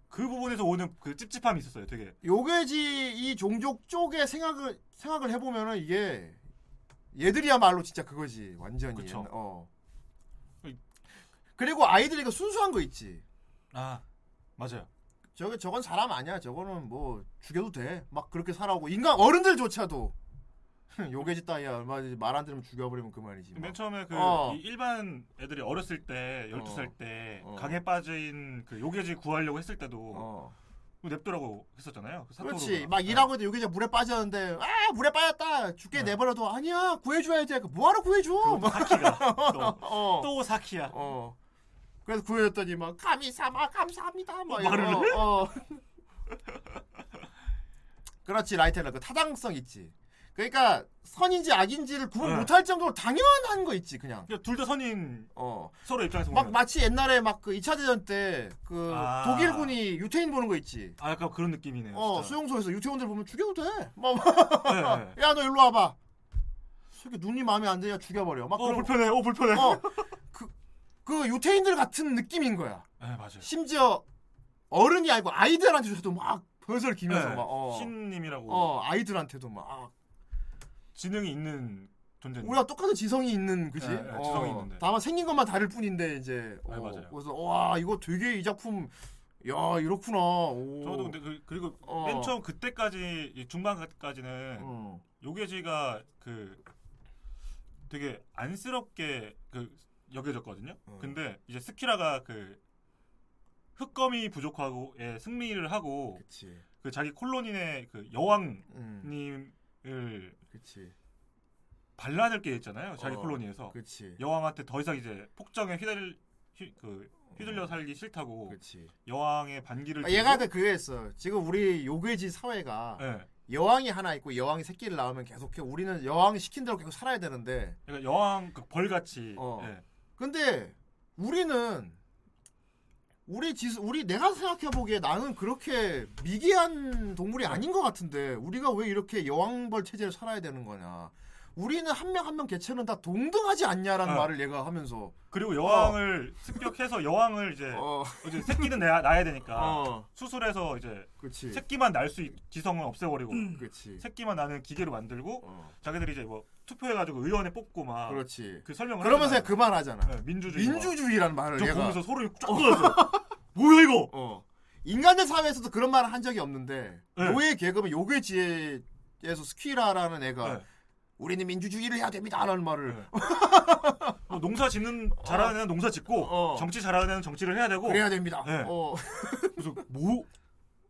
그 부분에서 오는 그 찝찝함이 있었어요. 되게 요괴지 이 종족 쪽의 생각을 생각을 해보면은 이게 얘들이야말로 진짜 그거지 완전히. 그쵸. 어. 그리고 아이들이 그 순수한 거 있지. 아 맞아요. 저게 저건 사람 아니야. 저거는 뭐 죽여도 돼. 막 그렇게 살아오고 인간 어른들조차도 [laughs] 요괴지 따위야. 말 안 들으면 죽여버리면 그만이지. 뭐. 맨 처음에 그 어. 이 일반 애들이 어렸을 때 12살 어. 때 어. 강에 빠진 그 요괴지 구하려고 했을 때도 어. 냅두라고 했었잖아요. 그. 그렇지. 막 일하고 있는데 요괴자 물에 빠졌는데 아 물에 빠졌다. 죽게 네. 내버려둬. 아니야 구해줘야 돼. 그 뭐하러 구해줘? [laughs] 또 사키가 또, 어. 또 사키야. 어. 그래서 구해줬더니 막 감히사마 감사합니다. 막 어, 말을 해? 어. [laughs] 그렇지 라이텔러 그 타당성 있지. 그러니까 선인지 악인지를 구분 네. 못할 정도로 당연한 거 있지 그냥. 둘 다 선인 어. 서로 입장에서 막 보면 마치 옛날에 막 그 2차 대전 때 그 아. 독일군이 유태인 보는 거 있지. 아 약간 그런 느낌이네요. 어 진짜. 수용소에서 유태원들 보면 죽여도 돼. 막 네, 네. [laughs] 야너 일로 와봐. 새끼 눈이 마음에 안 드냐 죽여버려. 막 어 불편해. 어 불편해. 어, [laughs] 그, 그 유태인들 같은 느낌인 거야. 네 맞아요. 심지어 어른이 아니고 아이들한테도 막 벌벌 기면서 네, 막 어, 신님이라고 어 아이들한테도 막 지능이 있는 존재. 우리가 똑같은 지성이 있는 그지? 네, 네, 지성이 있는데. 다만 생긴 것만 다를 뿐인데 이제 네, 어, 맞아요. 그래서 와 이거 되게 이 작품 야 이렇구나. 오. 저도 근데 그, 그리고 어. 맨 처음 그때까지 이 중반까지는 어. 요게지가 그 되게 안쓰럽게 그 여겨졌거든요. 어. 근데 이제 스키라가 그 흑검이 부족하고의 승리를 하고 그치. 그 자기 콜로닌의 그 여왕님을 음. 그치. 반란을 깨했잖아요. 자기 어, 콜로니에서 그치. 여왕한테 더 이상 이제 폭정에 휘달 휘, 그 휘둘려 살기 싫다고 그치. 여왕의 반기를 아, 얘가 그 그게 했어. 지금 우리 요괴지 사회가 네. 여왕이 하나 있고 여왕이 새끼를 낳으면 계속해 우리는 여왕이 시킨 대로 계속 살아야 되는데 그러니까 여왕 그 벌같이 어. 예. 근데 우리는 우리 지 우리 내가 생각해 보기에 나는 그렇게 미개한 동물이 아닌 것 같은데 우리가 왜 이렇게 여왕벌 체제를 살아야 되는 거냐? 우리는 한 명 한 명 개체는 다 동등하지 않냐라는 어. 말을 얘가 하면서. 그리고 여왕을 습격해서 여왕을 이제 어, [laughs] 이제 새끼는 낳아, 낳아야 되니까 어, 수술해서 이제 그렇지, 새끼만 낳을 수 있, 지성은 없애버리고 그렇지, 새끼만 낳는 기계로 만들고 어, 자기들이 이제 뭐 투표해가지고 의원에 뽑고 막그 그렇지. 설명을 그러면서 하잖아요. 그만하잖아. 네, 민주주의 민주주의라는 말을 저 얘가 보면서 소름이 쫙 돋았어 [laughs] 뭐야 이거 어. 인간들 사회에서도 그런 말을 한 적이 없는데 네. 노예 계급은 요괴지에서 스키라라는 애가 네. 우리는 민주주의를 해야 됩니다라는 말을 네. [laughs] 뭐 농사 짓는 잘하는 애는 농사 짓고 어. 정치 잘하는 애는 정치를 해야 되고 그래야 됩니다. 네. 어. 그래서 뭐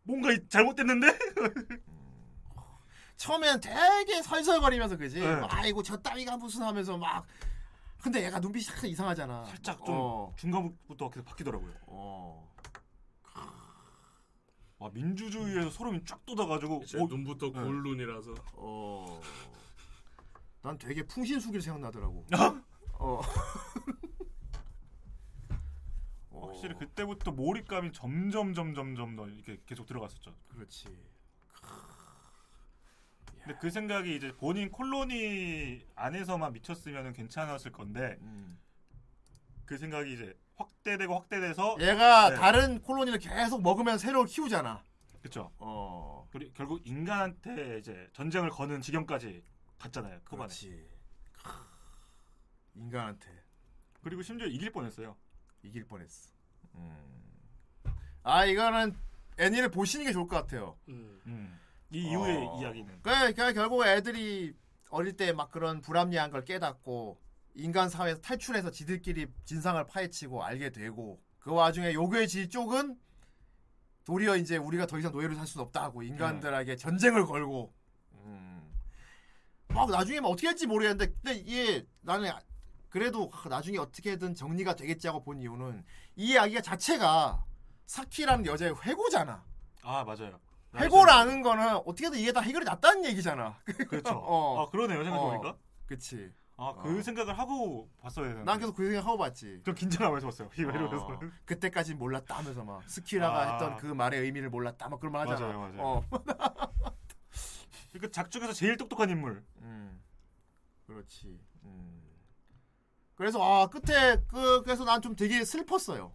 뭔가 이- 잘못됐는데 [laughs] 처음엔 되게 설설거리면서 그지. 네. 아이고 저 따위가 무슨 하면서 막. 근데 얘가 눈빛이 약간 이상하잖아. 살짝 좀 어. 중간부터 계속 바뀌더라고요. 어. 와 민주주의에서 소름이 쫙 돋아가지고 제 어, 눈부터 네. 골눈이라서 어. 난 되게 풍신수길 생각나더라고. 아? 어. [laughs] 어. 확실히 그때부터 몰입감이 점점 점 점 점 더 이렇게 계속 들어갔었죠. 그렇지. 근데 그 생각이 이제 본인 콜로니 안에서만 미쳤으면 괜찮았을 건데 음. 그 생각이 이제 확대되고 확대돼서 얘가 네. 다른 콜로니를 계속 먹으면 새로 키우잖아. 그쵸. 어. 그리- 결국 인간한테 이제 전쟁을 거는 지경까지 갔잖아요. 그렇지. 인간한테 그리고 심지어 이길 뻔했어요. 이길 뻔했어. 음. 아 이거는 애니를 보시는 게 좋을 것 같아요. 음. 음. 이 이후의 어. 이야기는 그러니까 결국 애들이 어릴 때 막 그런 불합리한 걸 깨닫고 인간 사회에서 탈출해서 지들끼리 진상을 파헤치고 알게 되고 그 와중에 요괴 지 쪽은 도리어 이제 우리가 더 이상 노예로 살 수는 없다 하고 인간들에게 전쟁을 걸고 음. 막 나중에 막 어떻게 할지 모르겠는데 근데 이게 나는 그래도 아, 나중에 어떻게든 정리가 되겠지 하고 본 이유는 이 이야기가 자체가 사키라는 여자의 회고잖아. 아 맞아요. 해고라는 거는 어떻게든 이게 다 해결이 났다는 얘기잖아. [laughs] 그렇죠. 어. 아 그러네요 생각해보니까. 그치. 아그 어. 생각을 하고 봤어야 되는데. 난 계속 그 생각 하고 봤지. 좀 긴장하면서 봤어요. 이러면서. 어, 그때까진 몰랐다 하면서 막 스키라가 아. 했던 그 말의 의미를 몰랐다 막 그런 말 하잖아. 맞아요, 맞아요. 어. 그러니까 작중에서 제일 똑똑한 인물. 음. 그렇지. 음. 그래서 아 끝에 그 그래서 난 좀 되게 슬펐어요.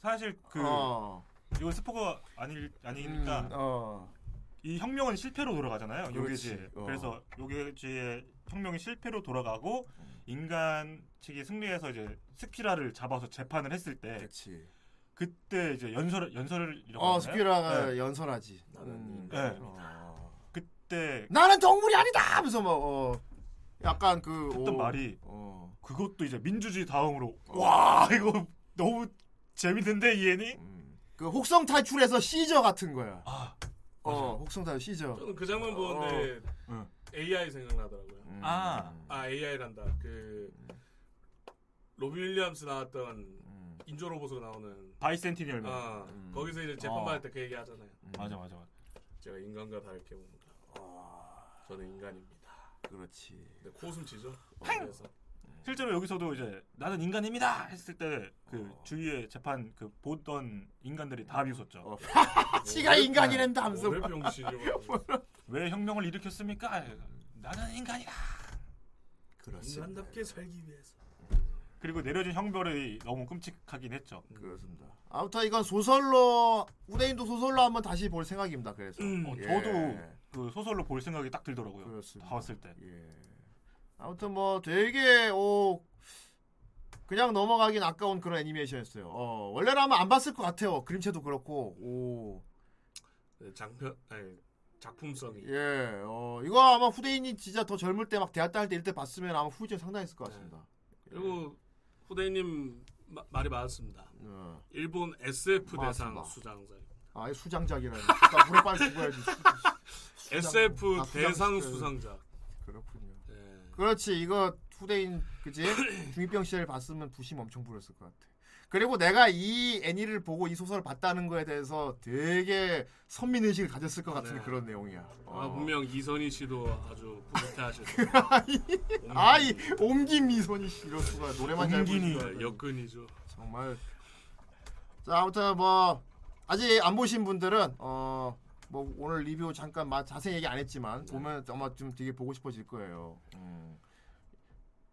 사실 그 어. 이건 스포가 아닐 아니니까 음, 어. 이 혁명은 실패로 돌아가잖아요. 요괴지에. 어. 그래서 요괴지의 혁명이 실패로 돌아가고 인간 측이 승리해서 이제 스키라를 잡아서 재판을 했을 때 그렇지. 그때 이제 연설 연설을 어? 스키라가 네. 연설하지. 나는 음. 네. 어. 그때 나는 동물이 아니다 하면서 막 어. 약간 그 했던 오. 말이 어. 그것도 이제 민주주의 다음으로 와 이거 너무 재밌는데 이 애니 음. 그 혹성 탈출에서 시저 같은 거야. 아 어, 혹성 탈출 시저. 저는 그 장면 보는데 응. AI 생각나더라고요. 음. 아. 아 AI란다. 그 로비 윌리엄스 나왔던 음. 인조 로봇으로 나오는 바이센티니얼맨 아 음. 거기서 이제 어. 재판받을 때 그 얘기 하잖아요. 맞아 맞아 맞아 제가 인간과 다르게 봅니다. 아, 저는 인간입니다. 그렇지. 근데 코웃음 치죠. 그래서 실제로 여기서도 이제 나는 인간입니다 했을 때그 어. 주위에 재판 그 보던 인간들이 다 비웃었죠. 어. [laughs] 지가 인간이란다 하면서 왜 막. 병신이죠? [laughs] 왜 혁명을 일으켰습니까? 나는 인간이다. 그렇습니다. 인간답게 살기 위해서. 그리고 내려진 형벌이 너무 끔찍하긴 했죠. 그렇습니다. 아무튼 이건 소설로 후대인도 소설로 한번 다시 볼 생각입니다. 그래서 어, 예. 저도 그 소설로 볼 생각이 딱 들더라고요. 그렇습니다. 봤을 때. 예. 아무튼 뭐 되게 오 그냥 넘어가긴 아까운 그런 애니메이션이었어요. 어, 원래라면 안 봤을 것 같아요. 그림체도 그렇고 오. 네, 장편 아니 작품성이 예, 어, 이거 아마 후대인이 진짜 더 젊을 때 막 대학 다닐 때 이럴 때 봤으면 아마 후유증 상당했을 것 같습니다. 그리고 후대님 마- 말이 맞았습니다. 어. 일본 SF 대상 맞습니다. 수장자. 아, 이 수장작이라니. 그러니까 물에 빨리 죽어야지. 수- 수- SF 아, 대상 수상자. 그렇지, 이거 후대인 그지? [clears throat] 중이병 시절 봤으면 부심 엄청 부렸을 것 같아. 그리고 내가 이 애니를 보고 이 소설을 봤다는 거에 대해서 되게 선민 의식을 가졌을 것 같은 네. 그런 내용이야. 아, 어. 분명 이선희 씨도 아주 뿌듯해하실 아이 옮긴 미소니 씨 이럴 수가 노래만 잘. 부르시더라고요. 역근이죠. 정말 자 아무튼 뭐 아직 안 보신 분들은 어 뭐 오늘 리뷰 잠깐 마, 자세히 얘기 안 했지만 보면 아마 좀 되게 보고 싶어질 거예요. 음.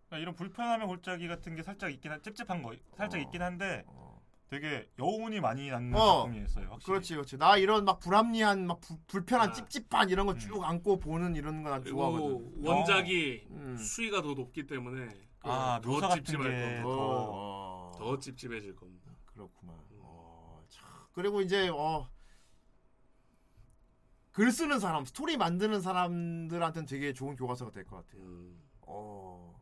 그러니까 이런 불편함의 골짜기 같은 게 살짝 있긴 한 찝찝한 거 살짝 어. 있긴 한데 어. 되게 여운이 많이 남는 어. 작품이었어요. 확실히. 그렇지 그렇지 나 이런 막 불합리한 막 부- 불편한 아. 찝찝한 이런 거 음. 쭉 안고 보는 이런 거 난 좋아하거든. 원작이 음. 수위가 더 높기 때문에 아, 더 묘사 같은 찝찝할 게 겁니다. 어, 어. 더 찝찝해질 겁니다. 그렇구만. 어, 참. 그리고 이제 어, 글 쓰는 사람, 스토리 만드는 사람들한테는 되게 좋은 교과서가 될 것 같아요. 음, 어,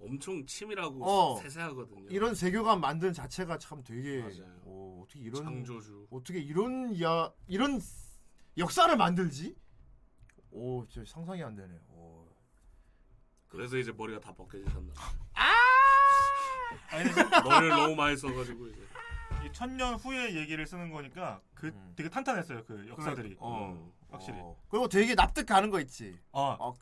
엄청 치밀하고 어. 세세하거든요. 이런 세계관 만드는 자체가 참 되게 맞아요. 어, 어떻게 이런 창조주. 어떻게 이런 야 이런 역사를 만들지? 오, 저 상상이 안 되네. 오. 그래서 이제 머리가 다 벗겨지셨나. 아니, 근데 머리를 너무 많이 써가지고 이제. 이 천년 후의 얘기를 쓰는 거니까 그 음. 되게 탄탄했어요. 그 역사들이. 어. 음. 확실히. 어. 그리고 되게 납득 가는 거 있지. 어, 어.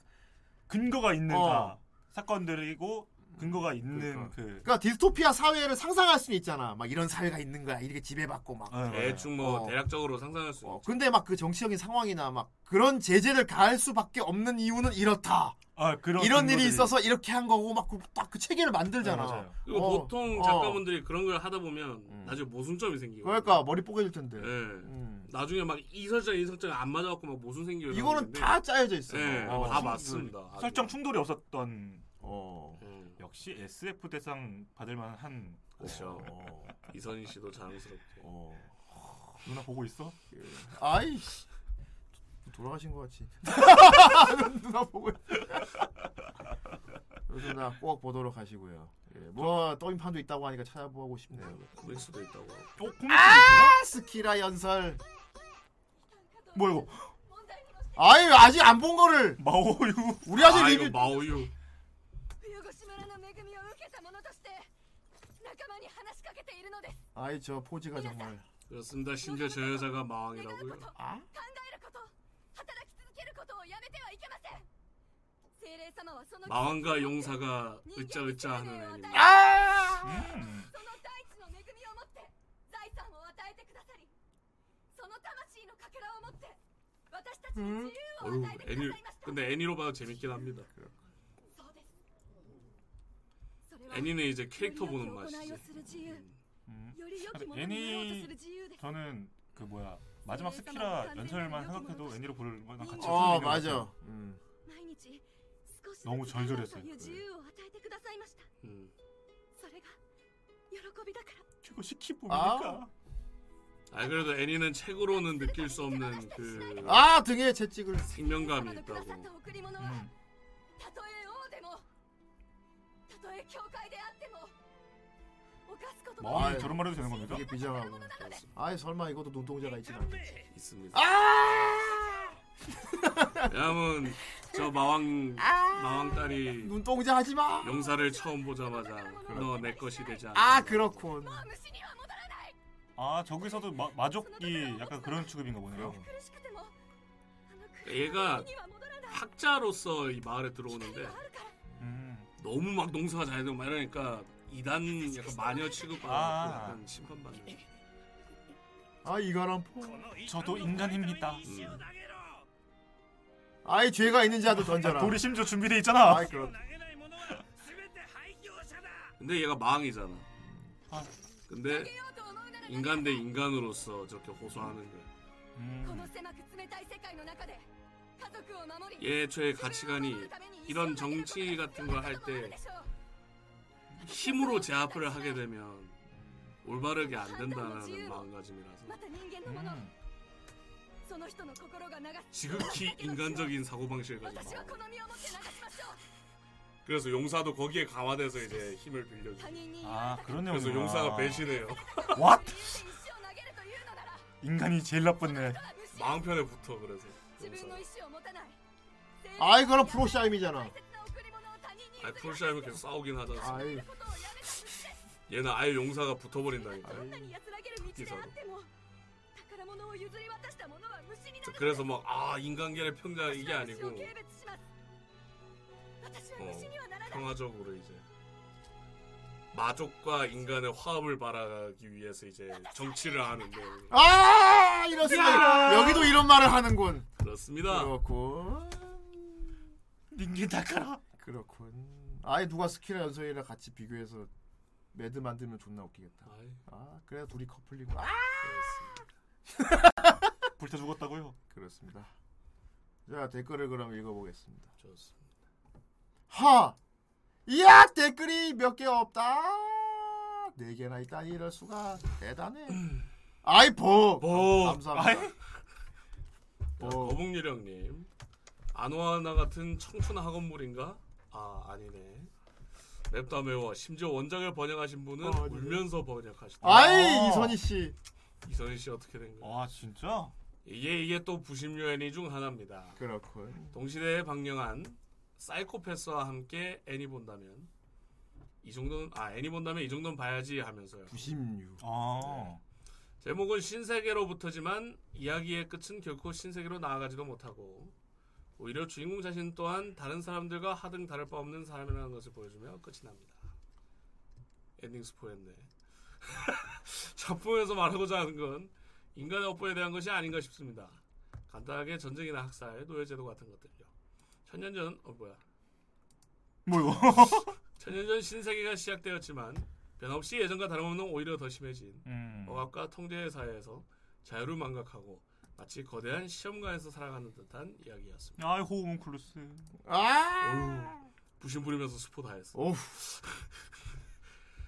근거가 있는 어. 다 사건들이고 근거가 있는 그러니까. 그 그러니까 디스토피아 사회를 상상할 수는 있잖아. 막 이런 사회가 있는 거야. 이렇게 지배받고 막. 어, 맞아요. 대충 뭐 어. 대략적으로 상상할 수 어, 있죠. 근데 막 그 정치적인 상황이나 막 그런 제재를 가할 수밖에 없는 이유는 이렇다. 아, 그런 이런 일이 근거들이- 있어서 이렇게 한 거고 막 딱 그 체계를 만들잖아. 네, 맞아요. 그리고 어, 보통 어. 작가분들이 그런 걸 하다 보면 음. 나중에 모순점이 생기고. 그러니까 머리 뽀개질 텐데. 예. 음. 나중에 막 이 설정 이 설정 안 맞아갖고 막 모순 생기고. 이거는 다 짜여져 있어. 예, 어. 다 맞습니다. 아주. 설정 충돌이 없었던 어. 음, 역시 SF 대상 받을 만한 그렇죠. 어. 이선희 씨도 자랑스럽게. 어. 누나 보고 있어? 아이씨. 돌아가신 것 같이. [laughs] 누나 보고. 있- 그래서 나꼭 보도록 하시고요. 예, 뭐 떠임판도 있다고 하니까 찾아보고 싶네요. 코믹스도 있다고. 어, 아, 스키라 연설. 뭐야 이거? 아유 아직 안 본 거를 마오유. 우리 아직 아 리뷰 마오유. 아이 저포지가정말 그렇습니 다. 심지어 저 여자가 마왕이라고 요. 아? 마왕과 용사가 으짜으짜 하는 애입니 다. 아! 음. 음. 어 휴, 애 니, 근데 애니로 봐도 재밌긴 합니 다. 애니는 이제 캐릭터 보는 맛이지. 음. 애니 저는 그 뭐야 마지막 스키라 연설만 생각해도 애니로 보는 거랑 같이 어 맞아. 음. 너무 절절했어요. 그. 음. 그거 시키 봅니까? 아 그래도 애니는 책으로는 느낄 수 없는 그 아 등에 채찍을 생명감이 있다고. 음. 음. たとえ王でもたとえ教会であっても犯すことの 마왕이 ない 저런 말 해도 되는 겁니까? 되게 비장하고. 아이 설마 이것도 눈동자가 있진 않겠지. 있습니다. 아! [laughs] 왜냐면 저 마왕 마왕 딸이 눈동자 하지 마. 용사를 처음 보자마자 너 내 것이 되지 않아. 아 그렇군. もう虫には戻らない 아 저기서도 마, 마족이 약간 그런 취급인가 보네요. 苦しくてもあの苦 얘가 しみには戻らない 학자로서 이 마을에 들어오는데 光があるから 음. 너무 막 농사가 잘 되고 막 이러니까 이단 약간 마녀 취급받고 아. 약간 심판받는. 아 이가람 포. 저도 인간입니다. 음. 아이 죄가 있는지 아도 던져라. [laughs] 돌이 심지어 준비돼 있잖아. 아이 그렇. 근데 얘가 망이잖아. 아. 근데 인간 대 인간으로서 저렇게 호소하는 거야. この 음. 예초의 가치관이 이런 정치 같은 걸 할 때 힘으로 제압을 하게 되면 올바르게 안 된다는 마음가짐이라서. 음. 지극히 인간적인 사고방식을 가지고 그래서 용사도 거기에 강화돼서 이제 힘을 빌려주고. 아 그런 그래서 용사가 배신해요. What? [laughs] 인간이 제일 나쁜 애 마음편에 붙어 그래서. 아이 그럼 프로샤임이잖아. 아이 프로샤임은 계속 싸우긴 하잖아. 아이. 얘는 아예 용사가 붙어버린다니까. 그래서 막 아 인간계의 평자 이게 아니고 어, 평화적으로 이제. 마족과 인간의 화합을 바라기 위해서 이제 정치를 하는데 아, 이렇습니다. 여기도 이런 말을 하는군. 그렇습니다. 그렇군. 닌겐 다카라. 그렇군. 아예 누가 스키나 연성이랑 같이 비교해서 매드 만들면 존나 웃기겠다. 아이, 아, 그래 둘이 커플이고. 아, 그렇습니다. [laughs] 불타 죽었다고요? 그렇습니다. 자, 댓글을 그럼 읽어보겠습니다. 좋습니다. 하! 이야, 댓글이 몇 개 없다. 네 개나 있다니 이럴 수가 대단해. 아이, 복! 복! 감사합니다. 자, 복. 거북유령님 아노아나 같은 청춘 학원물인가? 아 아니네. 맵다 매워. 심지어 원작을 번역하신 분은 어. 울면서 번역하시다. 아이, 이선희 씨. 이선희 씨 어떻게 된 거야? 아 진짜? 이게 이게 또 부심류 애니 중 하나입니다. 그렇군. 동시대에 방영한 사이코패스와 함께 애니 본다면 이 정도는 아 애니 본다면 이 정도는 봐야지 하면서요. 96. 아. 제목은 신세계로부터지만 이야기의 끝은 결코 신세계로 나아가지도 못하고 오히려 주인공 자신 또한 다른 사람들과 하등 다를 바 없는 사람이라는 것을 보여주며 끝이 납니다. 엔딩 스포했네. [laughs] 작품에서 말하고자 하는 건 인간의 업보에 대한 것이 아닌가 싶습니다. 간단하게 전쟁이나 학살, 노예제도 같은 것들요. 천년 전, 어 뭐야? 뭐요? [laughs] 천년 전 신세계가 시작되었지만 변함없이 예전과 다름없는 오히려 더 심해진 음. 억압과 통제의 사회에서 자유를 망각하고 마치 거대한 시험관에서 살아가는 듯한 이야기였습니다. 아이 호문클루스. 아! 부심 부리면서 스포 다 했어.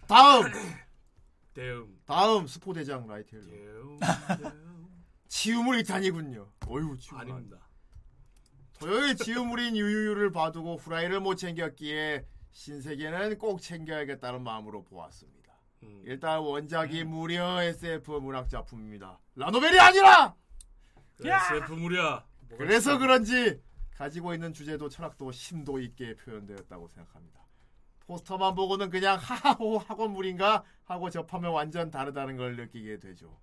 다음! [coughs] 대음. 다음 스포 대장 라이텔로. 대음. 대음. [laughs] 치유물 이탄이군요. 어휴, 치유물. 아닙니다. 토요일 지우물인 유유유를 봐두고 후라이를 못 챙겼기에 신세계는 꼭 챙겨야겠다는 마음으로 보았습니다. 음. 일단 원작이 무려 SF 문학 작품입니다. 라노벨이 아니라! SF 무리야. 그래서 그런지 가지고 있는 주제도 철학도 심도 있게 표현되었다고 생각합니다. 포스터만 보고는 그냥 하하호 학원물인가 하고 접하면 완전 다르다는 걸 느끼게 되죠.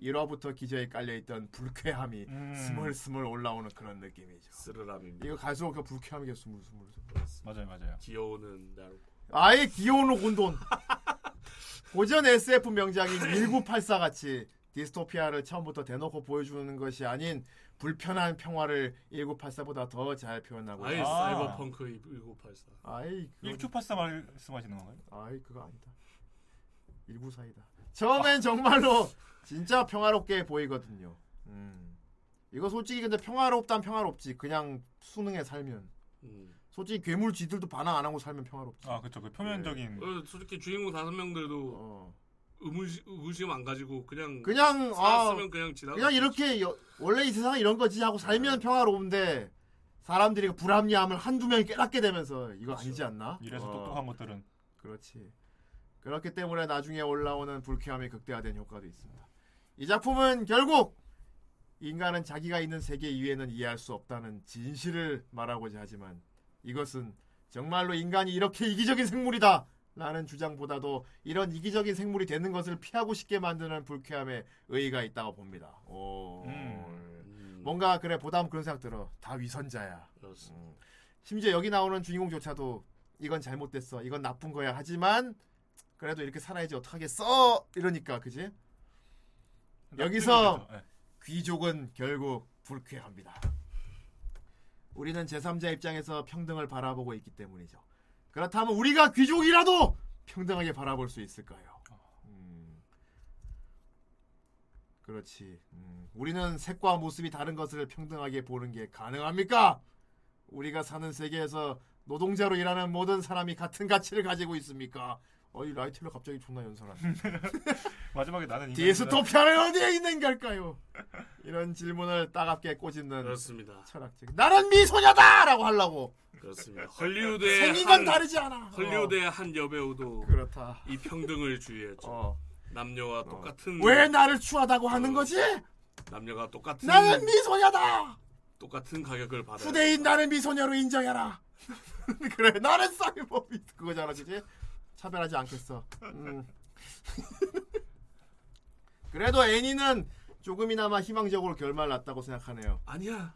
1화부터 기저에 깔려있던 불쾌함이 음. 스물스물 올라오는 그런 느낌이죠. 쓰르람입니다. 이거 갈수록 그 불쾌함이 스물스물. 맞아요 맞아요. 귀여우는 나루. 아예 기어오는 혼돈. 고전 SF 명작인 1984 같이 디스토피아를 처음부터 대놓고 보여주는 것이 아닌 불편한 평화를 1984보다 더 잘 표현하고 있어요. 아. 사이버펑크 1984. 아이, 그건- 1984 말씀하시는 건가요? 아이 그거 아니다. 194이다. 처음엔 정말로 진짜 평화롭게 보이거든요. 음. 이거 솔직히 근데 평화롭단 평화롭지. 그냥 수능에 살면. 음. 솔직히 괴물 쥐들도 반항 안 하고 살면 평화롭지. 아 그쵸 그 표면적인. 어, 솔직히 주인공 다섯 명들도 어. 의무시, 의구심 안 가지고 그냥 그냥 아 살았으면 그냥 지나가. 그냥 이렇게 여- 원래 이 세상은 이런 거지 하고 살면 평화로운데 사람들이 그 불합리함을 한두 명이 깨닫게 되면서 이거 아니지 않나? 이래서 어, 똑똑한 것들은 그렇지. 그렇기 때문에 나중에 올라오는 불쾌함이 극대화된 효과도 있습니다. 이 작품은 결국 인간은 자기가 있는 세계 이외에는 이해할 수 없다는 진실을 말하고자 하지만 이것은 정말로 인간이 이렇게 이기적인 생물이다 라는 주장보다도 이런 이기적인 생물이 되는 것을 피하고 싶게 만드는 불쾌함에 의의가 있다고 봅니다. 오. 음. 음, 뭔가 그래 보다 그런 생각 들어. 다 위선자야. 음. 심지어 여기 나오는 주인공조차도 이건 잘못됐어. 이건 나쁜 거야. 하지만 그래도 이렇게 살아야지 어떡하겠어. 이러니까 그지? 여기서 네. 귀족은 결국 불쾌합니다. 우리는 제3자 입장에서 평등을 바라보고 있기 때문이죠. 그렇다면 우리가 귀족이라도 평등하게 바라볼 수 있을까요? 음, 그렇지. 음, 우리는 색과 모습이 다른 것을 평등하게 보는 게 가능합니까? 우리가 사는 세계에서 노동자로 일하는 모든 사람이 같은 가치를 가지고 있습니까? 어이 라이텔러 갑자기 존나 연설하네. [laughs] 마지막에 나는. 디스토피아는 어디에 있는 걸까요? 이런 질문을 따갑게 꼬집는 그렇습니다. 철학적. 나는 미소녀다라고 하려고. 그렇습니다. 헐리우드의 생긴 다르지 않아. 헐리우드의 한 여배우도 그렇다. 이 평등을 주의했죠. 어. 남녀와 똑같은 왜 나를 추하다고 하는 거지? 남녀가 똑같은 나는 미소녀다. 똑같은 가격을 받아. 후대인 나를 미소녀로 인정해라. [laughs] 그래, 나는 사이버 미 그거잖아, 그지? 차별하지 않겠어. 음. [laughs] 그래도 애니는 조금이나마 희망적으로 결말 났다고 생각하네요. 아니야.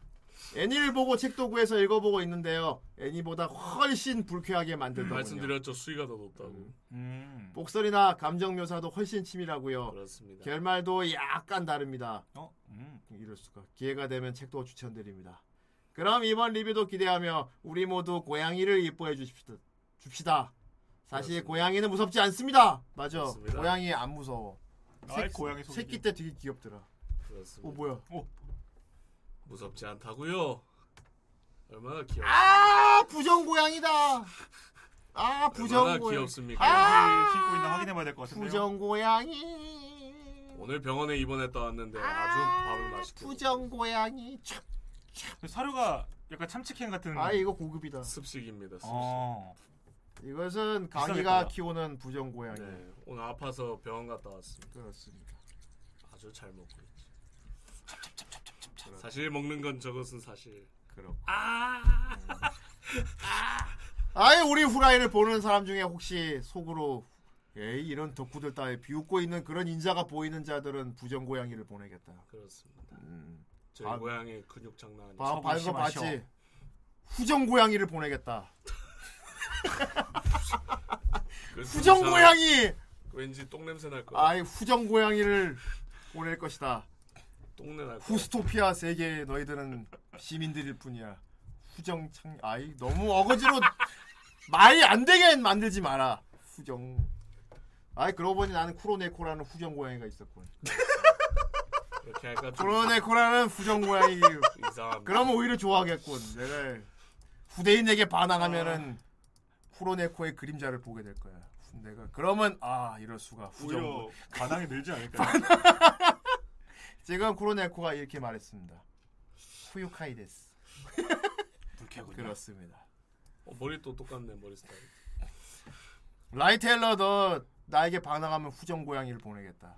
애니를 보고 책도 구해서 읽어보고 있는데요. 애니보다 훨씬 불쾌하게 만들더군요. 말씀드렸죠. 수위가 더 높다고. 음. 목소리나 감정 묘사도 훨씬 치밀하고요. 그렇습니다. 결말도 약간 다릅니다. 어? 음. 이럴 수가. 기회가 되면 책도 추천드립니다. 그럼 이번 리뷰도 기대하며 우리 모두 고양이를 이뻐해 주십시다. 줍시다. 사실. 고양이는 무섭지 않습니다. 맞아. 그렇습니다. 고양이 안 무서워. 아이, 새- 고양이 속이지. 새끼 때 되게 귀엽더라. 그렇습니다. 어 뭐야? 무섭지 않다고요. 얼마나 귀여. 아 부정 고양이다. 아 부정 얼마나 고양이. 귀엽습니까? 아 신고 있나 확인해봐야 될 것 같은데요. 부정 고양이. 오늘 병원에 입원했다 왔는데 아 주 밥을 맛있게. 부정 고양이. 참. 사료가 약간 참치캔 같은. 아 이거 고급이다. 습식입니다. 습식. 어. 이것은. 강희가 키우는 부정 고양이. 네, 오늘 아파서 병원 갔다 왔습니다. 그렇습니다. 아주 잘 먹고 있지. 사실 먹는 건 저것은 사실. 그렇고. 아. 아 예 우리 후라이를 보는 사람 중에 혹시 속으로 에이 이런 덕후들 따위 비웃고 있는 그런 인자가 보이는 자들은 부정 고양이를 보내겠다. 그렇습니다. 음. 저희 아, 고양이 근육 장난 아니죠. 봐, 봐, 이거 심하셔. 봤지? 후정 고양이를 보내겠다. 그 후정 고양이. 왠지 똥 냄새 날 거. 아이 후정 고양이를 보낼 것이다. 똥내 날 거. 후스토피아 세계에 너희들은 시민들일 뿐이야. 후정 창 아이 너무 어거지로 [laughs] 말이 안 되게 만들지 마라. 후정. 아이 그러고 보니 나는 쿠로네코라는 후정 고양이가 있었군. 이렇게 좀 쿠로네코라는 후정 고양이. 이상합니다. 그러면 오히려 좋아하겠군. 내가 후대인에게 반항하면은 쿠로네코의 그림자를 보게 될 거야. 내가 그러면 아 이럴 수가 후정. 오히려 반항이 늘지 않을까요? [laughs] 지금 쿠로네코가 이렇게 말했습니다. 후유카이데스. [laughs] 불쾌군요. 그렇습니다. 어, 머리 또 똑같네 머리 스타일. 라이텔러 너 나에게 반항하면 후정 고양이를 보내겠다.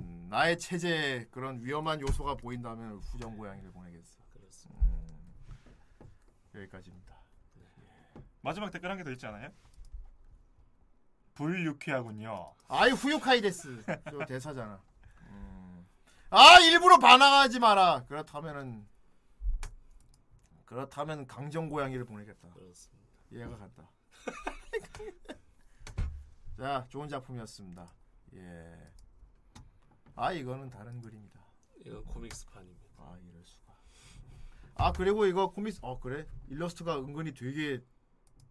음, 나의 체제에 그런 위험한 요소가 보인다면 후정 고양이를 보내겠어. 그렇습니다. 음, 여기까지입니다. 마지막 댓글 한 개 더 있지 않아요? 불유쾌하군요. 아이 후유카이데스 저 대사잖아. 음. 아 일부러 반항하지 마라. 그렇다면은 그렇다면 강정 고양이를 보내겠다. 그렇습니다. 이해가 간다. [laughs] 자 좋은 작품이었습니다. 예. 아 이거는 다른 그림이다. 이건 코믹스판입니다. 아 이럴 수가. 아 그리고 이거 코믹스 어 그래 일러스트가 은근히 되게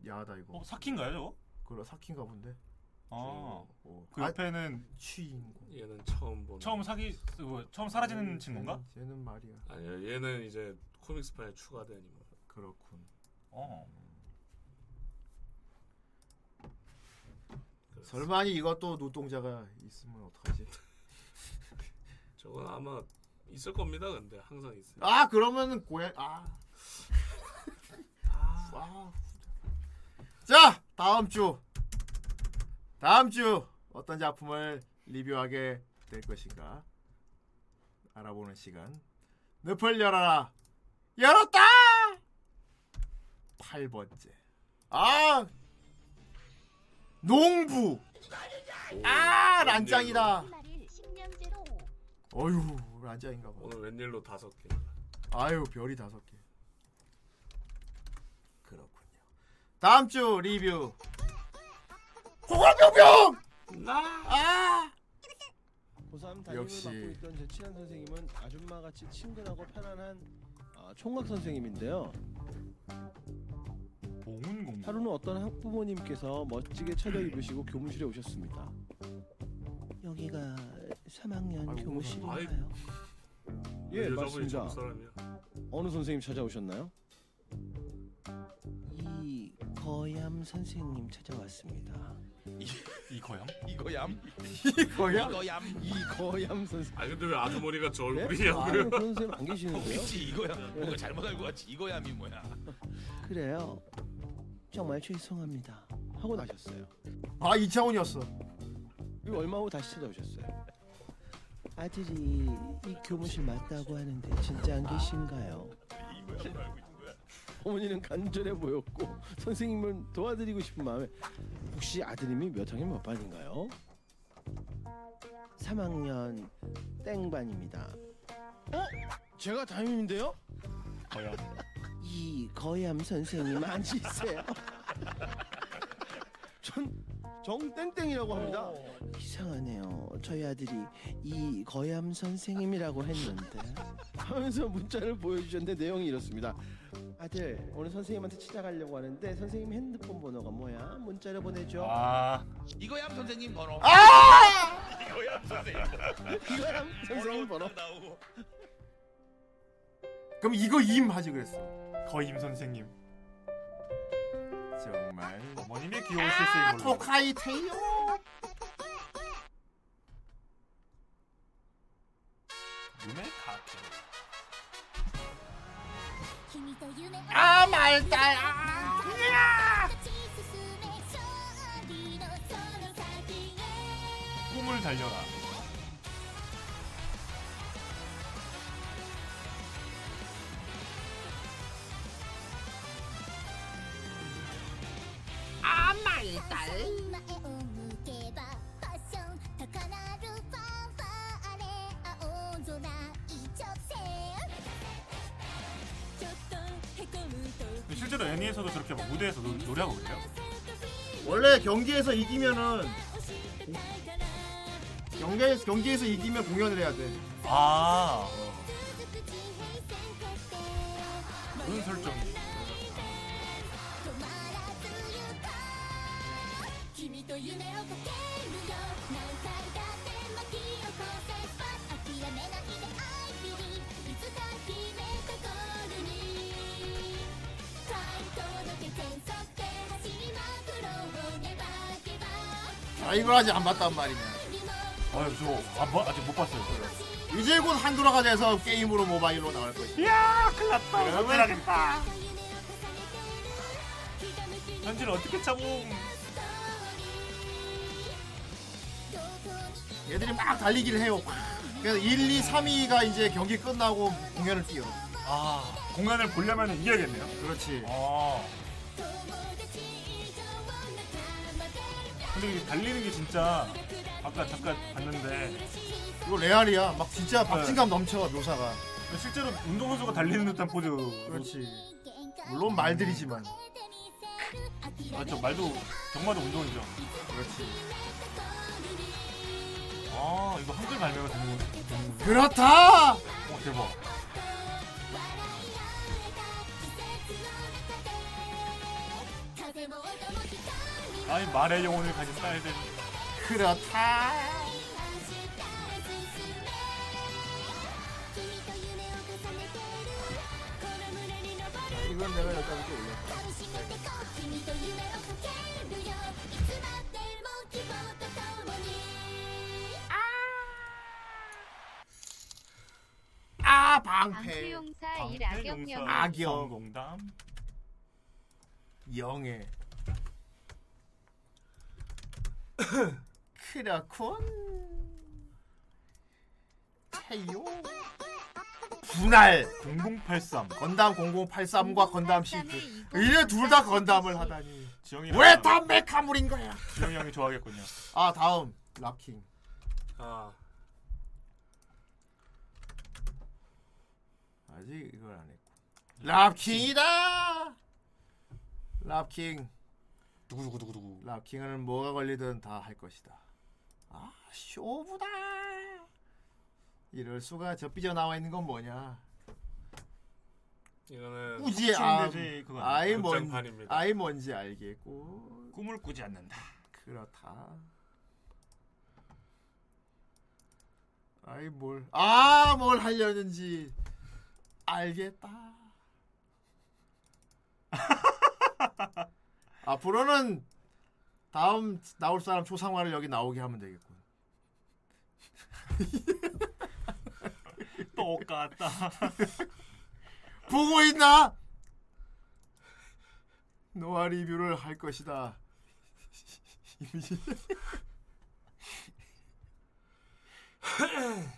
야하다 이거. 어, 사키인가요, 저거? 그래 사킨가 본데. 아. 어. 그 옆에는 취인공. 얘는 처음 본. 처음 사기 그 처음 사라지는 친구인가? 쟤는 말이야. 아니요 얘는 이제 코믹스판에 추가된 인물. 그렇군. 어. 그래서 설마 이것도 눈동자가 있으면 어떡하지? [laughs] 저건 아마 있을 겁니다. 근데 항상 있어요. 아 그러면은 고양 아. 아. 자 다음 주. 다음 주 어떤 작품을 리뷰하게 될 것인가 알아보는 시간. 늪을 열어라. 열었다! 8번째. 아 농부. 아 란짱이다. 어휴 란짱인가 봐. 오늘 웬일로 다섯 개. 아유 별이 다섯 개. 그렇군요. 다음 주 리뷰. 호걸병병. 나. 아. 고3 담임을 역시. 맡고 있던 제 친한 선생님은 아줌마같이 친근하고 편안한 아, 총각 선생님인데요. 하루는 어떤 학부모님께서 멋지게 차려 입으시고 교무실에 오셨습니다. 여기가 3학년 아이고, 교무실인가요? 예, 여자분이 맞습니다. 사람이야. 어느 선생님 찾아오셨나요? 이 거얌 선생님 찾아왔습니다. 이거얌? 이거야? 이거얌? 이 거얌 선생. 아 근데 왜 아주머니가 저 네? 얼굴이냐고요? 아, 선생님 안 어, 계시는데요? 그치 이거야. 뭔가 잘못 알고 왔지. 이거얌이 뭐야? 그래요. 정말 죄송합니다. 하고 나셨어요. 아 이차원이었어. 그리고 얼마 후 다시 찾아오셨어요. 아들이 이 교무실 맞다고 하는데 진짜 안 계신가요? 어머니는 간절해 보였고 선생님을 도와드리고 싶은 마음에 혹시 아드님이 몇 학년 몇 반인가요? 3학년 땡반입니다. 어? 제가 담임인데요? 거요. 이 거얌 선생님 앉으세요. [laughs] 전 정땡땡이라고 합니다. 이상하네요. 저희 아들이 이 거얌 선생님이라고 했는데 하면서 문자를 보여주셨는데 내용이 이렇습니다. 아들 오늘 선생님한테 찾아가려고 하는데 선생님 핸드폰 번호가 뭐야? 문자를 보내줘. 아 이거얌 선생님 번호. 아! 이거얌 선생님 번호. 이거얌 선생님 번호. 나오고. 그럼 이거 임 하지 그랬어. 거임 선생님. 정말. 어머님의 귀여운 아, 실수인 걸로. 토카이 테이요. 유메 카트. 아 말달. 아. 꿈을 달려라. 아 말달 실제로 애니에서도 저렇게 막 무대에서 노, 노래하고 그래요? 원래 경기에서 이기면은 경기에서 경기에서 이기면 공연을 해야 돼. 아. 그런 설정. 아 이걸 아직 안 봤단 말이냐. 아유 저 안, 봐- 아직 못 봤어요. 저를. 이제 곧 한도라가 돼서 게임으로 모바일로 나갈 것이다. 이야 큰일 났다. 그러면- 못하겠다. 현지를 어떻게 참고 얘들이 막 달리기를 해요. 그래서 1, 2, 3위가 이제 경기 끝나고 공연을 뛰어. 아 공연을 보려면 이겨야겠네요. 그렇지. 아. 근데 이게 달리는 게 진짜 아까 잠깐 봤는데 이거 레알이야. 막 진짜 박진감 넘쳐 묘사가. 실제로 운동선수가 달리는 듯한 포즈. 그렇지. 물론 말들이지만. 맞죠 말도 정말도 운동이죠. 그렇지. 아 이거 한글 발매가 되는 되는 그렇다. 어 대박. 아이 말의 영혼을 가진 딸들. 그렇다. 이건 내가 여기까지 올렸다. 아 방패. 방수용사 일 방패 악역 용사 영 악역. 공담. 영애. 그렇군. 태요. 분할 0083. 건담 0083과 건담 시드. 이래 둘 다 건담을 하다니. 지영이 왜다 메카물인 거야? 지영이 형이 좋아하겠군요. 아 다음 락킹. 아 아직 이걸 안 했고. 랍킹이다. 랍킹. 두구두구두구두구. 랍킹은 뭐가 걸리든 다 할 것이다. 아 쇼부다. 이럴 수가 저 삐져 나와 있는 건 뭐냐? 이거는 꾸지 아, 그건 아이 뭔. 아이 뭔지 알겠고 꿈을 꾸지 않는다. 그렇다. 아이 뭘, 아, 뭘 하려는지 알겠다. [laughs] 앞으로는 다음 나올 사람 초상화를 여기 나오게 하면 되겠군. [laughs] 똑같다. [laughs] 보고 있나? 노아 리뷰를 할 것이다. [laughs]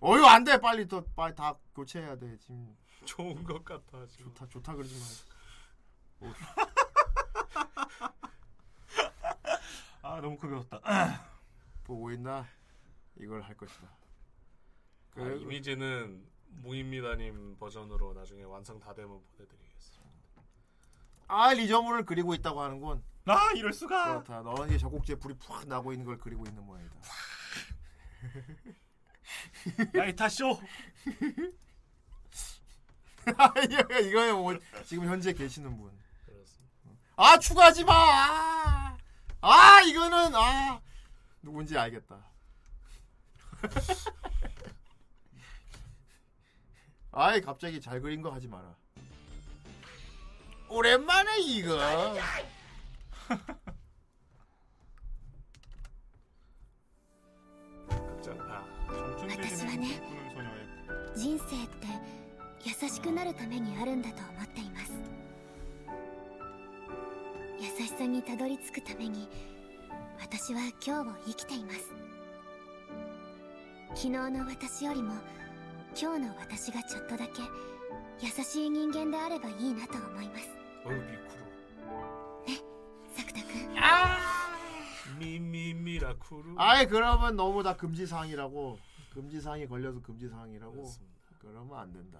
어휴 안돼 빨리 또 빨리 다 교체해야 돼 지금 [laughs] 좋은 것 같아 지금. 좋다 좋다 그러지 마. [laughs] 아 너무 급여웠다. [clears throat] 보고 있나? 이걸 할 것이다. 아, 이미지는 무입니다님 버전으로 나중에 완성 다 되면 보내드리겠습니다. 아 리저문을 그리고 있다고 하는군. 아 이럴 수가. 그렇다. 너는 이제 적국지에 불이 푹 나고 있는 걸 그리고 있는 모양이다. [laughs] 나이타 쇼. [laughs] 이거 이거는 뭐 지금 현재 계시는 분. 그렇습니다. 아 추가하지 마. 아, 아 이거는 아 누군지 알겠다. [laughs] 아이 갑자기 잘 그린 거 하지 마라. 오랜만에 이거. [laughs] 극장판. 私はね 꿈꾸는 소녀의 人生って 優しくなるためにあるんだと思っています優しさにたどり着くために私は今日を生きています昨日の私よりも今日の私がちょっとだけ優しい人間であればいいなと思います 어유 미쿠루. 作田君 미미미라쿠루. 아이 그러면 너무 다 금지 사항이라고. 금지 사항이 걸려서 금지 사항이라고. 그렇습니다. 그러면 안 된다.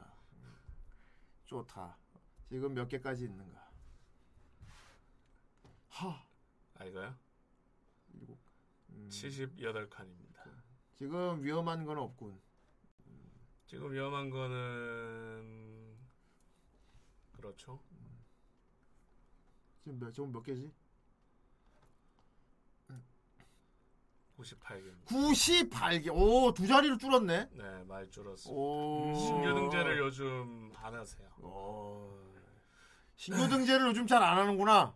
좋다. 지금 몇 개까지 있는가? 하. 아 이거요? 일곱. 음, 78칸입니다. 지금 위험한 건 없군. 지금 위험한 거는 그렇죠. 지금 몇, 지금 몇 개지? 98개입니다. 98개. 오, 두 자리로 줄었네. 네, 많이 줄었습니다. 오. 신규 등재를 요즘 안 하세요. 오. 신규 등재를 요즘 잘 안 하는구나.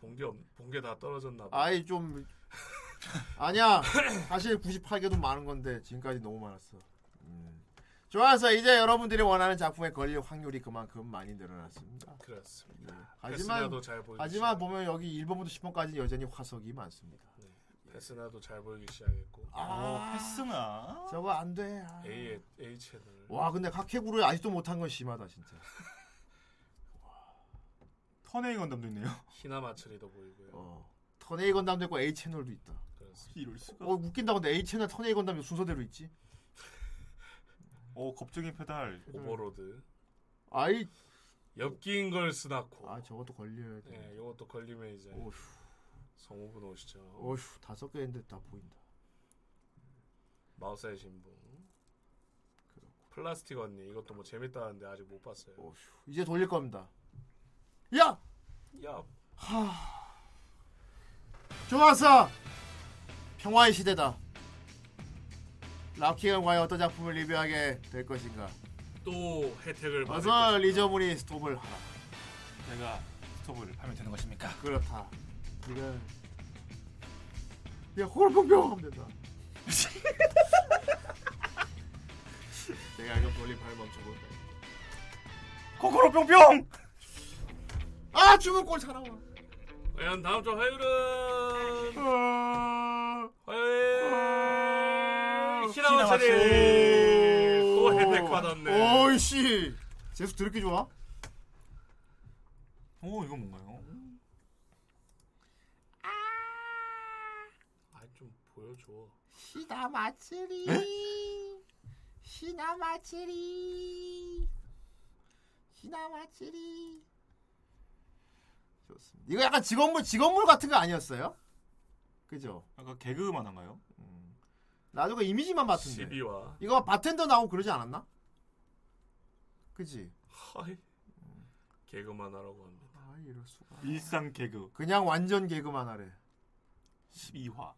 본게 본게 다 떨어졌나 봐. 아이 좀 아니야. 사실 98개도 많은 건데 지금까지 너무 많았어. 음. 좋아서 이제 여러분들이 원하는 작품에 걸릴 확률이 그만큼 많이 늘어났습니다. 그렇습니다. 예. 하지만 하지만 보면 여기 1번부터 10번까지 여전히 화석이 많습니다. 네, 패스나도 잘 보이기 시작했고 어, 패스나. 저거 안 돼. 아. A A 채널. 와 근데 카케구를 아직도 못한 건 심하다 진짜. Turn A 건담도 있네요. [laughs] 희나 마츠리도 보이고요. 어. Turn A 건담도 있고 A 채널도 있다. 그렇습니다. 이럴 수가. 어 웃긴다 근데 A 채널 Turn A 건담이 순서대로 있지. 오 [laughs] 겁쟁이 페달. 오버로드. 아이 엽기인 걸 스나코. 아 저것도 걸려야 돼. 네, 이것도 걸리면 이제 오휴. 성우분 오시죠. 어휴 다섯 개인데 다 보인다. 마우스의 신분. 플라스틱 언니 이것도 뭐 재밌다는데 아직 못 봤어요. 어휴 이제 돌릴 겁니다. 야 야, 좋았어. 평화의 시대다. 락킹은 과연 어떤 작품을 리뷰하게 될 것인가? 또 혜택을 받을 것인가. 리저문이 스톱을 하라. 내가 스톱을 하면 되는 것입니까? 그렇다. 네가 야 호르병병 하면 된다. [laughs] 내가 이거 돌림판을 멈춰볼까? 코코로 뿅뿅. 아 죽은 꼴 살아와. 과연 다음 주 화요일은 아. 화요일 히나마츠리. 히나마츠리 또 혜택 받았네. 오이씨. 재수 드럽게 좋아? 오 이거 뭔가요? 아좀 시나 마츠리. 시나 마츠리. 시나 마츠리. 좋습니다. 이거 약간 직원물 직원물 같은 거 아니었어요? 그죠? 아까 개그만 한가요? 나도 그 이미지만 봤던데. 12화 이거 바텐더 나오고 그러지 않았나? 그지? 하이 개그만 하라고 합니다. 아 이럴 수가. 일상 개그 그냥 완전 개그만 하래. 12화.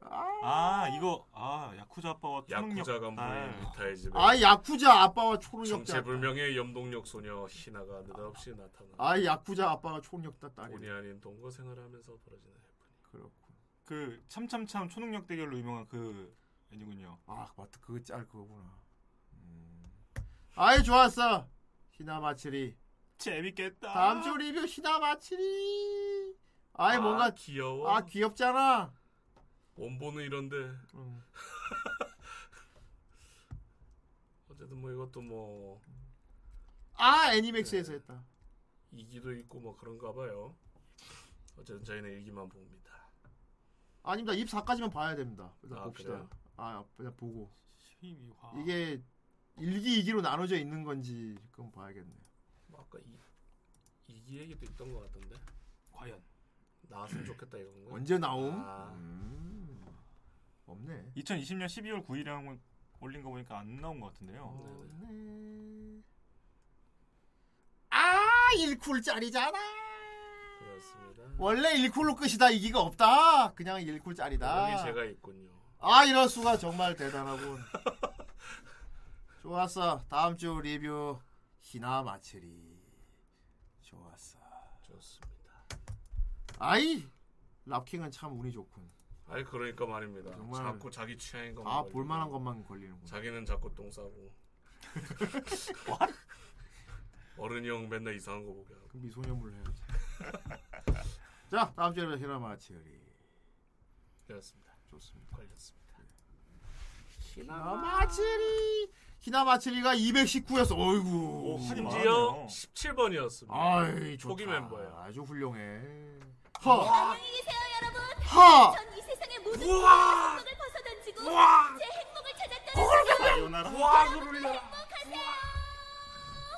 아 이거 아 야쿠자 아빠와 초능력 야쿠자 간부인 아, 리타의 집에 아 야쿠자 아빠와 초능력자. 정체불명의 염동력 소녀 희나가 느닷없이 나타나 아 야쿠자 아빠가 초능력자 딸이. 본의 아닌 동거 생활을 하면서 벌어지는 그렇군. 그 참참참 초능력 대결로 유명한 그 애니군요. 아 맞다 그거 짤 그거구나. 음. 아이 좋았어. 히나마츠리. 재밌겠다. 다음 주 리뷰 히나마츠리. 아이 아, 뭔가 귀여워. 아 귀엽잖아. 원본은 이런데 음. [laughs] 어쨌든 뭐 이것도 뭐 아 애니맥스에서 했다. 이기도 있고 뭐 그런가 봐요. 어쨌든 저희는 일기만 봅니다. 아닙니다. 24까지만 봐야 됩니다. 일단 아, 봅시다. 그래요? 아 그냥 보고 12화. 이게 일기 이기로 나눠져 있는 건지 그건 봐야겠네. 뭐 아까 이 이기 얘기도 있던 것 같던데 과연 나왔으면 좋겠다 이건가? 언제 나옴? 아. 음. 없네. 2020년 12월 9일에 올린 거 보니까 안 나온 것 같은데요. 없네. 아 1쿨짜리잖아. 그렇습니다. 원래 1쿨로 끝이다 이기가 없다. 그냥 1쿨짜리다. 여기 제가 있군요. 아 이럴 수가 정말 대단하군. [laughs] 좋았어. 다음 주 리뷰 히나 마츠리. 좋았어. 좋습니다. 아이 랍킹은 참 운이 좋군. 아이 그러니까 말입니다. 정말. 자꾸 자기 취향인 것만 아 걸리고 볼만한 것만 걸리는군. 자기는 자꾸 똥 싸고 [laughs] 어른이 형 맨날 이상한 거 보게 하고 그 미소녀물 해야지. [laughs] 자 다음 주에 히나 마츠리. 그렇습니다. 좋습니다. 걸렸습니다. 히나 마츠리. 히나 마츠리가 219였어. 어이구. 오, 마. 심지어 17번이었습니다. 아이 좋다. 초기 멤버예요. 아주 훌륭해. 허. 안녕히 계세요 여러분 허. 모든 우와! 행복을 벗어던지고 우와! 제 행복을 찾았다는 사요나라. 와그를 올려라.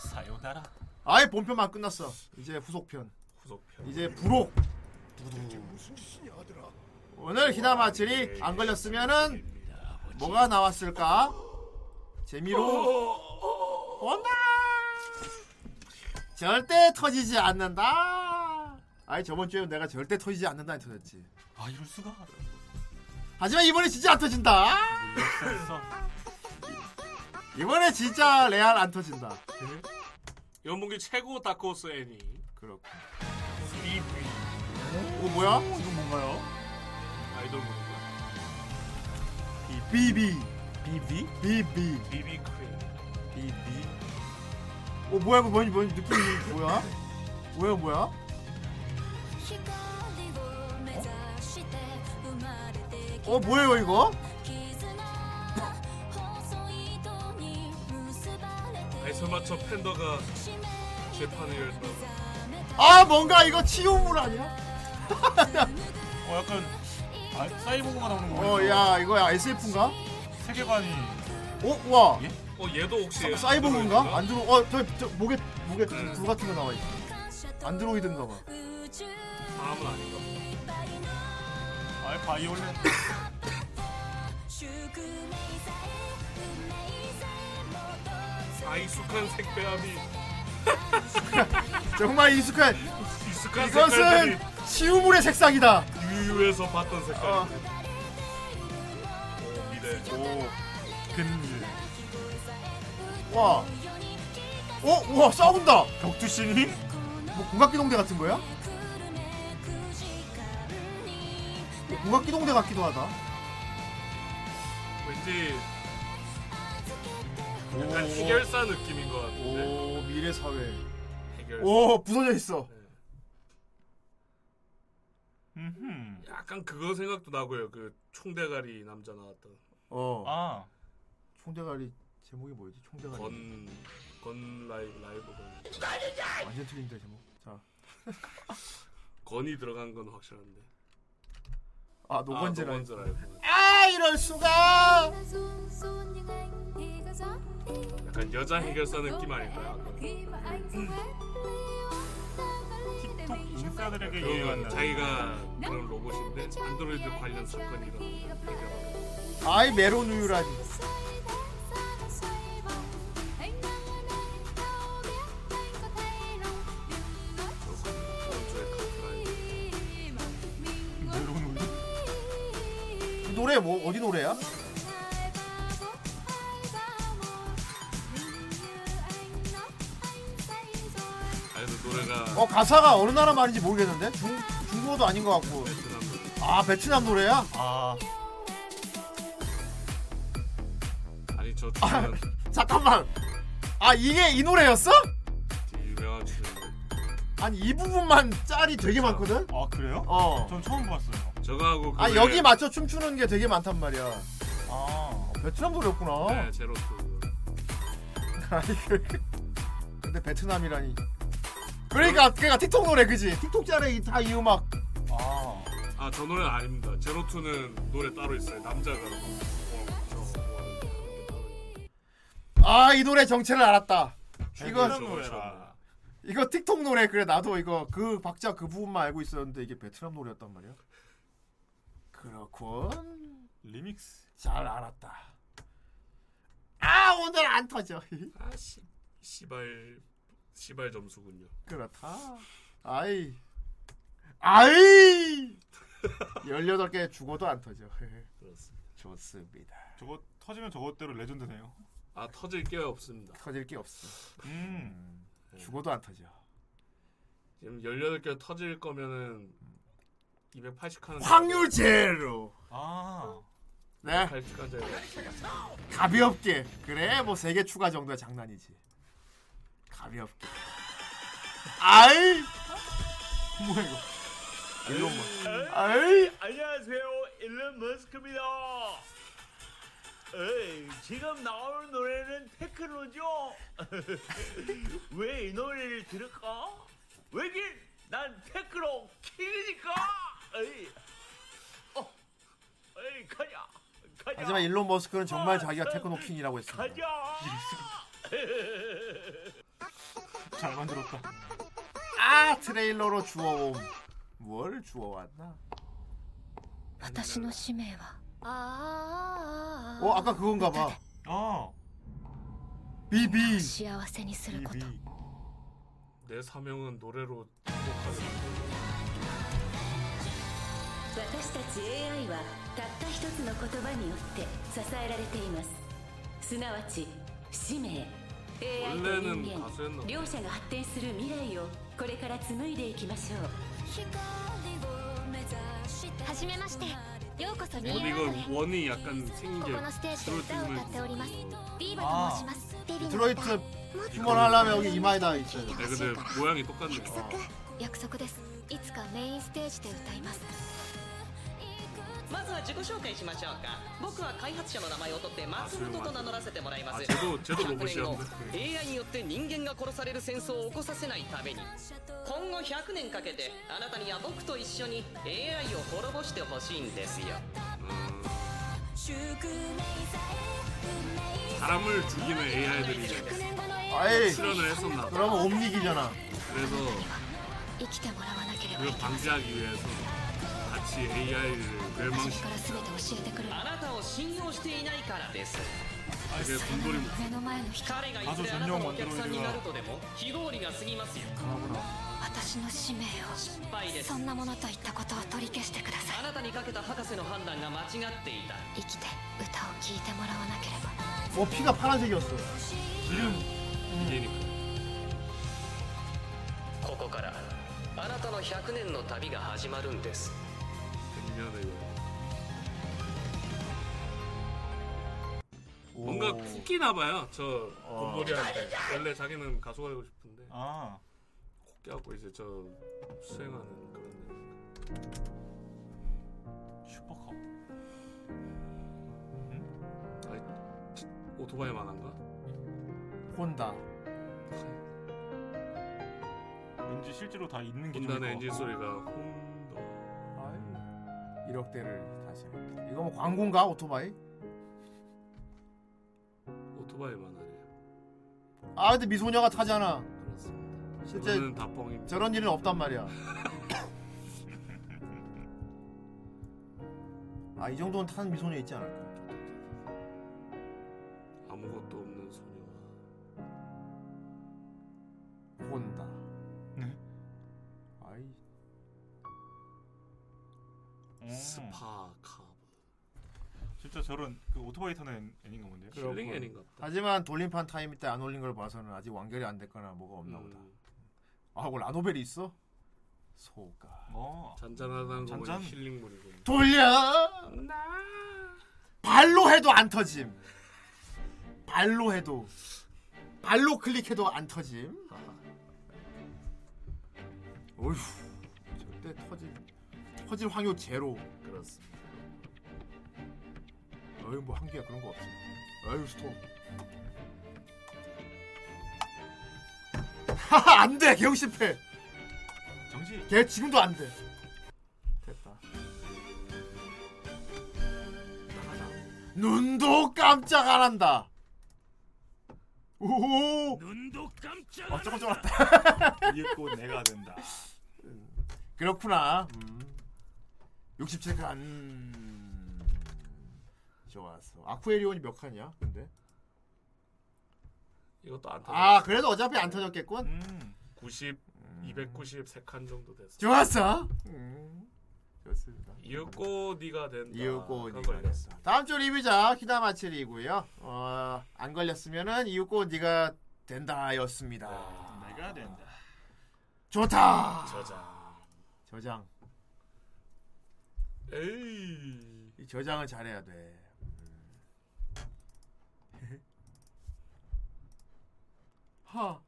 사요나라. 아예 본편만 끝났어. 이제 후속편. 후속편. 이제 부록. 오늘 히나마츠리 안 걸렸으면은 뭐가 나왔을까? 재미로 본다. 절대 터지지 않는다. 아니 저번 주에 내가 절대 터지지 않는다 터졌지. 아 이럴 수가. 하지만 이번에 진짜 안 터진다. [laughs] 이번에 진짜 레알 안 터진다. 연봉기 최고 다크호스 애니. 그렇고. 비비. 오 뭐야? 이건 뭔가요? 아이돌 분인가? 비비 비비? 비비 비비 크림. 비비. 오 뭐야 이거 뭔, 뭔 느낌이 뭐야? 뭐야 뭐야? 어 뭐예요 이거? 저 팬더가 재판을. 아 뭔가 이거 치유물 아니야? [laughs] 어 약간 아, 사이보그가 나오는 거. 어야 이거야 SF인가? 세계관이 어 와. 예? 어 얘도 혹시 사이버그인가? 안드로 어저 저 목에 목에 네. 불 같은 거 나와 있어. 안드로이드인가 봐. 다음은 아닌가? 아 바이올렛. 아 익숙한 색배합이 [laughs] 정말 익숙한 익숙한 이것은 색깔들이 치유물의 색상이다. 유유에서 봤던 색깔. 어. 오 미래. 오. 근일. 와. 어, 와 싸운다. 격투신이? 뭐 공각기동대 같은 거야? 뭐 공각기동대 같기도 하다. 왠지 약간 해결사 느낌인 것 같은데. 오 미래 사회. 해결사. 오 부서져 있어. 네. 음. 약간 그거 생각도 나고요. 그 총대가리 남자 나왔던 어. 아. 총대가리 제목이 뭐였지? 총대가리. 건, 건 라이, 라이브 건. 완전 틀린데 제목. 자. [laughs] 건이 들어간 건 확실한데. 아 노건제라. 아, 라이브. 아 이럴 수가. 약간 여자 해결사 느낌 아닐까요? 틱톡 인싸들에게 그 유행한 자기가 그런 로봇인데 안드로이드 관련 사건이 해결하고. 아이 메론 우유라니. 노래 뭐 어디 노래야? 노래가 어 가사가 어느 나라 말인지 모르겠는데 중 중국어도 아닌 것 같고. 베트남 노래. 아 베트남 노래야? 아 아니 저 아, 춤은 [laughs] 잠깐만. 아 이게 이 노래였어? 되게 유명한 아니 이 부분만 짤이 되게 많거든. 아 그래요? 어. 전 처음 봤어요. 저거하고 그 아 여기 맞춰 춤추는 게 되게 많단 말이야. 아 어, 베트남 노래였구나. 네 제로투 [laughs] 아니, 그- 근데 베트남이라니. 그러니까 그러니까 틱톡 노래 그지? 틱톡 짤에 다 이 음악. 아. 아 저 노래는 아닙니다 제로투는 노래 따로 있어요 남자가 뭐, 어, 저 좋아하는 게 따로 있어요. 아이 노래 정체를 알았다. 이거 베트남 저거, 노래라. 이거 틱톡 노래 그래 나도 이거 그 박자 그 부분만 알고 있었는데 이게 베트남 노래였단 말이야. 그렇군. 리믹스. 잘 알았다. 아 오늘 안 터져. 아 씨, 씨발 씨발 점수군요 그렇다. 아이. 아이. 18개 죽어도 안 터져. 그렇습니다 좋습니다. 저거 터지면 저것대로 레전드네요. 아 터질 게 없습니다 터질 게 없어. 음. 죽어도 안 터져. 지금 18개 터질 거면은 280칸은 확률 제로. 아. 네. 80칸짜리 가볍게. 그래 뭐 3개 추가 정도야 장난이지. 가볍게. 아이. 뭐야 이거. 일론 뭐. 아이. 안녕하세요 일론 머스크입니다 에이, 지금 나오는 노래는 테크노죠 [laughs] 왜 이 노래를 들을까 왜긴 난 테크노 킹이니까 에이, 어, 에이 가자 가자 하지만 일론 머스크는 정말 자기가 테크노 킹이라고 했습니다. 가자 [laughs] 잘 만들었다. 아 트레일러로 주워옴. 뭘 주워왔나? 私の使命はああ 어 아까 그건가 봐. 아. 비비. 幸せにすること 비비. 내 사명은 노래로 행복하게 私たち AI はたった一つの言葉によって支えられていますすなわち使命 AI と 원래는 人間 가수였나 봐. 両者が発展する未来をこれから紡いでいきましょうはじめましてようこそ 근데 이거 원이 약간 생긴 こ 게 このステージで歌を歌っておりますビーバ 아. と申しますデビの 드로이트 휴먼 하려면 여기 이마에다 있어야 돼. 네, 근데 모양이 똑같네 約束約束ですいつかメインステージで歌います まずは自己紹介しましょうか僕は開発者の名前を取って松本と名乗らせてもらいますあジェドジェドロボシ100アン年後 AI によって人間が殺される戦争を起こさせないために今後100年かけてあなたには僕と一緒に AI を滅ぼしてほしいんですよ 사람을 죽이는 AI들이 아이. 출연을 했었나 봐. 그러면 옴닉이잖아. 그래서 生きてもらわなければ 그걸 방지하기 위해서 같이 AI를 初め 멸망시켜 から全て教えてくれるあなたを信用していないからです 되게 돈돌이 못 目の前の人彼がいずれあなたのお客さんになるとでも非合理が過ぎますよ私の使命失敗ですをそんなものといったことを取り消してくださいあなたにかけた博士の判断が間違っていた生きて歌を聴いてもらわなければ 뭐 피가 파란색이었어. 기름 이게니까 ここからあなたの100年の旅が始まるんです 여 뭔가 웃기나 봐요 저 곰돌이한테 원래 자기는 가수가 되고 싶은데 아. 콧 깨갖고 이제 저 수행하는 그런 애. 슈퍼컵. 아이, 오토바이 만 한가? 혼다. 왠지 실제로 다 있는 기종일 혼다는 것 엔진 같고. 소리가 아이. 1억 대를 다시 합니다. 이거 뭐 광고인가 오토바이? 오토바이만 하래요 아 근데 미소녀가 타잖아. 그렇습니다 실제 그거는 다 뻥입니다 저런 일은 없단 말이야. [laughs] 아 이 정도는 타는 미소녀 있지 않을까? 아무것도 없는 소녀가 혼다. Super Cub 진짜 저런 그 오토바이 타는 애니인가 본데요. 힐링 애니 같다. 하지만 돌림판 타임 때 안 올린 걸 봐서는 아직 완결이 안 됐거나 뭐가 없나 보다. 음. 아, 뭐 라노벨이 있어? 소가. 어. 잔잔하다는 거 잔잔. 힐링물이고. 돌려! 발로 해도 안 터짐. 발로 해도. 발로 클릭해도 안 터짐. 어휴, 절대 터질, 터질 확률 제로. 그렇습니다. 어휴, 뭐 한계야 그런 거 없지. 어휴, 스톱. 하하, 안 돼! 개혁 실패! 정지. 걔 지금도 안 돼. 됐다. 눈도 깜짝 안 한다. 오. 눈도 깜짝. 어, 조금 쫄았다. 이윽고 내가 된다. 그렇구나. 음. 67칸. 음. 좋았어. 아쿠에리온이 몇 칸이야? 근데? 이것도 안 터졌어. 아, 그래도 어차피 안 터졌겠군. 음. 90, 293칸 정도 됐어. 좋았어. 음. 좋습니다. 이윽고 네가 된다. 이윽고 그거 니가 걸렸어. 됐다. 다음 주 리뷰작 히다마츠리고요. 어, 안 걸렸으면은 이윽고 니가 된다였습니다. 내가 된다. 좋다. 저장. 저장. 에이. 이 저장을 잘해야 돼. 음. 허.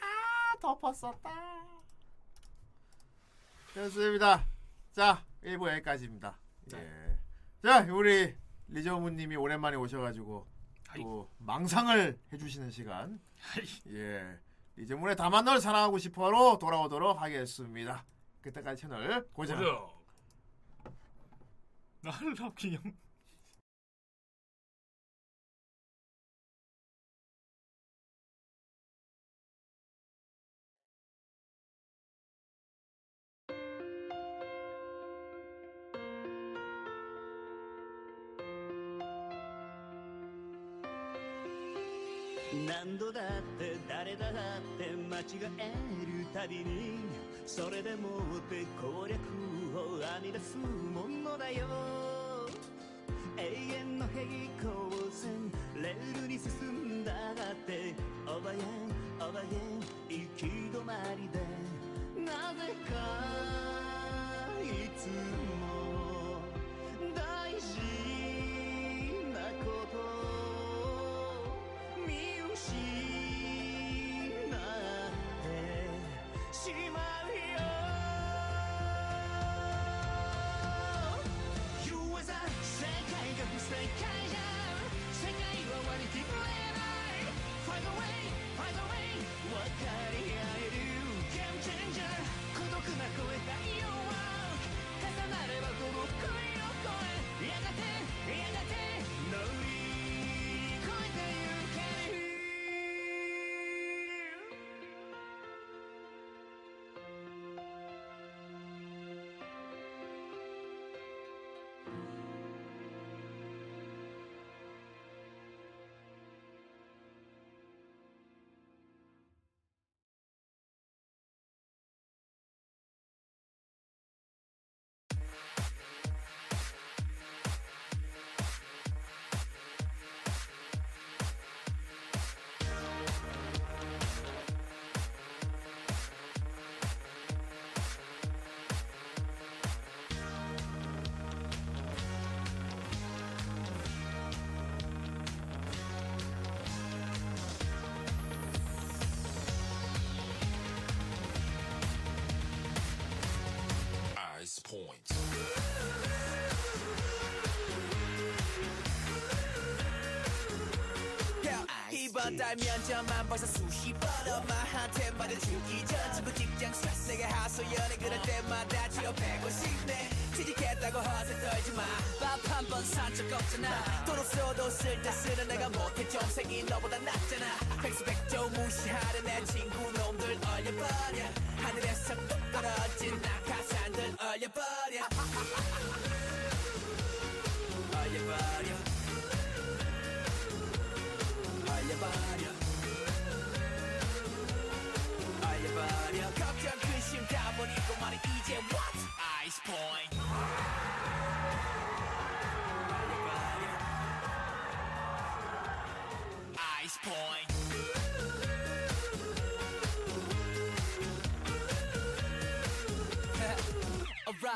아, 덮었었다. 좋습니다. 자, 1부 여기까지입니다. 예. 자, 우리 리저무님이 오랜만에 오셔가지고 또 망상을 해주시는 시간. 예. 리저문의 다만 널 사랑하고 싶어로 돌아오도록 하겠습니다. 그때까지 채널 고정. 고정. 날라기 형.「何度だって誰だって間違えるたびに それでもって攻略を編み出すものだよ」「永遠の平行線レールに進んだっておばやんおばやん行き止まりで。なぜかいつも大事なこと見失ってしまう。世界は割り切れない Find a way, find a way 分かり合える Game changer 孤独な声太陽は重なれば届くよ声やがてやがて。 달 면접만 벌써 수십 번 엄마한테 말해주기 전 친구 직장 스트레스 내게 하소 연애 그럴 때마다 취업하고 싶네 취직했다고 허세 떨지 마밥 한 번 산적 없잖아. 돈 없어도 쓸 때 쓰는 내가 못해 정색이 너보다 낫잖아. 백수백조 무시하는 내 친구 놈들 얼려버려. 하늘에서 뚝 떨어진 낙하산들 얼려버려 얼려버려 얼려버려 걱정 근심 다 버리고 말해 이제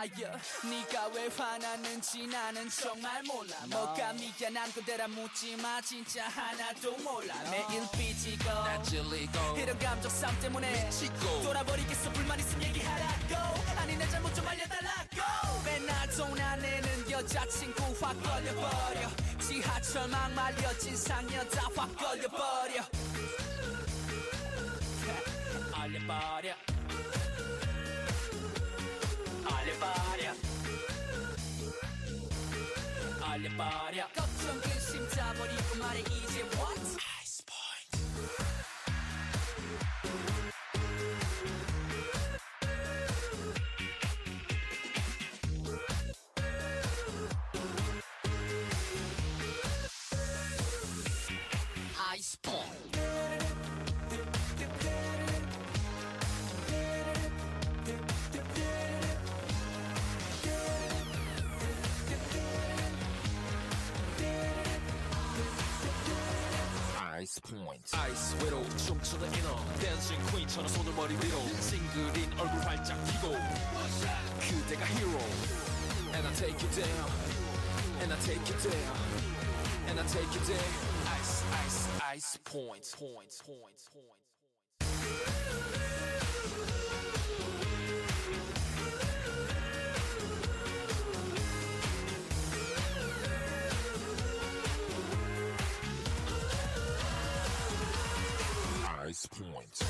Yeah. 네가 왜 화났는지 나는 정말 몰라. 뭐가 미안한 건데라 묻지마. 진짜 하나도 몰라. 매일 삐지고 나 질리고 이런 감정 싸움 때문에 미치고. 돌아버리겠어. 불만 있으면 얘기하라고. 아니 내 잘못 좀 알려달라고. 맨날 안 내는 여자친구 확 걸려버려. 지하철 막말려 진 상 여자 확 걸려버려. [laughs] 알려버려 알려버려 걱정 근심 다 버리고 말해 이제 Ice Point. 아이스 위로 춤추는 인어 댄싱 퀸처럼 손을 머리 위로 싱글인 얼굴 활짝 피고 그대가 hero And I take you down And I take you down And I take you down Ice, ice, ice point Point, point, point points.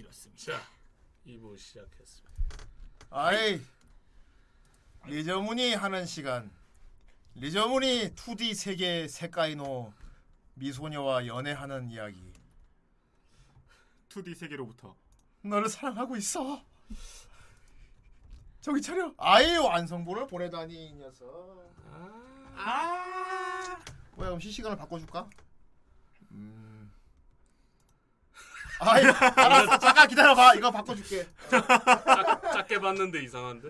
길었습니다. 자, 2부 시작했습니다. 아이 리저문이 하는 시간. 리저문이 2D 세계 세카이노 미소녀와 연애하는 이야기. 2D 세계로부터. 너를 사랑하고 있어. 저기 차려. 아이 완성본을 보내다니 이 녀석. 아. 뭐야 그럼 실시간을 바꿔줄까? 음 아이 알았어 잠깐 기다려봐 이거 바꿔줄게 작, 작게 봤는데 이상한데?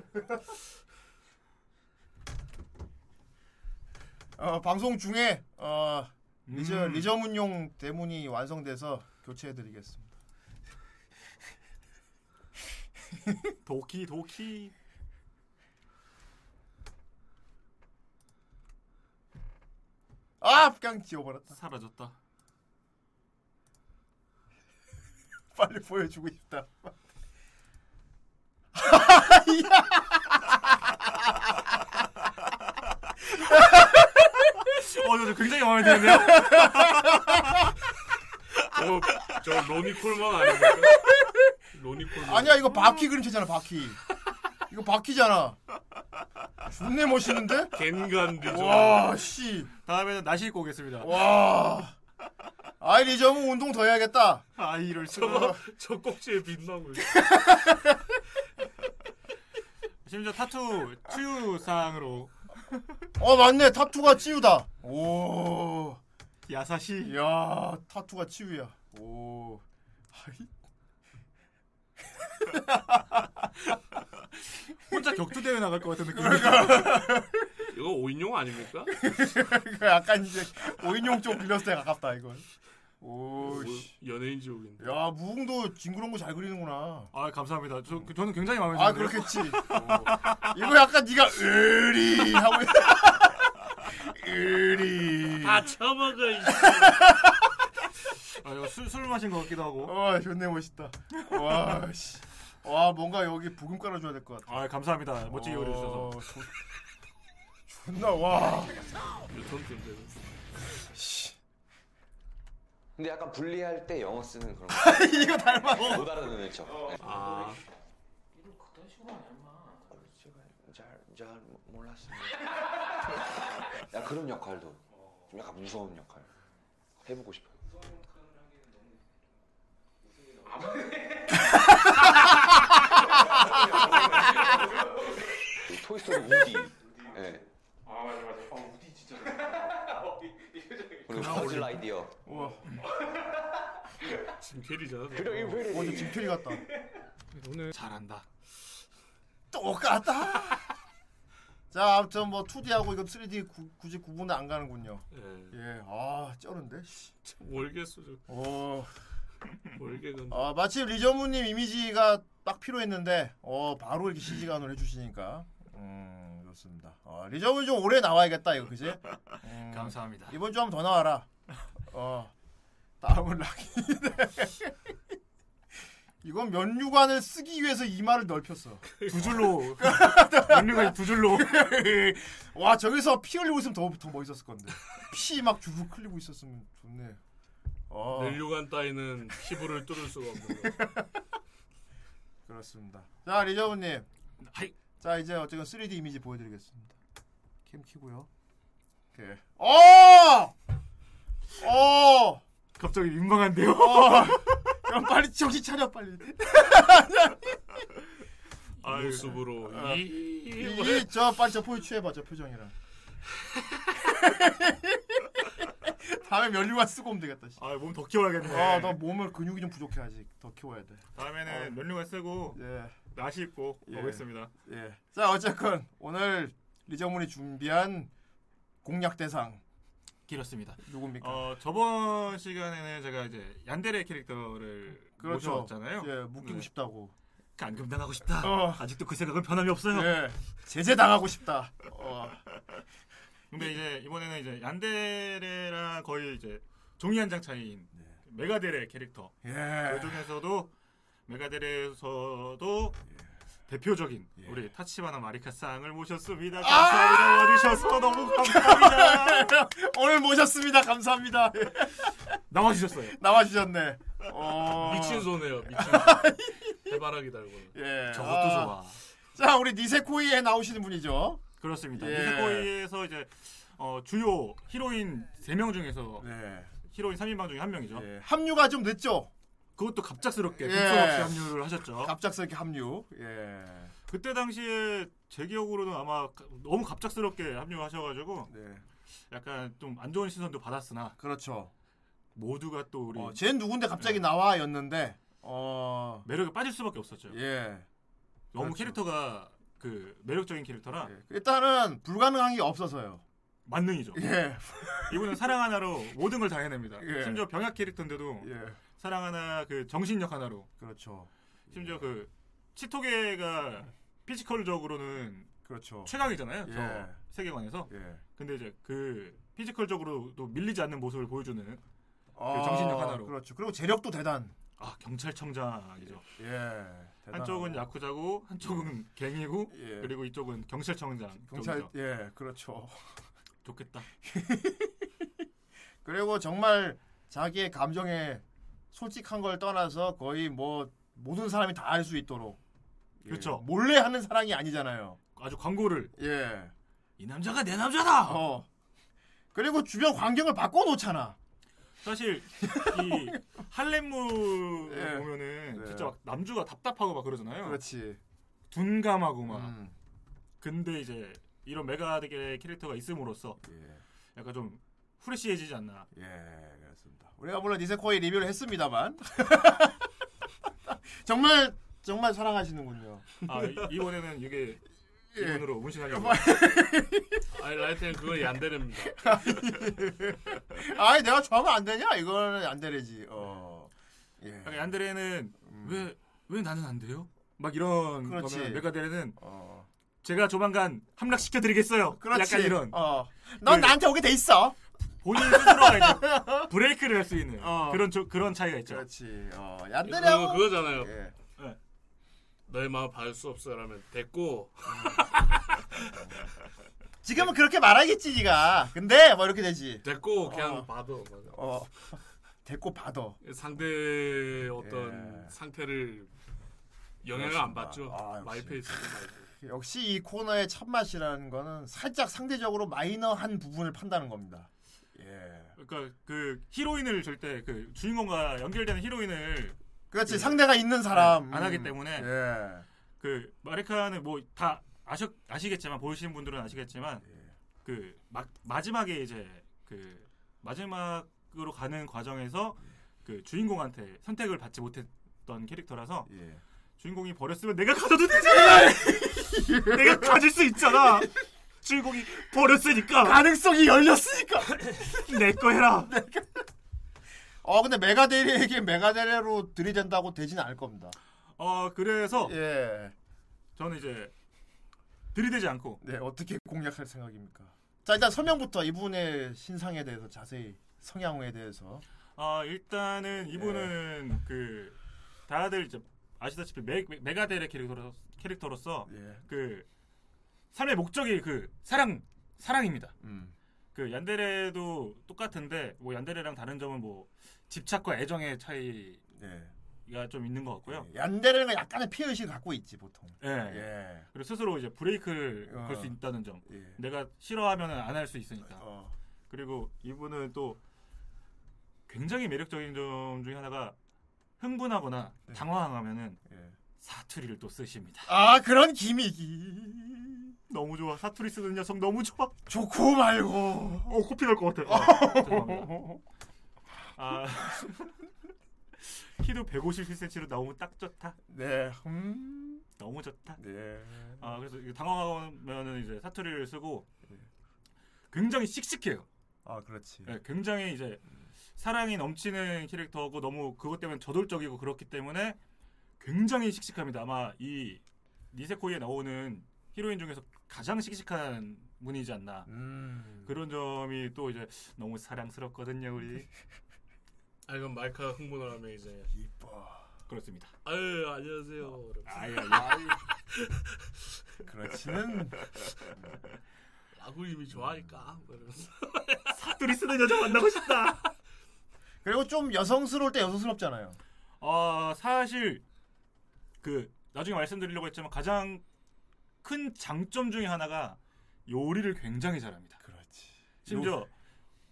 어, 방송 중에 어, 리저, 음. 리저문용 대문이 완성돼서 교체해드리겠습니다. 도키 도키 아, 그냥 지워버렸다. 사라졌다. 빨리 보여주고 싶다. [laughs] 어, 저, 저 굉장히 마음에 드는데요? 저, 저 로니 콜만 아닙니까? 로니 콜만. 아니야, 이거 바퀴 그림체잖아, 바퀴. 이거 바퀴잖아. 존내 멋있는데? 겐간 리저. 와, 씨. 다음에는 나시 입고 오겠습니다. 와. 아이, 리저문 운동 더 해야겠다. 아, 이럴 저거, 수가. [laughs] 저 꼭지에 빛나고. [laughs] 심지어 타투 치유상으로 어, 맞네. 타투가 치유다. 오. 야사시. 야, 타투가 치유야. 오. 아이. [laughs] 혼자 격투 대회 나갈 것 같은 느낌. 이거 5인용 아닙니까? 그 약간 이제 오인용 쪽 빌렸을 때 가깝다 이건. 오, 뭐, 씨. 연예인 지옥인데. 야 무궁도 징그러운 거 잘 그리는구나. 아, 감사합니다. 저, 저는 굉장히 마음에 아 드는데요. 그렇겠지. [laughs] 이거 약간 네가 으리 하고 있- 으리. 다 처먹어, 이 아, 이거 술, 술 마신 것 같기도 하고. 와 존내 멋있다. 와 씨. 와 뭔가 여기 부금 깔아줘야 될 것 같아. 아, 감사합니다. 멋지게 어, 그려주셔서. 조- 존나 와. 때문에. 근데 약간 분리할 때 영어 쓰는 그런 [laughs] 거. 이거 닮아. 못 알아듣는 척. 네. 아. 제가 잘, 잘 몰랐습니다. [laughs] 야 그런 역할도 좀 약간 무서운 역할 해보고 싶어요. 그 [laughs] 토이스토리 우디. 예. 아 맞아 맞아. 아 우디 진짜. 그리고 버즈 라이트이어. 우와. 짐 캐리잖아. 그래, 그래. 완전 짐캐리 같다. 오늘 잘한다. 똑같다. 자, 아무튼 뭐 2D하고 이거 3D 구, 굳이 구분은 안 가는군요. 예. 예, 아 쩌는데. 씨. 월계수 좀. 어, 월계건. 아, 마침 리저무님 이미지가 딱 필요했는데, 어 바로 이렇게 CG간을 해주시니까, 음 좋습니다. 어, 리저문 좀 오래 나와야겠다 이거 그지? 음, 감사합니다. 이번 주 한 번 더 나와라. 어, 다음은 락이. [laughs] 이건 면류관을 쓰기 위해서 이마를 넓혔어. 두 줄로. [laughs] 면류관이 두 줄로. [laughs] 와 저기서 피 흘리고 있으면 더, 더 멋있었을 건데 피 막 주르륵 흘리고 있었으면 좋네 어, 넬류관 따위는 피부를 뚫을 수가 없는 거. 그렇습니다 자 리저브님 하이. 자 이제 어쨌든 3D 이미지 보여드리겠습니다 캠 키고요 오케이 어! 어! 갑자기 민망한데요. 어! 그럼 빨리 정신 차려 빨리 [laughs] 아. 모습으로 어, 이, 이, 저 빨리 저 포유 취해봐 저 표정이랑. [laughs] 다음에 면류관 쓰고 오면 되겠다. 씨. 아, 몸 더 키워야겠네. 아, 너 몸을 근육이 좀 부족해 아직. 더 키워야 돼. 다음에는 어. 면류관 쓰고 예. 나시 입고 예. 오겠습니다. 예. 자, 어쨌건 오늘 리정문이 준비한 공략 대상 길었습니다. 누굽니까? 어, 저번 시간에는 제가 이제 얀데레 캐릭터를 그렇죠. 모셔왔잖아요. 예, 묶이고 네. 싶다고. 감금당하고 싶다. 어. 아직도 그 생각은 변함이 없어요. 예. 제재 당하고 싶다. 어. 근데 이제 이번에는 이제 얀데레랑 거의 이제 종이 한 장 차이인 메가데레 캐릭터. 네. 예. 그 중에서도 메가데레에서도 대표적인 예. 우리 타치바나 마리카 쌍을 아! 모셨습니다. 감사합니다. 와주셔서 너무 감사합니다. [laughs] 오늘 모셨습니다. 감사합니다. [laughs] 나와주셨어요. 나와주셨네. 어... 미친 소네요. 미친 소. [laughs] 해바라기 달고. 예. 저것도 아. 좋아. 자, 우리 니세코이에 나오시는 분이죠. 그렇습니다. 예. 니세코이에서 이제 어, 주요 히로인 3명 중에서 네. 히로인 3인방 중에 한 명이죠. 예. 합류가 좀 늦죠. 그것도 갑작스럽게 예. 없이 합류를 하셨죠. 갑작스럽게 합류. 예. 그때 당시에 제 기억으로는 아마 가- 너무 갑작스럽게 합류하셔가지고 네. 약간 좀 안 좋은 시선도 받았으나 그렇죠. 모두가 또 우리 어, 쟤 누군데 갑자기 나와였는데 어. 매력에 빠질 수밖에 없었죠. 예. 너무 그렇죠. 캐릭터가 그 매력적인 캐릭터라 일단은 불가능한 게 없어서요. 만능이죠. 예. 이분은 사랑 하나로 모든 걸 다 해냅니다. 예. 심지어 병약 캐릭터인데도 예. 사랑 하나 그 정신력 하나로 그렇죠. 심지어 그 치토게가 피지컬적으로는 그렇죠. 최강이잖아요. 예. 저 세계관에서. 예. 근데 이제 그 피지컬적으로도 밀리지 않는 모습을 보여주는 그 아, 정신력 하나로. 그렇죠. 그리고 재력도 대단. 아 경찰청장이죠. 예. 대단하고. 한쪽은 야쿠자고 한쪽은 갱이고 예. 그리고 이쪽은 경찰청장. 경찰 쪽이죠. 예, 그렇죠. 좋겠다. [laughs] 그리고 정말 자기의 감정에 솔직한 걸 떠나서 거의 뭐 모든 사람이 다 알 수 있도록 예, 그렇죠. 몰래 하는 사랑이 아니잖아요. 아주 광고를 예. 이 남자가 내 남자다. 어. 그리고 주변 환경을 바꿔 놓잖아. 사실 이 [laughs] 할렘무 예. 보면은 네. 진짜 막 남주가 답답하고 막 그러잖아요. 그렇지. 둔감하고 막. 음. 근데 이제 이런 메가덱의 캐릭터가 있음으로써 예. 약간 좀 프레시해지지 않나. 예. 우리가 물론 니세코이 리뷰를 했습니다만 [laughs] 정말 정말 사랑하시는군요. 아 이- 이번에는 이게 예. 이번으로 문신하려고. [laughs] 아니 라이트는 그건 얀데레입니다. 아이 내가 좋아하면 안 되냐? 이거는 안 되지. 어. 예. 약간 얀데레는 왜왜 나는 안 돼요? 막 이런 그렇지. 거면 메가데레는 어. 제가 조만간 함락시켜 드리겠어요. 그렇지. 약간 이런. 어. 넌 그- 나한테 오게 돼 있어. 본인 스스로가 이제 브레이크를 할 수 있는 어. 그런 조- 그런 차이가 있죠. 그렇지. 어. 그거 얀데레하고 그거잖아요. 예. 너의 마음 받을 수 없어라면 됐고 [laughs] 지금은 그렇게 말하겠지 네가. 근데 뭐 이렇게 되지. 됐고 그냥 어. 받아. 맞아. 어. 데리고 받아. 상대 어떤 예. 상태를 영향을 안 받죠. 아. my pace. 역시 이 코너의 참맛이라는 거는 살짝 상대적으로 마이너한 부분을 판다는 겁니다. 예. 그러니까 그 히로인을 절대 그 주인공과 연결되는 히로인을 그렇지 그- 상대가 있는 사람 네, 안 하기 음. 때문에 예. 그 마레카는 뭐 다 아셨 아시겠지만 보시는 분들은 아시겠지만 예. 그막 마지막에 이제 그 마지막으로 가는 과정에서 그 주인공한테 선택을 받지 못했던 캐릭터라서 예. 주인공이 버렸으면 내가 가져도 되잖아. [laughs] 내가 가질 수 있잖아. 주인공이 버렸으니까 가능성이 열렸으니까 [laughs] 내 거 해라. 어 근데 메가데리에게 메가데레로 들이댄다고 되지는 않을 겁니다. 어 그래서 예. 저는 이제 들이대지 않고 네 어떻게 공략할 생각입니까? 자 일단 설명부터 이분의 신상에 대해서 자세히 성향에 대해서 아 일단은 이분은 그 다들 이제 아시다시피 메, 메가데레 캐릭터로, 캐릭터로서 예. 그 삶의 목적이 그 사랑 사랑입니다. 음. 그 얀데레도 똑같은데 뭐 얀데레랑 다른 점은 뭐 집착과 애정의 차이가 네. 좀 있는 것 같고요. 얀데레는 약간의 피해 의식을 갖고 있지 보통. 예. 예. 그리고 스스로 이제 브레이크를 어. 걸수 있다는 점. 예. 내가 싫어하면 안 할 수 있으니까. 어. 그리고 이분은 또 굉장히 매력적인 점 중에 하나가 흥분하거나 네. 당황하면은 예. 사투리를 또 쓰십니다. 아 그런 기믹이 너무 좋아. 사투리 쓰는 녀석 너무 좋아. 좋고 말고. 어 코피 날 것 같아. 아. 아 [laughs] 키도 157cm로 너무 딱 좋다. 네. 음. 너무 좋다. 네. 아 그래서 당황하면은 이제 사투리를 쓰고 굉장히 씩씩해요. 아 그렇지. 네, 굉장히 이제 사랑이 넘치는 캐릭터고 너무 그것 때문에 저돌적이고 그렇기 때문에 굉장히 씩씩합니다. 아마 이 니세코이에 나오는 히로인 중에서 가장 씩씩한 분이지 않나. 음. 그런 점이 또 이제 너무 사랑스럽거든요, 우리. 아 이건 마이크가 흥분을 하면 이제 이뻐. 그렇습니다. 아유 안녕하세요. 아유, 아유. [laughs] 그렇지는 라구님이 좋아하니까 뭐 이러면서 사투리 쓰는 여자 만나고 싶다. [laughs] 그리고 좀 여성스러울 때 여성스럽잖아요. 어, 사실 그 나중에 말씀드리려고 했지만 가장 큰 장점 중에 하나가 요리를 굉장히 잘합니다. 그렇지. 심지어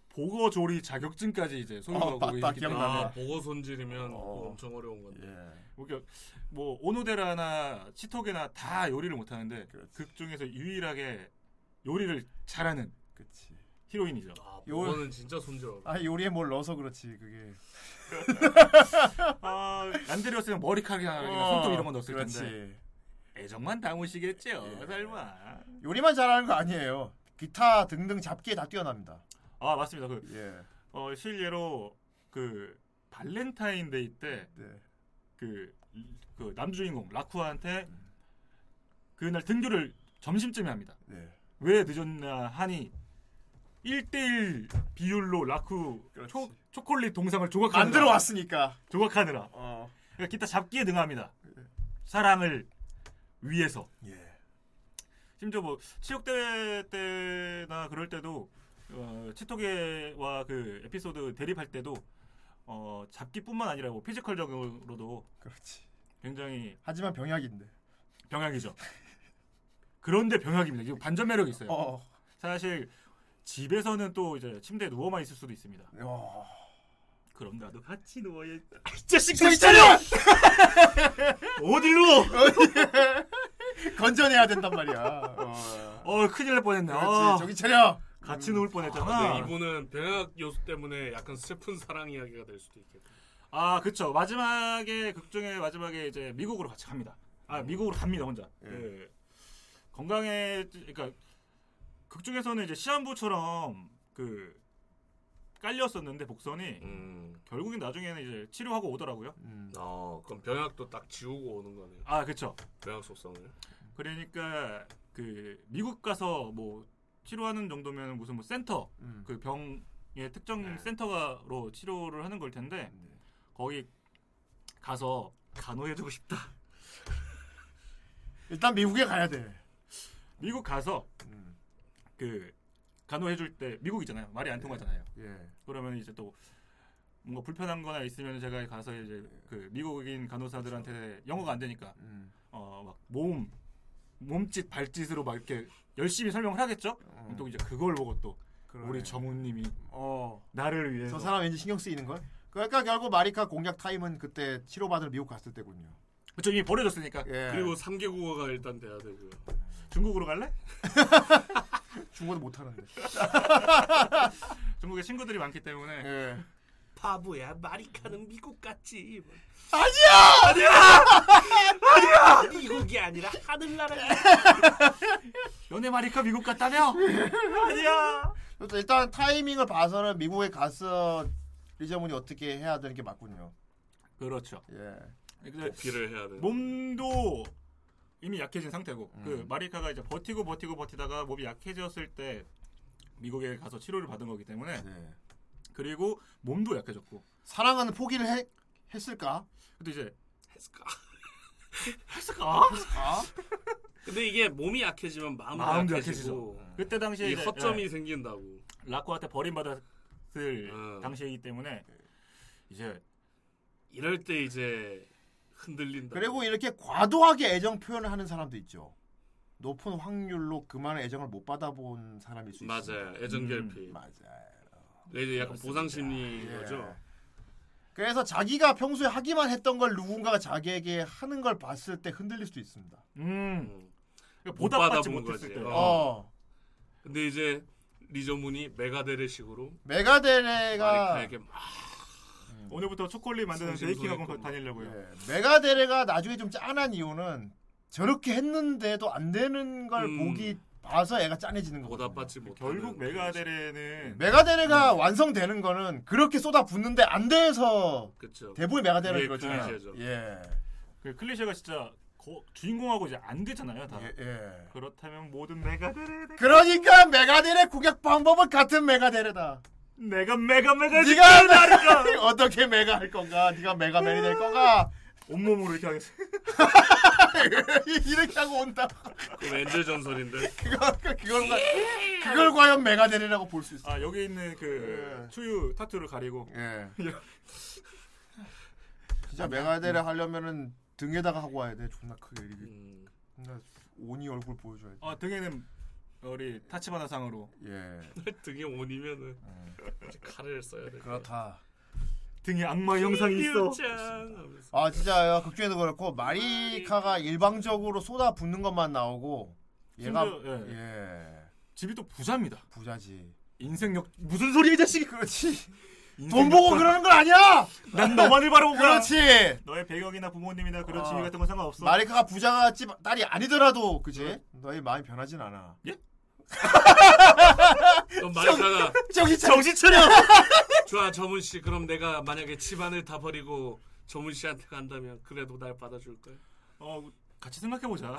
보거 조리 자격증까지 이제 소유하고 어, 맞다, 있기 때문에. 아, 보고 손질이면 그거 엄청 어려운 건데. 예. 그러니까 뭐 오노데라나 치토게나 다 요리를 못 하는데 극 중에서 유일하게 요리를 잘하는 그치. 히로인이죠. 아, 요- 보고는 진짜 손질어. 아 요리에 뭘 넣어서 그렇지 그게. [laughs] 아, 얀데레였으면 머리카락이나 어, 손톱 이런 거 넣었을 그렇지. 텐데 애정만 담으시겠죠, 설마. 요리만 잘하는 거 아니에요. 기타 등등 잡기에 다 뛰어납니다. 아 맞습니다. 그 예. 어, 실례로 그 발렌타인데이 때 그 네. 그 남주인공 라쿠아한테 그날 등교를 점심쯤에 합니다. 네. 왜 늦었냐 하니 1대1 비율로 라쿠 초, 초콜릿 동상을 조각하느라 만들어 왔으니까. 조각하느라 어. 그러니까 기타 잡기에 능합니다. 사랑을 위해서. 예. 심지어 뭐 체육대회 때나 그럴 때도 어, 치토게와 그 에피소드 대립할 때도 어, 잡기뿐만 아니라 뭐 피지컬적으로도 그렇지. 굉장히 하지만 병약인데. 병약이죠. 그런데 병약입니다. 이거 반전 매력이 있어요. 어. 사실 집에서는 또 이제 침대에 누워만 있을 수도 있습니다. 어. 그럼 나도 같이 누워야. 이 자식 차려! 어딜 누워? 건전해야 된단 말이야. 어, 어 큰일 날 뻔했네. 그렇지. 아. 정신 차려. 같이 누울 뻔했잖아. 근데 이분은 병약 요소 때문에 약간 슬픈 사랑 이야기가 될 수도 있겠다. 아, 그쵸. 마지막에, 극 중에 마지막에 이제 미국으로 같이 갑니다. 아, 미국으로 갑니다, 혼자. 예. 건강에, 그러니까, 극 중에서는 이제 시한부처럼 그, 깔렸었는데, 복선이, 결국엔 나중에는 이제 치료하고 오더라고요. 어, 그럼 병약도 딱 지우고 오는 거네요. 아, 그쵸. 병약 속성을. 그러니까, 그, 미국 가서 뭐, 치료하는 정도면 무슨 뭐 센터, 음. 그 병의 특정 센터로 치료를 하는 걸 텐데, 거기 가서 간호해주고 싶다. [laughs] 일단 미국에 가야 돼. 미국 가서 음. 그 간호해줄 때 미국이잖아요. 말이 안 통하잖아요. 예. 그러면 이제 또 뭔가 불편한 거나 있으면 제가 가서 이제 그 미국인 간호사들한테 영어가 안 되니까 음. 어막 몸 몸짓 발짓으로 막 이렇게 열심히 설명을 하겠죠. 그럼 또 이제 그걸 보고 또 그러네. 우리 정우님이 어. 나를 위해서 저 사람 왠지 신경 쓰이는 걸? 그러니까 결국 마리카 공략 타임은 그때 치료받으러 미국 갔을 때군요. 그쵸 이미 버려졌으니까. 예. 그리고 3개 국어가 일단 돼야 되고요. 중국으로 갈래? [laughs] 중국어도 못 하는데. [laughs] 중국에 친구들이 많기 때문에. 예. 바보야 마리카는 미국 같지. 아니야! 아니야! 미국이 아니라 하늘나라야. [laughs] 연애 마리카 미국 갔다며? 아니야. 일단 타이밍을 봐서는 미국에 가서 리자문이 어떻게 해야 되는 게 맞군요. 그렇죠. 예. 도피를 해야 돼. 몸도 이미 약해진 상태고 음. 그 마리카가 이제 버티고 버티고 버티다가 몸이 약해졌을 때 미국에 가서 치료를 받은 거기 때문에 네. 그리고 몸도 약해졌고 사랑은 포기를 해, 했을까? 근데 이제 했을까? [laughs] 했을까? 했을까? 근데 이게 몸이 약해지면 마음도, 마음도 약해지고 약해지죠. 그때 당시에 이 허점이 예. 생긴다고. 라코한테 버림받았을 어. 당시이기 때문에 이제 이럴 때 이제 흔들린다. 그리고 이렇게 과도하게 애정 표현을 하는 사람도 있죠. 높은 확률로 그만한 애정을 못 받아본 사람일 수 있어요. 맞아요. 애정 결핍. 맞아요. 이제 약간 그렇습니다. 보상 심리 예. 거죠. 그래서 자기가 평소에 하기만 했던 걸 누군가가 자기에게 하는 걸 봤을 때 흔들릴 수도 있습니다. 음. 못 보답받지 받아본 못했을 거지. 때. 어. 근데 이제 리저문이 메가데레식으로 메가데레가 마리카에게 막 오늘부터 초콜릿 만드는 성심성의껏 베이킹 학원 다니려고요. 예. 메가데레가 나중에 좀 짠한 이유는 저렇게 했는데도 안 되는 걸 음. 보기 봐서 애가 짠해지는 거거든요. 보답받지 못. 결국 메가데레는 메가데레가 완성되는 거는 그렇게 쏟아 붓는데 안 돼서 그쵸. 대부분 메가데레. 클리셰죠. 예. 그 클리셰가 진짜 거- 주인공하고 이제 안 되잖아요, 다. 예. 그렇다면 모든 메가데레 그러니까 메가데레 공략 방법은 같은 메가데레다. 내가 메가 메가 네가 나니까 [laughs] 어떻게 메가 할 건가? 네가 메가맨이 될 건가? [laughs] 온몸으로 이렇게 하겠어. [laughs] 이렇게 하고 온다. 그 엔젤 전설인데. 그거 그걸 과- 그걸 과연 메가데레라고 볼 수 있어. 아 여기 있는 그 예. 추유 타투를 가리고 예. 진짜 메가데레 하려면은 등에다가 하고 와야 돼. 존나 크게. 음. 존나 오니 얼굴 보여줘야 돼. 어 등에는 우리 타치바나상으로 예. [laughs] 등에 온이면은 칼을 써야 돼. 그렇다. 등에 악마 영상이 있어. 짱. 아 진짜 극중에도 그렇고 마리카가 일방적으로 쏟아 붓는 것만 나오고 얘가 심지어, 예. 예. 집이 또 부자입니다. 부자지. 인생력 무슨 소리야 이 자식이? 그렇지. 돈 보고 봐. 그러는 건 아니야. 난 너만을 바라보고 그렇지. 너의 배경이나 부모님이나 그런 어. 지위 같은 건 상관없어. 마리카가 부자가 집 딸이 아니더라도 그지? 너희 마음이 변하진 않아. 예? [laughs] 그럼 마리카가 정신 차려. 정신 차려. [laughs] 좋아 저문 씨 그럼 내가 만약에 집안을 다 버리고 조문 씨한테 간다면 그래도 날 받아줄 거야. 어 같이 생각해 보자. 어.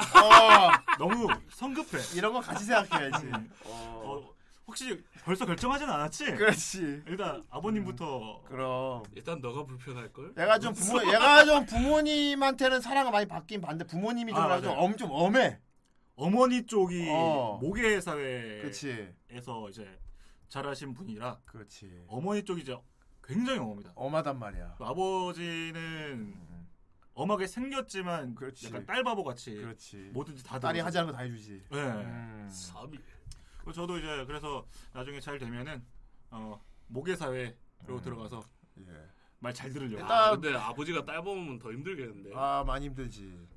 너무 성급해. 이런 거 같이 생각해야지. 음. 어, 혹시 벌써 결정하진 않았지? 그렇지. 일단 아버님부터 그럼 일단 너가 불편할 걸. 얘가 좀 부모 얘가 좀 부모님한테는 사랑을 많이 받긴 받는데 부모님이 좀, 아, 맞아요. 엄, 좀 엄해. 어머니 쪽이 어. 모계 사회에서. 이제 자라신 분이라 그렇지. 어머니 쪽이 이제 굉장히 엄합니다. 엄하단 말이야. 아버지는 엄하게 생겼지만 그렇지. 약간 딸 바보 같이 그렇지. 뭐든지 다 딸이. 하지 않은 거다 해주지. 네. 음. 사비. 저도 이제 그래서 나중에 잘 되면은 어, 모계 사회로 음. 들어가서 예. 말 잘 들으려고. 아, 근데 아버지가 딸 보면 더 힘들겠는데. 아 많이 힘들지.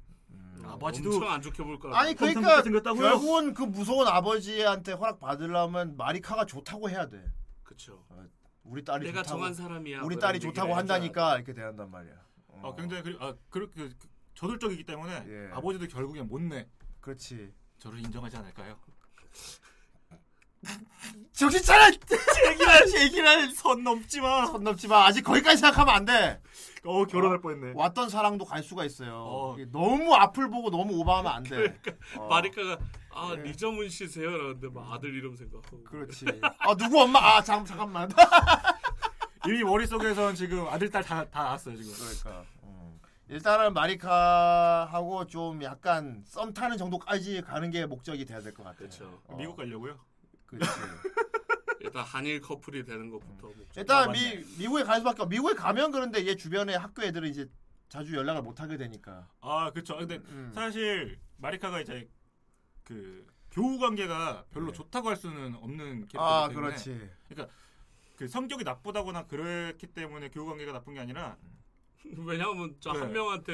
아버지도 엄청 안 좋게 볼 거야. 아니 그러니까 생겼다고요? 결국은 그 무서운 아버지한테 허락 받으려면 마리카가 좋다고 해야 돼. 그쵸. 우리 딸이 내가 좋다고. 정한 사람이야. 우리 뭐 딸이 좋다고 한다니까 이렇게 대한단 말이야. 어, 굉장히 그, 아, 그렇게 그, 저돌적이기 때문에 예. 아버지도 결국엔 못 내. 그렇지. 저를 인정하지 않을까요? [laughs] 정신 차려! 얘기를 얘기를 선 넘지 마. 선 넘지 마. 아직 거기까지 생각하면 안 돼. 어 결혼할 뻔했네. 왔던 사랑도 갈 수가 있어요. 어. 너무 앞을 보고 너무 오버하면 안 돼. 그러니까 어. 마리카가 아 리저문 씨세요? 라는데 막 아들 이름 생각하고. 그렇지. 아 누구 엄마? 아 잠, 잠깐만. [laughs] 이미 머릿속에선 지금 아들 딸 다 다 나왔어요 지금. 그러니까. 음. 일단은 마리카하고 좀 약간 썸 타는 정도까지 가는 게 목적이 돼야 될 것 같아요. 그렇죠. 어. 미국 가려고요? 그렇지. 일단 한일 커플이 되는 것부터. 목적. 일단 아, 미. 미국에 갈 수밖에 없. 미국에 가면 그런데 얘 주변에 학교 애들은 이제 자주 연락을 못 하게 되니까. 아 그렇죠. 근데 음. 사실 마리카가 이제 그 교우 관계가 별로 네. 좋다고 할 수는 없는 캐릭터이기 아 때문에. 그렇지. 그러니까 그 성격이 나쁘다거나 그랬기 때문에 교우 관계가 나쁜 게 아니라 [laughs] 왜냐하면 저한 네. 명한테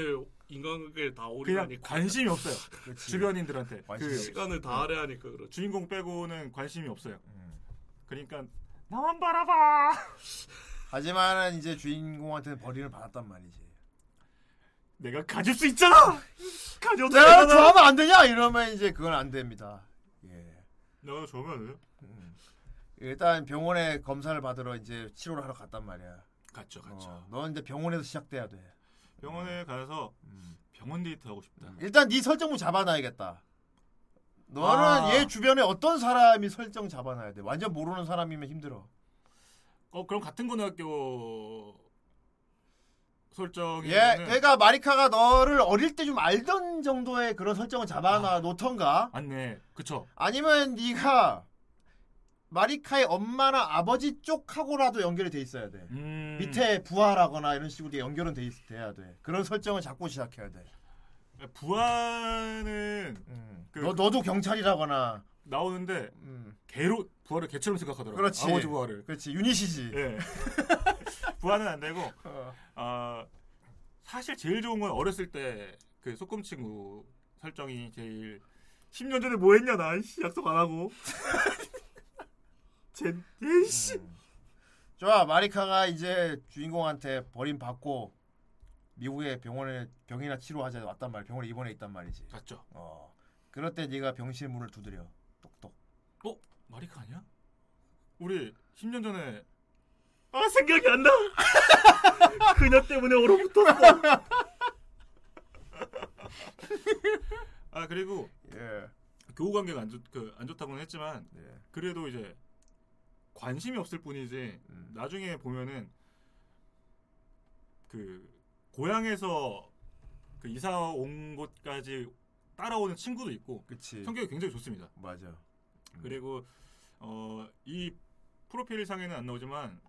인간관계에 다 그냥 오리하니까 관심이 없어요. 그렇지. 주변인들한테 관심이 그 없어. 시간을 다 할애하니까 그렇죠. 주인공 빼고는 관심이 없어요. 음. 그러니까 나만 바라봐. [laughs] 하지만은 이제 주인공한테는 벌이를 받았단 말이지. 내가 가질 수 있잖아. [laughs] 가져도 내가 되잖아. 좋아하면 안 되냐? 이러면 이제 그건 안 됩니다. 예. 내가 좋으면 안 돼요? 일단 병원에 검사를 받으러 이제 치료를 하러 갔단 말이야. 갔죠, 갔죠. 어, 넌 이제 병원에서 시작돼야 돼. 병원에 가서 음. 병원 데이트 하고 싶다. 일단 네 설정부 잡아놔야겠다. 너는 아. 얘 주변에 어떤 사람이 설정 잡아놔야 돼. 완전 모르는 사람이면 힘들어. 어 그럼 같은 고등학교 설정이 예, 그러니까 마리카가 너를 어릴 때 좀 알던 정도의 그런 설정을 잡아놔 놓던가. 맞네. 그쵸. 아니면 네가 마리카의 엄마나 아버지 쪽하고라도 연결이 돼 있어야 돼. 음, 밑에 부하라거나 이런 식으로 연결은 돼 있, 돼야 돼. 그런 설정을 잡고 시작해야 돼. 부하는 음. 그- 너 너도 경찰이라거나 나오는데 음. 개로 부활을 개처럼 생각하더라고요. 그렇지. 아버지 부활을. 그렇지. 유닛이지. 예. [laughs] 부활은 안 되고 어. 아 사실 제일 좋은 건 어렸을 때 그 소꿉 친구 설정이 제일 10년 전에 뭐 했냐 나 씨, 약속 안 하고 [laughs] 제 에이씨 좋아 마리카가 이제 주인공한테 버림받고 미국의 병원에 병이나 치료하자 왔단 말이야 병원에 입원해 있단 말이지 맞죠 어 그럴 때 네가 병실 문을 두드려 똑똑 어 마리카 아니야? 우리 10년 전에 아 생각이 안 나. [laughs] 그녀 때문에 얼어붙었어. 아 그리고 예. 교우 관계가 안, 좋, 그, 안 좋다고는 했지만 네. 그래도 이제 관심이 없을 뿐이지 음. 나중에 보면은 그 고향에서 그 이사 온 곳까지 따라오는 친구도 있고 그치 성격이 굉장히 좋습니다. 맞아 그리고 어, 이 프로필 상에는 안 나오지만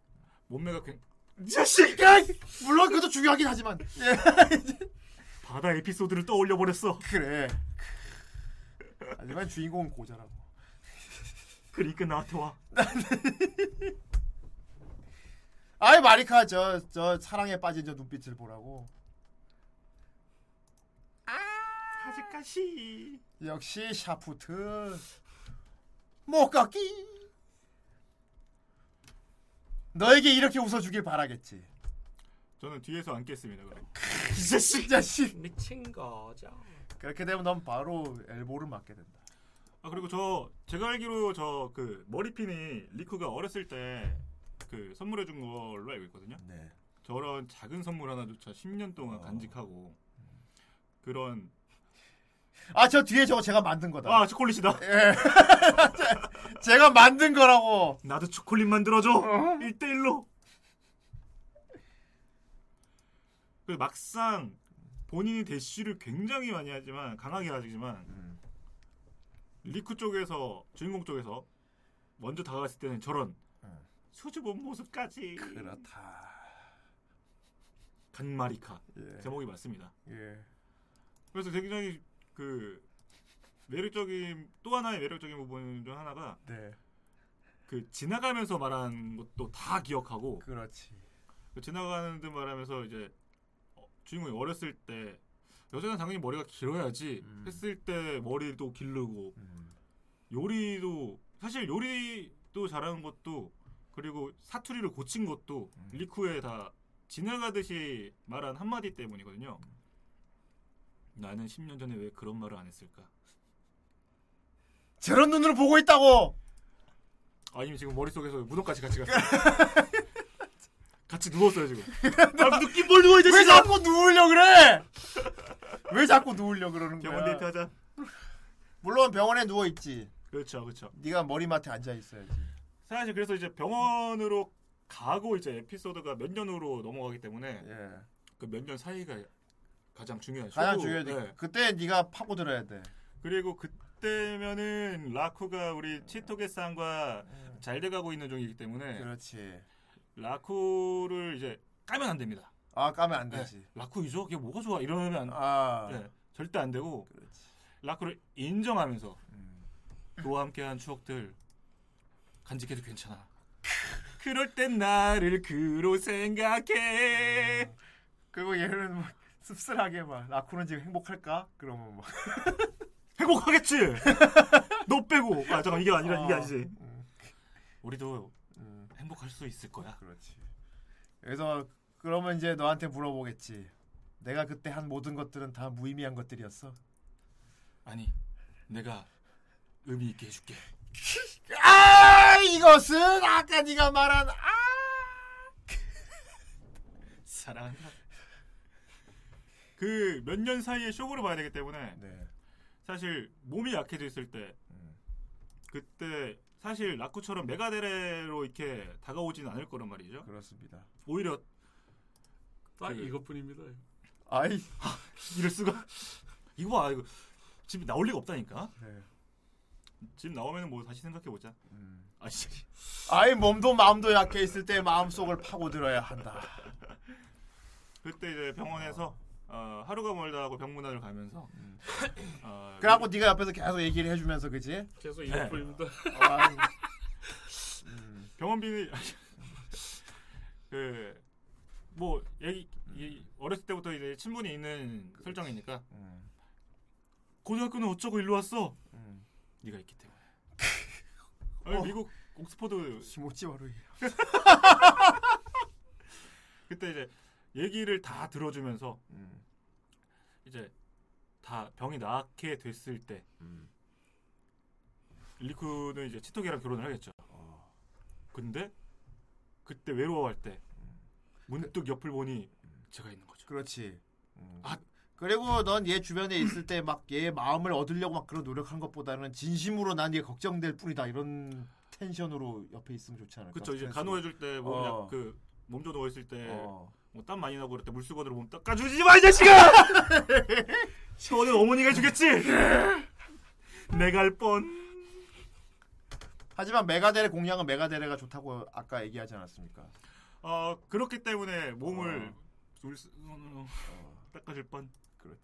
몸매가 굉... 이 자식아! 물론 그것도 중요하긴 하지만 [laughs] 바다 에피소드를 떠올려 버렸어. 그래 하지만 주인공은 고자라고 그러니까 나한테 와. [laughs] 아이 마리카 저 저 사랑에 빠진 저 눈빛을 보라고 아직까지 역시 샤프트 못 깎기 너에게 이렇게 웃어주길 바라겠지 저는 뒤에서 앉겠습니다. 그럼. 이 자식 자식 미친 거죠. 그렇게 되면 넌 바로 엘보를 맞게 된다 아 그리고 저 제가 알기로 저 그 머리핀이 리쿠가 어렸을 때 그 선물해 준 걸로 알고 있거든요. 네. 저런 작은 선물 하나조차 10년 동안 어. 간직하고 그런 아 저 뒤에 저거 제가 만든 거다 아 초콜릿이다. 예. [laughs] 제가 만든 거라고 나도 초콜릿 만들어줘. 1대1로. 그 막상 본인이 대쉬를 굉장히 많이 하지만 강하게 하지만 음. 리쿠 쪽에서 주인공 쪽에서 먼저 다가갔을 때는 저런 음. 수줍은 모습까지 그렇다 간마리카 예. 제목이 맞습니다. 예. 그래서 굉장히 그 매력적인 또 하나의 매력적인 부분 중 하나가 네 그 지나가면서 말한 것도 다 기억하고 그렇지 그 지나가는 듯 말하면서 이제 어, 주인공이 어렸을 때 여자는 당연히 머리가 길어야지 음. 했을 때 머리도 기르고 음. 요리도 사실 요리도 잘하는 것도 그리고 사투리를 고친 것도 음. 리쿠에 다 지나가듯이 말한 한마디 때문이거든요. 나는 10년 전에 왜 그런 말을 안 했을까? 저런 눈으로 보고 있다고 아니면 지금 머릿속에서 무덤까지 같이 갔어요. [laughs] 같이 누웠어요 지금. [laughs] 아, 느낌 뭘 누워 이 왜! 자꾸 누우려 그래 왜 자꾸 누우려 그러는 거야 병원 데이트 하자. 물론 병원에 누워 있지 그렇죠, 그렇죠. 네가 머리맡에 앉아 있어야지 사실 그래서 이제 병원으로 가고 이제 에피소드가 몇 년으로 넘어가기 때문에 예 그 몇 년 사이가 가장 중요하죠. 가장 중요하지 네. 그때 네가 파고 들어야 돼 그리고 그때면은 라쿠가 우리 치토게상과 잘 돼가고 있는 중이기 때문에 그렇지 라쿠를 이제 까면 안 됩니다. 아 까면 안 되지 네. 라쿠 이죠? 이게 뭐가 좋아? 이러면 안, 아 네, 절대 안 되고 그렇지 라쿠를 인정하면서 음. 그와 함께한 추억들 간직해도 괜찮아. 그럴 땐 나를 그로 생각해. 그리고 얘는 막 씁쓸하게 막 라쿠는 지금 행복할까? 그러면 막 [laughs] 행복하겠지. 너 빼고. 아 잠깐 이게 아니라 이게 아, 아니지. 음, 우리도 음, 행복할 수 있을 거야. 그렇지 그래서 그러면 이제 너한테 물어보겠지 내가 그때 한 모든 것들은 다 무의미한 것들이었어 아니, 내가 의미 있게 해줄게. 아 이것은 아까 네가 말한 아 사랑한다. 그 몇 년 사이에 쇼그를 봐야 되기 때문에 네. 사실 몸이 약해져 있을 때 음. 그때 사실 라쿠처럼 메가데레로 이렇게 다가오지는 않을 거란 말이죠. 그렇습니다 오히려 딱 그- 이것뿐입니다. 아이 [laughs] 이럴 수가. 이거 봐, 이거 집 나올 리가 없다니까. 네. 집 나오면은 뭐 다시 생각해 보자. 음. 아 진짜. 아이 몸도 마음도 약해 있을 때 마음속을 파고들어야 한다 그때 이제 병원에서 어, 하루가 멀다 하고 병문안을 가면서 어, [laughs] 그래갖고 네가 옆에서 계속 얘기를 해주면서 그지? 계속 네. 이거 보입니다. 아, 병원비는 [laughs] 그뭐 얘기 이, 어렸을 때부터 이제 친분이 있는 설정이니까 고등학교는 어쩌고 일로 왔어? 네가 있기 때문에. [laughs] 아니, 어. 미국 옥스퍼드 시모찌마루 그때 이제 얘기를 다 들어주면서 음. 이제 다 병이 낫게 됐을 때 리쿠는 이제 치토게랑 결혼을 하겠죠. 근데 그때 외로워할 때 문득 옆을 보니 제가 있는 거죠. 그렇지. 아 그리고 넌 얘 주변에 있을 때 막얘 마음을 얻으려고 막 그런 노력한 것보다는 진심으로 난 얘 걱정될 뿐이다 이런 텐션으로 옆에 있으면 좋지 않을까? 그쵸 이제. 간호해줄 때 몸, 어. 그몸 좀 누워 있을 때 어. 뭐땀 많이 나고 그럴 때 물수건으로 몸 닦아주지 마 이 자식아! [laughs] 저는 어머니가 주겠지. 내가 할 뻔. 하지만 메가데레 공략은 메가데레가 좋다고 아까 얘기하지 않았습니까? 어 그렇기 때문에 몸을 물수건으로 닦아줄 뻔. 그렇지.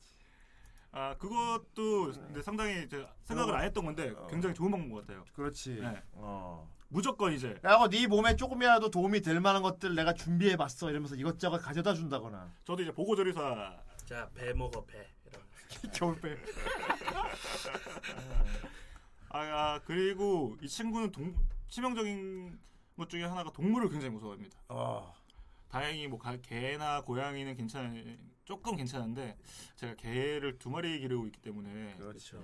아 그것도 근데 상당히 생각을 안 했던 건데 굉장히 좋은 방법 같아요. 그렇지. 네. 어. 무조건 이제 그리고 네 몸에 조금이라도 도움이 될 만한 것들 내가 준비해 봤어 이러면서 이것저것 가져다 준다거나. 저도 이제 보고조리사 자, 배 먹어 배. [laughs] 겨울배. [laughs] 아, 아, 그리고 이 친구는 동, 치명적인 것 중에 하나가 동물을 굉장히 무서워합니다. 어. 다행히 뭐 가- 개나 고양이는 괜찮 조금 괜찮은데 제가 개를 두 마리 기르고 있기 때문에 그렇죠.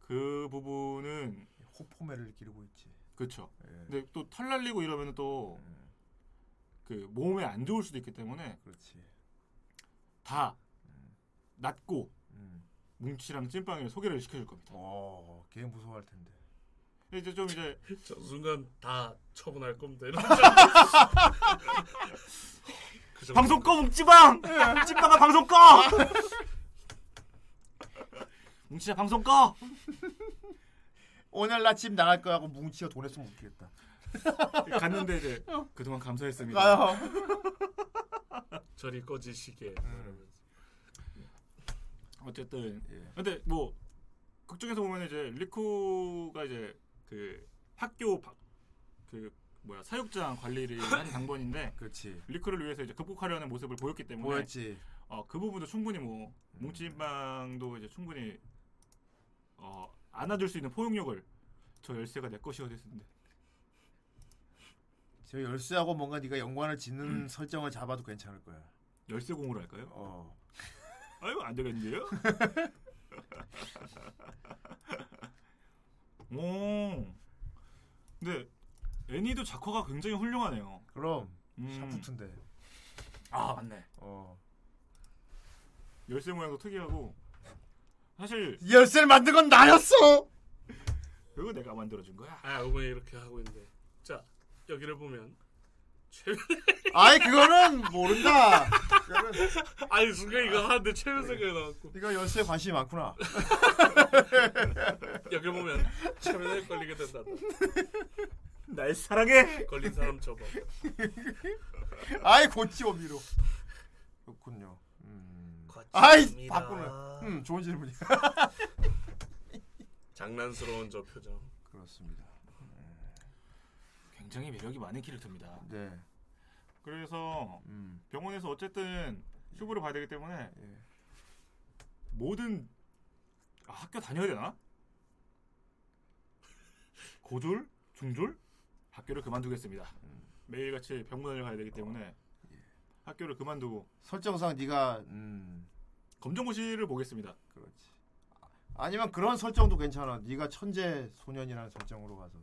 그 부분은 호포매를 기르고 있지. 그렇죠. 예. 근데 또 털 날리고 이러면 또그 몸에 안 좋을 수도 있기 때문에 그렇지. 다 낫고 음. 뭉치랑 찐빵을 소개를 시켜줄 겁니다. 어, 걔 무서워할 텐데. 이제 좀 이제 [laughs] 저 순간 다 처분할 겁니다. 이런 [laughs] 그. 방송 꺼 뭉치방 찐빵아 방송 꺼 [laughs] 뭉치야 방송 꺼 오늘 나 집 나갈 거하고 뭉치가 돈 했으면 웃기겠다. [laughs] 갔는데 이제 그동안 감사했습니다. 아유. [laughs] 저리 꺼지시게. 음. 어쨌든 근데 뭐 극중에서 보면 이제 리쿠가 이제 그 학교 바- 그 뭐야 사육장 관리를 [laughs] 한 당번인데 그렇지. 리쿠를 위해서 이제 극복하려는 모습을 보였기 때문에 보였지. 어, 그 부분도 충분히 뭐 뭉치방도 이제 충분히 어, 안아줄 수 있는 포용력을 저 열쇠가 내 것이어 됐는데 저 열쇠하고 뭔가 네가 연관을 짓는 설정을 잡아도 괜찮을 거야. 열쇠 공으로 할까요? 어. 아유 안 되겠는데요? [laughs] 오. 근데 애니도 작화가 굉장히 훌륭하네요. 그럼 음. 샤프트인데. 아 맞네. 어. 열쇠 모양도 특이하고 사실 이 열쇠를 만든 건 나였어. 그거 내가 만들어준 거야. 아, 이번에 이렇게 하고 있는데. 자, 여기를 보면 최근 [laughs] 아이 그거는 모른다. 아니 순간 이거 하는데 최근 생각이 나왔고. 네가 열쇠에 관심이 많구나. [laughs] 여기 보면 최면에 걸리게 된다. 날 사랑해. 걸린 사람 접어. 아이 고치 오미로. 그렇군요. 음. 아이 바꾸는. 음 좋은 질문이야. [laughs] 장난스러운 저 표정. 그렇습니다. 굉장히 매력이 많은 캐릭터입니다. 네. 그래서 음. 병원에서 어쨌든 휴부를 봐야 되기 때문에 예. 모든 아, 학교 다녀야 되나? 고졸, 중졸 학교를 그만두겠습니다. 매일같이 병문안을 가야 되기 때문에 학교를 그만두고 설정상 네가 음 검정고시를 보겠습니다. 그렇지. 아니면 그런 설정도 괜찮아. 네가 천재 소년이라는 설정으로 가서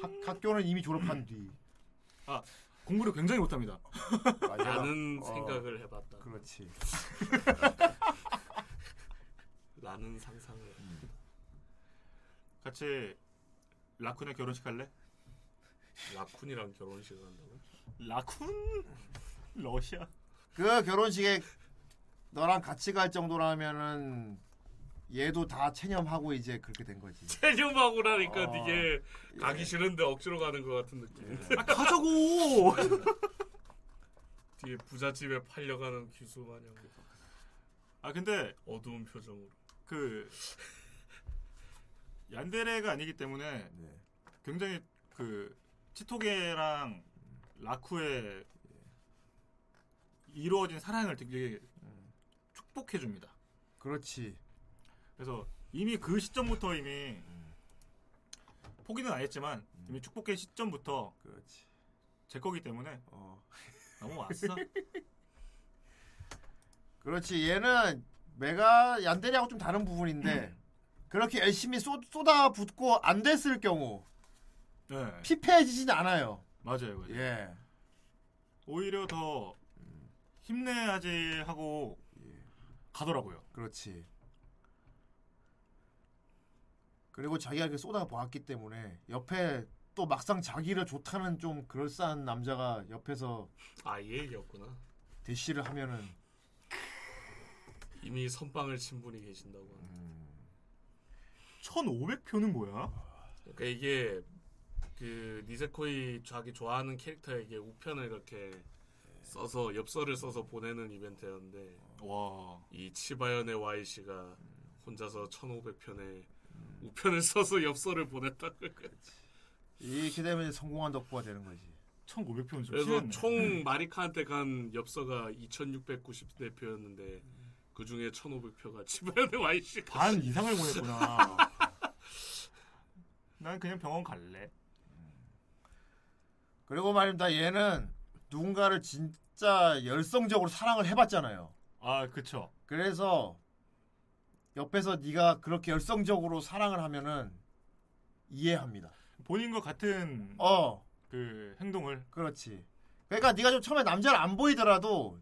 학, 학교는 이미 졸업한 뒤. 아 공부를 굉장히 못합니다. 라는 어, 생각을 해봤다. 그렇지. [laughs] 라는 상상을. 같이 라쿤의 결혼식 할래? 라쿤이랑 결혼식을 한다고? 라쿤 러시아 그 결혼식에 너랑 같이 갈 정도라면은 얘도 다 체념하고 이제 그렇게 된 거지. [laughs] 체념하고라니까 어, 이게 예. 가기 싫은데 억지로 가는 것 같은 느낌. 아, 가자고. [laughs] 뒤에 부잣집에 팔려가는 귀수 마냥. 아 근데 어두운 표정으로. 그 얀데레가 아니기 때문에 네. 굉장히 그 치토게랑 라쿠의 이루어진 사랑을 되게 축복해 줍니다. 그렇지. 그래서 이미 그 시점부터 이미 포기는 안 했지만 이미 축복의 시점부터 그렇지. 제 거기 때문에 어. [laughs] 너무 왔어. 그렇지. 얘는 메가 얀데리하고 좀 다른 부분인데 그렇게 열심히 쏟, 쏟아 붓고 안 됐을 경우 네. 피폐해지진 않아요. 맞아요, 맞아요. 예. 오히려 더 힘내야지 하고 가더라고요. 그렇지. 그리고 자기가 이렇게 쏟아 보았기 때문에 옆에 또 막상 자기를 좋다는 좀 그럴싸한 남자가 옆에서 아, 이 얘기였구나. 대시를 하면은 이미 선빵을 친 분이 계신다고. 1,500표는 뭐야? 그러니까 이게 그 니세코이 자기 좋아하는 캐릭터에게 우편을 그렇게 써서 엽서를 써서 보내는 이벤트였는데 와. 이 치바연의 Y 씨가 혼자서 1,500편의 우편을 써서 엽서를 보냈다고. 이렇게 되면 성공한 덕후가 되는 거지. 1,500표는 좀 그래서 심했네. 총 마리카한테 간 엽서가 2,694표였는데 그 중에 1,500표가 치바연의 Y 씨. 반 이상을 보냈구나. [laughs] 난 그냥 병원 갈래. 그리고 말입니다. 얘는 누군가를 진짜 열성적으로 사랑을 해봤잖아요. 아, 그쵸. 그래서 옆에서 네가 그렇게 열성적으로 사랑을 하면은 이해합니다. 본인과 같은 어, 그 행동을 그렇지. 그러니까 네가 좀 처음에 남자를 안 보이더라도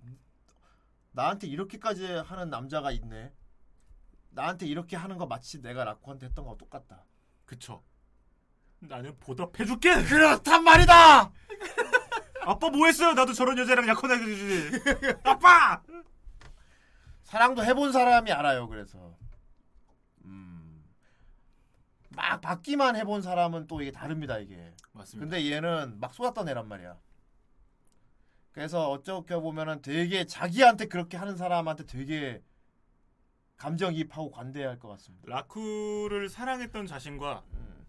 나한테 이렇게까지 하는 남자가 있네. 나한테 이렇게 하는 거 마치 내가 라쿠한테 했던 거랑 똑같다. 그쵸. 나는 보답해줄게. 그렇단 말이다. [laughs] 아빠 뭐했어요? 나도 저런 여자랑 약혼하게 해주지. 아빠. 사랑도 해본 사람이 알아요. 그래서 음. 막 받기만 해본 사람은 또 이게 다릅니다. 이게. 맞습니다. 근데 얘는 막 쏟았던 애란 말이야. 그래서 어떻게 보면은 되게 자기한테 그렇게 하는 사람한테 되게 감정이입하고 관대해야 할것 같습니다. 라쿠를 사랑했던 자신과 음.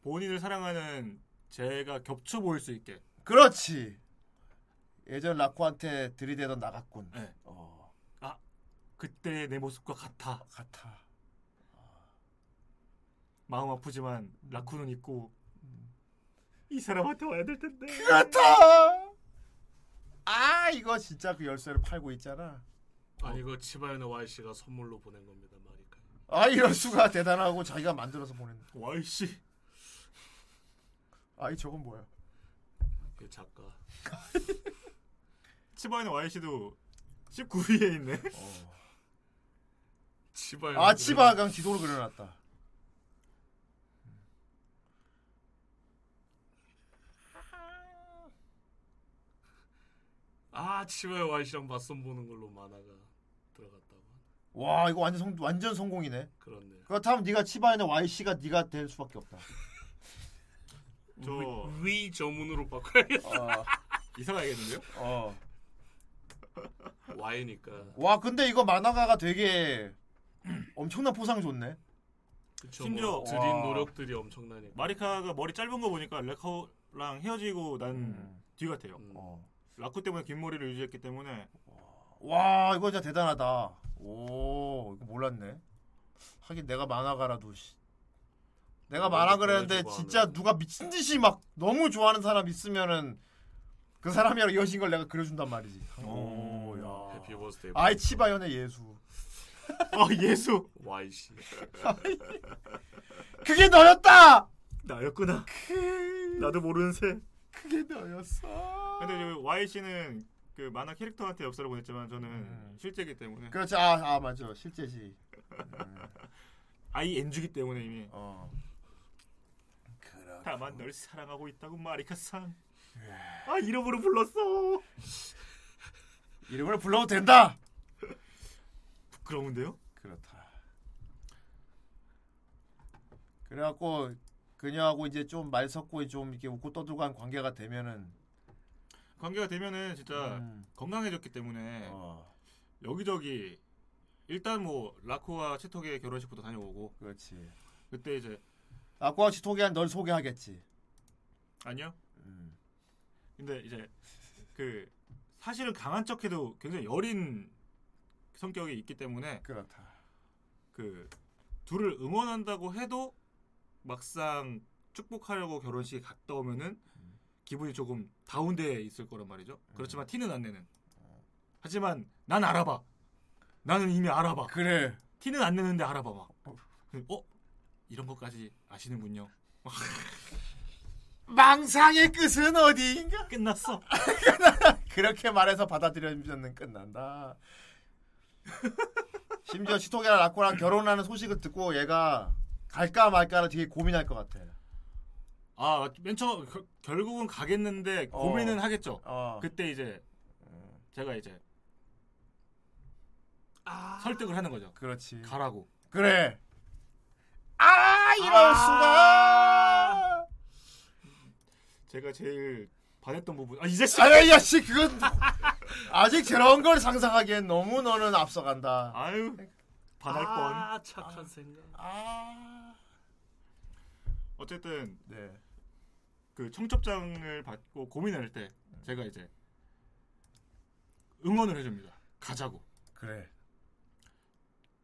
본인을 사랑하는 제가 겹쳐 보일 수 있게. 그렇지. 예전 라쿠한테 들이대던 나갔군. 네. 어, 아, 그때 내 모습과 같아. 같아. 마음 아프지만 라쿠는 있고 이 사람한테 와야 될 텐데. 그렇다. 아 이거 진짜 그 열쇠를 팔고 있잖아. 아니 이거 치바연의 Y 씨가 선물로 보낸 겁니다, 마리카. 아 이럴 수가 대단하고 자기가 만들어서 보낸. 와이씨. 아이 저건 뭐야? 그 작가. 치바인의 YC도 19위에 있네. 치바연. 아 치바강 지도를 그려놨다. 아 Y 씨랑 맞선 보는 걸로 만화가 들어갔다고. 와 이거 완전 성 완전 성공이네. 그렇네. 그렇다면 네가 치바인의 YC가 네가 될 수밖에 없다. 저 위, 위 저문으로 바꿔야겠다. 어, [laughs] 이상하겠는데요? 어. Y니까. 와 근데 이거 만화가가 되게 엄청난 포상 좋네. 그쵸, 심지어 뭐 들인 와. 노력들이 엄청나니까. 마리카가 머리 짧은 거 보니까 레카랑 헤어지고 난 음. 뒤 같아요. 어. 라쿠 때문에 긴 머리를 유지했기 때문에 와 이거 진짜 대단하다. 오 이거 몰랐네. 하긴 내가 만화가라도 씨. 내가 만화 그랬는데 진짜. 누가 미친 듯이 막 너무 좋아하는 사람 있으면은 그 사람이랑 이어진 걸 내가 그려준단 말이지. 오, 야. 해피 버스데이. 아이 치바연의 예수. 아 예수 Y 씨. [laughs] 그게 너였다. 나였구나. 나도 모르는 새. 그게 너였어. 근데 저 YC는 그 만화 캐릭터한테 엽서를 보냈지만 저는 실제이기 때문에 그렇지. 아, 아 맞아. 실제지. ING이기 때문에 이미 어. 다만 널 사랑하고 있다고 마리카상. 아 이름으로 불렀어. 이름을 불러도 된다. 부끄러운데요? 그렇다. 그래갖고 그녀하고 이제 좀 말 섞고 좀 이렇게 웃고 떠들고 한 관계가 되면은 관계가 되면은 진짜 음. 건강해졌기 때문에 어. 여기저기 일단 뭐 라코와 치토게의 결혼식부터 다녀오고 그렇지. 그때 이제 아쿠아 치토게한 널 소개하겠지. 아니요. 음. 근데 이제 그 사실은 강한 척해도 굉장히 여린 성격이 있기 때문에 그렇다. 그 둘을 응원한다고 해도 막상 축복하려고 결혼식에 갔다 오면은 기분이 조금 다운돼 있을 거란 말이죠. 그렇지만 티는 안 내는. 하지만 난 알아봐. 나는 이미 알아봐. 그래. 티는 안 내는데 알아봐 막. 어? 이런 것까지 아시는군요. [laughs] 망상의 끝은 어디인가? 끝났어. [laughs] 그렇게 말해서 받아들여주면 끝난다. [laughs] 심지어 치토게랑 라코랑 결혼하는 소식을 듣고 얘가 갈까 말까를 되게 고민할 것 같아. 아, 맨 처음 겨- 결국은 가겠는데 어. 고민은 하겠죠. 어. 그때 이제 제가 이제 설득을 하는 거죠. 그렇지. 가라고. 그래. 아 이럴 수가. 제가 제일 반했던 부분. 아, 이 자식. 아야 야씨 그건 아직 저런 걸 상상하기엔 너무 너는 앞서간다. 아유 반할 뻔. 아 착한 생각. 아. 어쨌든 네. 그 청첩장을 받고 고민할 때 제가 이제 응원을 해줍니다. 가자고. 그래.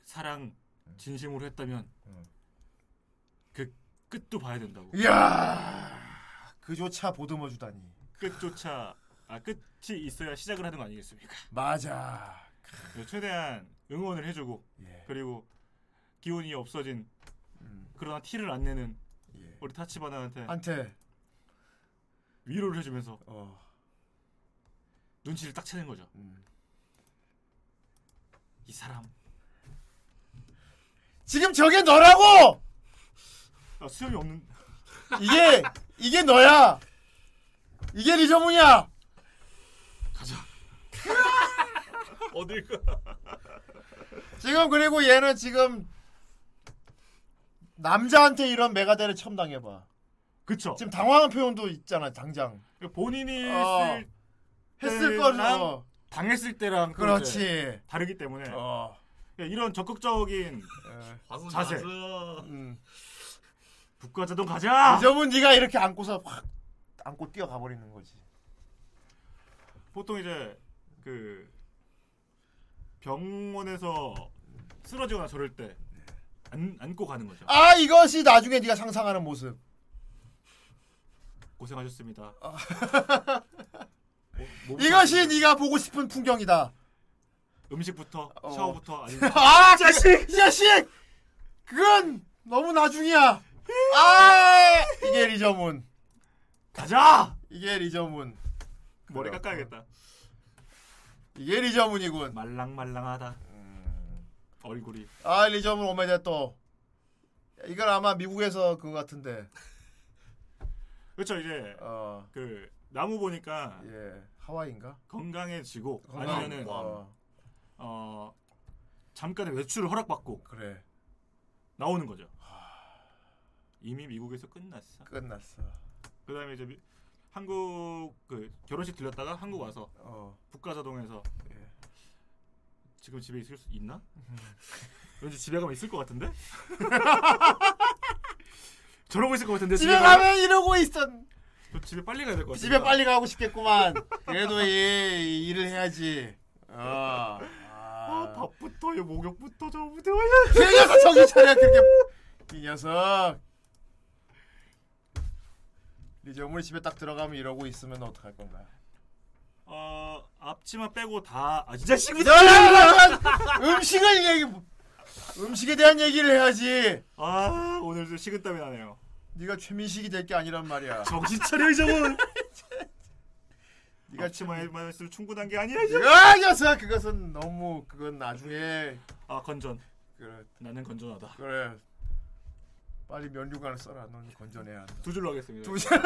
사랑 진심으로 했다면 그 끝도 봐야 된다고. 이야. 그조차 보듬어 주다니. 끝조차 아 끝이 있어야 시작을 하는 거 아니겠습니까? 맞아. 최대한 응원을 해주고 예. 그리고 기운이 없어진 그러나 티를 안 내는 우리 타치바나한테 음. 예. 한테 위로를 해주면서 어. 눈치를 딱 채는 거죠. 음. 이 사람 지금 저게 너라고. 아, 수염이 없는 이게 이게 너야. 이게 리저문이야. 가자. [laughs] 어딜 가? 지금 그리고 얘는 지금 남자한테 이런 메가데를 처음 당해봐. 그쵸. 지금 당황한 표현도 있잖아 당장. 본인이 어. 했을 거죠. 당했을 때랑 또 그렇지. 다르기 때문에 어. 그러니까 이런 적극적인 자세. 음. 북과자동 가자. 리저문 네가 이렇게 안고서 확 안고 뛰어가 버리는 거지. 보통 이제 그 병원에서 쓰러지거나 저럴 때 안, 안고 가는 거죠. 아 이것이 나중에 네가 상상하는 모습. 고생하셨습니다. 아. 뭐- 이것이 네가 보고 싶은 풍경이다. 음식부터 어. 샤워부터 [laughs] 아니면 아, 자식, 이 자식. 그건 너무 나중이야. 아, 이게 리저문. 가자. 이게 리저문. 머리 그렇고. 깎아야겠다. 이게 리저문이군. 말랑말랑하다. 얼굴이. 아, 리저문 오메데 또. 이건 아마 미국에서 그거 같은데. [laughs] 그렇죠 이제 어, 그 나무 보니까 예, 하와이인가? 건강해지고 건강- 아니면은 어. 어 잠깐의 외출을 허락받고 그래. 나오는 거죠. 이미 미국에서 끝났어. 끝났어. 그다음에 이제 미- 한국 그 결혼식 들렸다가 한국 와서 어. 북가자동에서 예. 지금 집에 있을 수 있나? [laughs] 왠지 집에 가면 있을 것 같은데? [laughs] 저러고 있을 것 같은데 집에 가면 이러고 있어. 저 집에 빨리 가야 될 것 같아. 집에 빨리 가고 싶겠구만. [laughs] 그래도 이 일을 해야지. 어. 아, 밥부터요 목욕부터 저부터 그 녀석 정신 차려 그렇게 이 녀석 리저문이 집에 딱 들어가면 이러고 있으면 어떡할 건가 어 앞치마 빼고 다 아, 진짜 식이 음식을 얘기 음식에 대한 얘기를 해야지. 아 오늘 좀 식은땀이 나네요. 네가 최민식이 될 게 아니란 말이야. [laughs] 정신 차려 이정은 네가 앞치마에만 있을 충분한 게 아니야 이제 아 녀석! 그것은 너무 그건 나중에 아 건전. 그래. 나는 건전하다. 그래 빨리 면류관을 써라 넌 건전해야 한다 두 줄로 하겠습니다 두 줄. [laughs]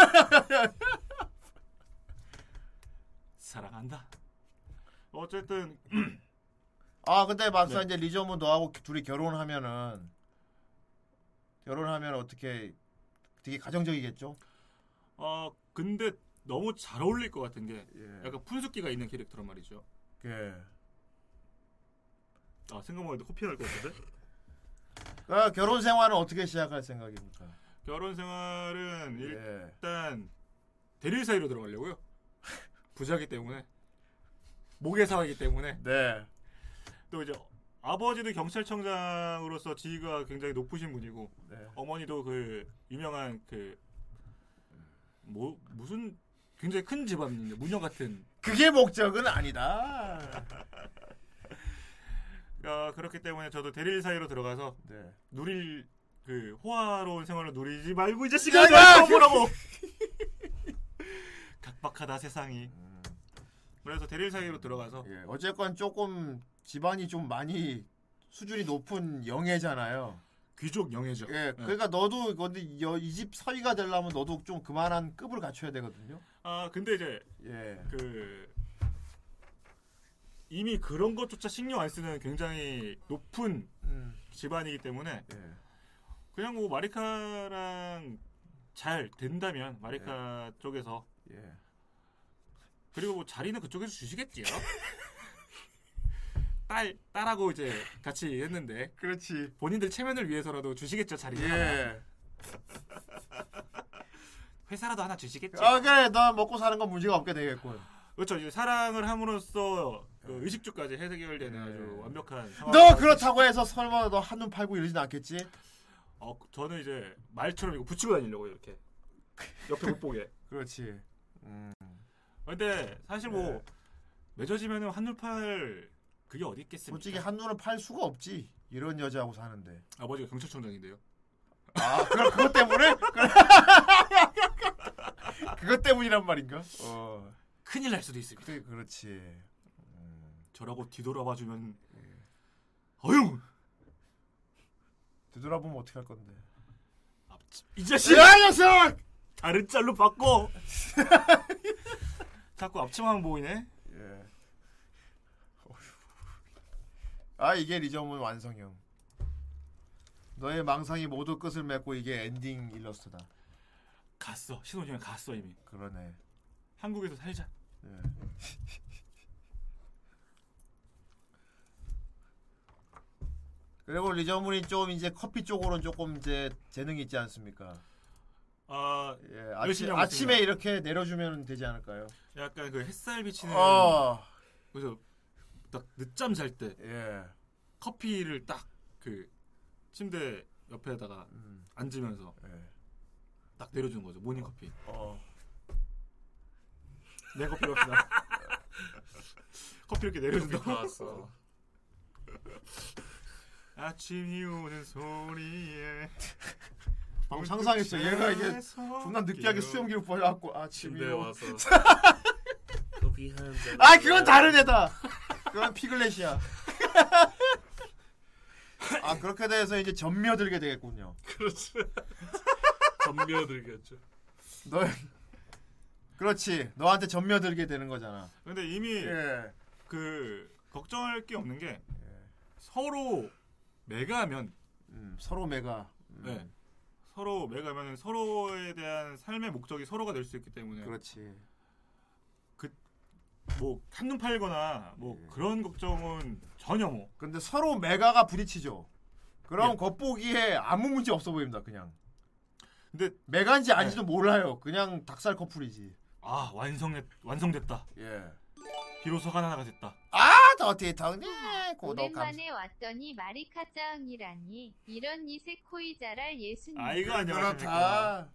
사랑한다 어쨌든 [clears throat] 아 근데 막상 네. 이제 리저문 너하고 둘이 결혼하면은 결혼하면 어떻게 되게 가정적이겠죠? 어 근데 너무 잘 어울릴 것 같은 게 예. 약간 푼숙기가 있는 캐릭터란 말이죠 예. 아 생각만 해도 코피 날 것 같은데. 그 결혼 생활은 어떻게 시작할 생각입니까? 결혼 생활은 예. 일단 대릴 사이로 들어가려고요. [laughs] 부자기 때문에 모계사이기 때문에. 네. 또 이제 아버지도 경찰청장으로서 지위가 굉장히 높으신 분이고 네. 어머니도 그 유명한 그 뭐 무슨 굉장히 큰 집안인데 무녀 같은. 그게 목적은 아니다. 어, 그렇기 때문에 저도 대릴 사이로 들어가서 네. 누릴 그 호화로운 생활을 누리지 말고 이 야, 자식아 야! 나 보라고. [laughs] 각박하다 세상이. 그래서 대릴 사이로 들어가서 예, 어쨌건 조금 집안이 좀 많이 수준이 높은 영예잖아요. 귀족 영예죠. 예, 그러니까 너도 근데 이 집 사위가 되려면 너도 좀 그만한 급을 갖춰야 되거든요. 아 근데 이제 예. 그 이미 그런 것조차 신경 안 쓰는 굉장히 높은 음. 집안이기 때문에 예. 그냥 뭐 마리카랑 잘 된다면 마리카 쪽에서 예. 그리고 뭐 자리는 그쪽에서 주시겠지요. [laughs] 딸 딸하고 이제 같이 했는데 그렇지 본인들 체면을 위해서라도 주시겠죠 자리는. 예. [laughs] 회사라도 하나 주시겠지. 아 그래 너 먹고 사는 건 문제가 없게 되겠군. 그렇죠. 이제 사랑을 함으로써 그 의식주까지 해결되는 아주 완벽한 상황. 너 그렇다고 해서 설마 너 한눈 팔고 이러진 않겠지? 어, 저는 이제 말처럼 이거 붙이고 다니려고 이렇게 옆에 못 보게. [laughs] 그렇지. 음. 근데 사실 뭐 네. 맺어지면은 한눈 팔 그게 어디 있겠습니까? 솔직히 한눈을 팔 수가 없지. 이런 여자하고 사는데. 아버지가 경찰청장인데요. 아, 그럼 그것 때문에? [laughs] 그것 때문이란 말인가? 어. 큰일 날 수도 있습니다. 그래, 그렇지. 저라고 뒤돌아봐 주면 어휴 뒤돌아보면 어떻게 할 건데? 이 자식! 야, 녀석! 다른 짤로 바꿔. [laughs] 자꾸 앞치마만 보이네. 예. 아, 이게 리저문 완성형. 너의 망상이 모두 끝을 맺고 이게 엔딩 일러스트다. 갔어. 신혼여행 갔어 이미. 그러네. 한국에서 살자. 예. [laughs] 그리고 리저문이 좀 이제 커피 쪽으로는 조금 이제 재능이 있지 않습니까? 아, 예, 아침, 아침에. 이렇게 내려주면 되지 않을까요? 약간 그 햇살 비치는 어. 그래서 딱 늦잠 잘때 예. 커피를 딱 그 침대 옆에다가 음. 앉으면서 딱 내려주는 거죠 모닝 커피. 예. 어. 내 커피 갑시다. [laughs] 커피 이렇게 내려준다. 커피 나왔어. [laughs] 아침이 오는 소리에 [laughs] 방금 상상했어. 얘가 이게 존나 느끼하게 수염기를 벌려갖고 아침이 오- 와서 커피 한 잔. 아 그건 다른 애다. 그건 피글렛이야. [laughs] 아 그렇게 돼서 이제 전며들게 되겠군요. 그렇지. [laughs] 전며들겠죠. 너 그렇지. 너한테 전며들게 되는 거잖아. 근데 이미 예. 그 걱정할 게 없는 게 서로 매가면 음, 서로 매가. 음. 네. 서로 매가면 서로에 대한 삶의 목적이 서로가 될 수 있기 때문에 그렇지. 뭐 한눈 팔거나 뭐 그런 걱정은 전혀 뭐 근데 서로 매가가 부딪히죠. 그럼 예. 겉보기에 아무 문제 없어 보입니다. 그냥. 근데 매가인지 아닌지도 몰라요. 그냥 닭살 커플이지. 아 완성됐 완성됐다. 예. 비로소 하나가 됐다. 아 더티텅네 고독감. 오랜만에 왔더니 마리카짱이라니 이런 이세코이 자랄 예수님 아 이거 그렇다.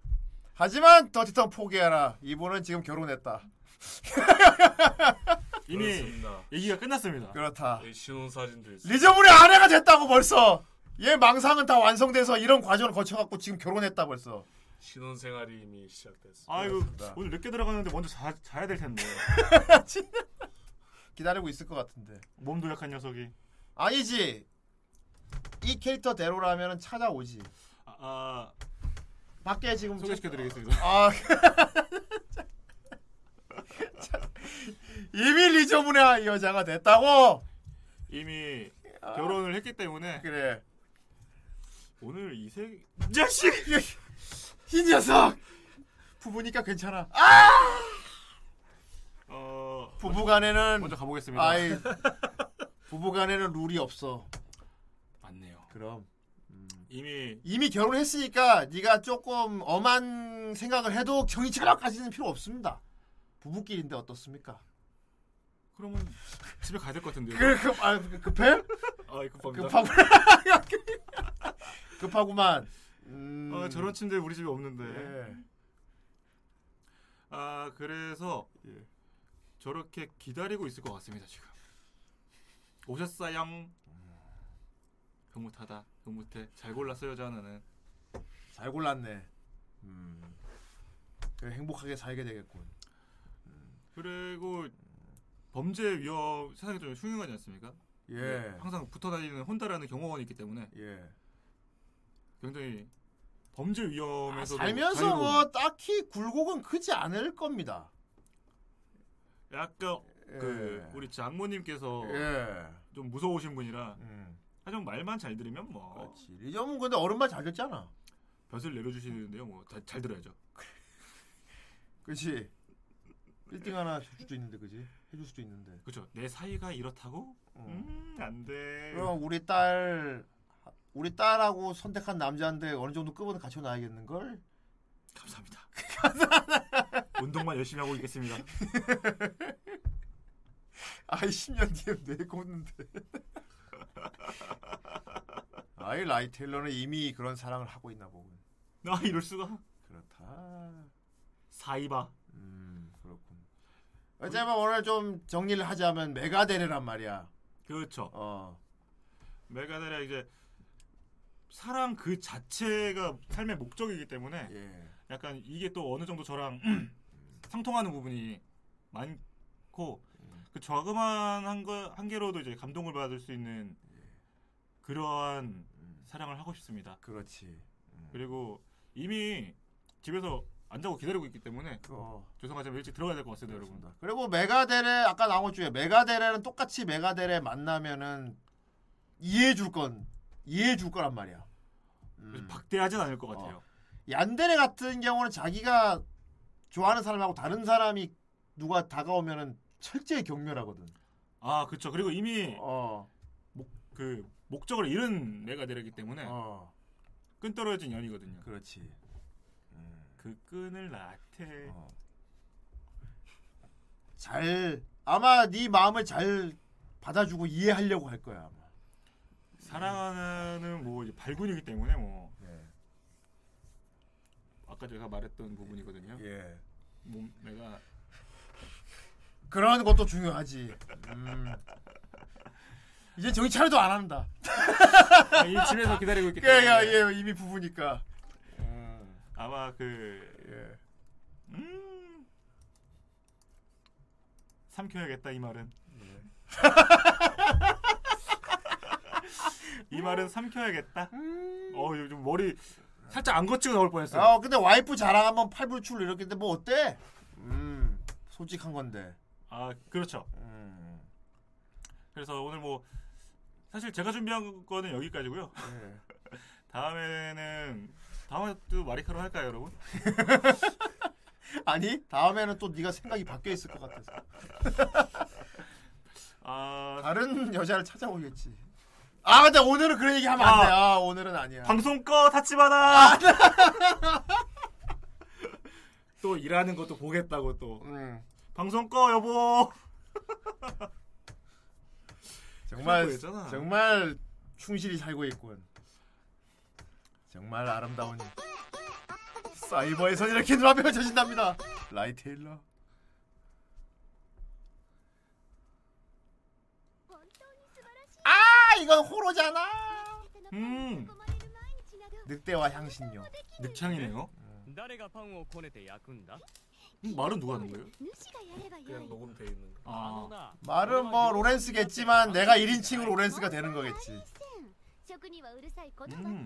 하지만 더티텅 포기해라. 이분은 지금 결혼했다. [laughs] 이미 그렇습니다. 얘기가 끝났습니다. 그렇다. 여기 신혼 사진도 있어. 리저문의 아내가 됐다고 벌써. 얘 망상은 다 완성돼서 이런 과정을 거쳐갖고 지금 결혼했다 벌써. 신혼 생활이 이미 시작됐어. 아이고 그렇습니다. 오늘 늦게 들어가는데 먼저 자, 자야 될 텐데 [laughs] [laughs] 기다리고 있을 것 같은데. 몸도 약한 녀석이. 아니지. 이 캐릭터대로라면 찾아오지. 아, 아 밖에 지금 소개시켜드리겠습니다. 아 [laughs] 이미 리저문의 여자가 됐다고. 이미 결혼을 했기 때문에 그래. 오늘 이세 자식 [laughs] 이 녀석 부부니까 괜찮아. 아어 부부간에는 먼저 가보겠습니다. 아이 부부간에는 룰이 없어. 맞네요. 그럼 이미 이미 결혼했으니까 네가 조금 엄한 생각을 해도 경이처럼까지는 필요 없습니다. 부부끼리인데 어떻습니까? 그러면 집에 가야 될 것 같은데요. 그, 그, 아, 그- 급해? 아, 급합니다. 급하고 [laughs] 급하구만. 음. 아, 저런 침대 우리 집에 없는데. 예. 아 그래서 저렇게 기다리고 있을 것 같습니다 지금. 오셨어요? 흐뭇하다. 흐뭇해. 잘 골랐어요 저 하나는. 잘 골랐네. 음. 그래, 행복하게 살게 되겠군. 그리고 범죄 위험 세상에 좀 흉흉하지 않습니까? 예. 항상 붙어 다니는 혼다라는 경호원이 있기 때문에 예. 굉장히 범죄 위험에서 살면서 뭐 딱히 굴곡은 크지 않을 겁니다. 약간 예. 그 우리 장모님께서 예. 좀 무서우신 분이라 음. 하지만 말만 잘 들으면 뭐 그렇지. 이 점은 근데 어른말 잘 듣잖아. 벼슬 내려주시는데요 뭐잘 들어야죠. [laughs] 그렇지. 빌딩 하나 해줄 수도 있는데 그지? 해줄 수도 있는데. 그렇죠. 내 사이가 이렇다고? 음, 안 돼. 그럼 우리 딸 우리 딸하고 선택한 남자인데 어느 정도 급은 갖춰 놔야겠는 걸? 감사합니다. [laughs] [laughs] 운동만 열심히 하고 있겠습니다. [laughs] 아이 10년 뒤에 내 꽂는데. [laughs] 아이 라이 테일러는 이미 그런 사랑을 하고 있나 보군. 아 이럴 수가? 그렇다. 사이바. 음 그렇군. 어쩌면 오늘 좀 정리를 하자면 메가데레란 말이야. 그렇죠. 어. 메가데레 이제 사랑 그 자체가 삶의 목적이기 때문에 예. 약간 이게 또 어느 정도 저랑 상통하는 부분이 많고 그 저그만 한 거 한계로도 이제 감동을 받을 수 있는 그러한 사랑을 하고 싶습니다. 그렇지. 그리고 이미 집에서 안 자고 기다리고 있기 때문에 어. 죄송하지만 일찍 들어가야 될 것 같습니다, 여러분. 그리고 메가데레 아까 나온 것 중에 메가데레는 똑같이 메가데레 만나면은 이해해 줄 건 이해해 줄 거란 말이야. 음. 박대하진 않을 것 같아요. 어. 얀데레 같은 경우는 자기가 좋아하는 사람하고 다른 사람이 누가 다가오면은 철저히 경멸하거든. 아, 그렇죠. 그리고 이미 어. 목, 그 목적을 잃은 메가데레이기 때문에 어. 끈 떨어진 연이거든요. 그렇지. 그 끈을 나한테 어. 잘 아마 네 마음을 잘 받아주고 이해하려고 할 거야. 아마. 사랑하는 뭐 발군이기 때문에 뭐 예. 아까 제가 말했던 부분이거든요. 예. 몸 내가 그런 것도 중요하지. 음. 이제 정신 차려도 안 한다. 아, 이 집에서 기다리고 있기 예, 때문에 예, 예, 이미 부부니까. 아마 그 예. 음. 삼켜야겠다 이 말은. 예. [laughs] 이 말은 삼켜야겠다. 음. 어 요즘 머리 살짝 안 거치고 나올 뻔했어요. 어, 근데 와이프 자랑 한번 팔불출 이렇게 했는데 뭐 어때? 음, 솔직한 건데. 아 그렇죠. 음. 그래서 오늘 뭐 사실 제가 준비한 거는 여기까지고요. 예. [laughs] 다음에는 다음에 또 마리카로 할까요, 여러분? [laughs] 아니 다음에는 또 네가 생각이 바뀌어 있을 것 같아서. [laughs] 아 다른 여자를 찾아오겠지. 아 근데 오늘은 그런 얘기 하면 안 돼. 아 오늘은 아니야. 방송 꺼 타치마나. [laughs] 또 일하는 것도 보겠다고 또. 음. 방송 꺼 여보. [laughs] 정말. 정말 충실히 살고 있군. 정말 아름다운 사이버에서 이렇게 눈앞에 펼쳐진답니다. 라이 테일러. 아 이건 호로잖아. 음. 늑대와 향신료. 늑창이네요. 음, 네. 말은 누가 하는 거예요? 그냥 녹음돼 있는 거. 아. 말은 뭐 로렌스겠지만 내가 1인칭으로 로렌스가 되는 거겠지. 음.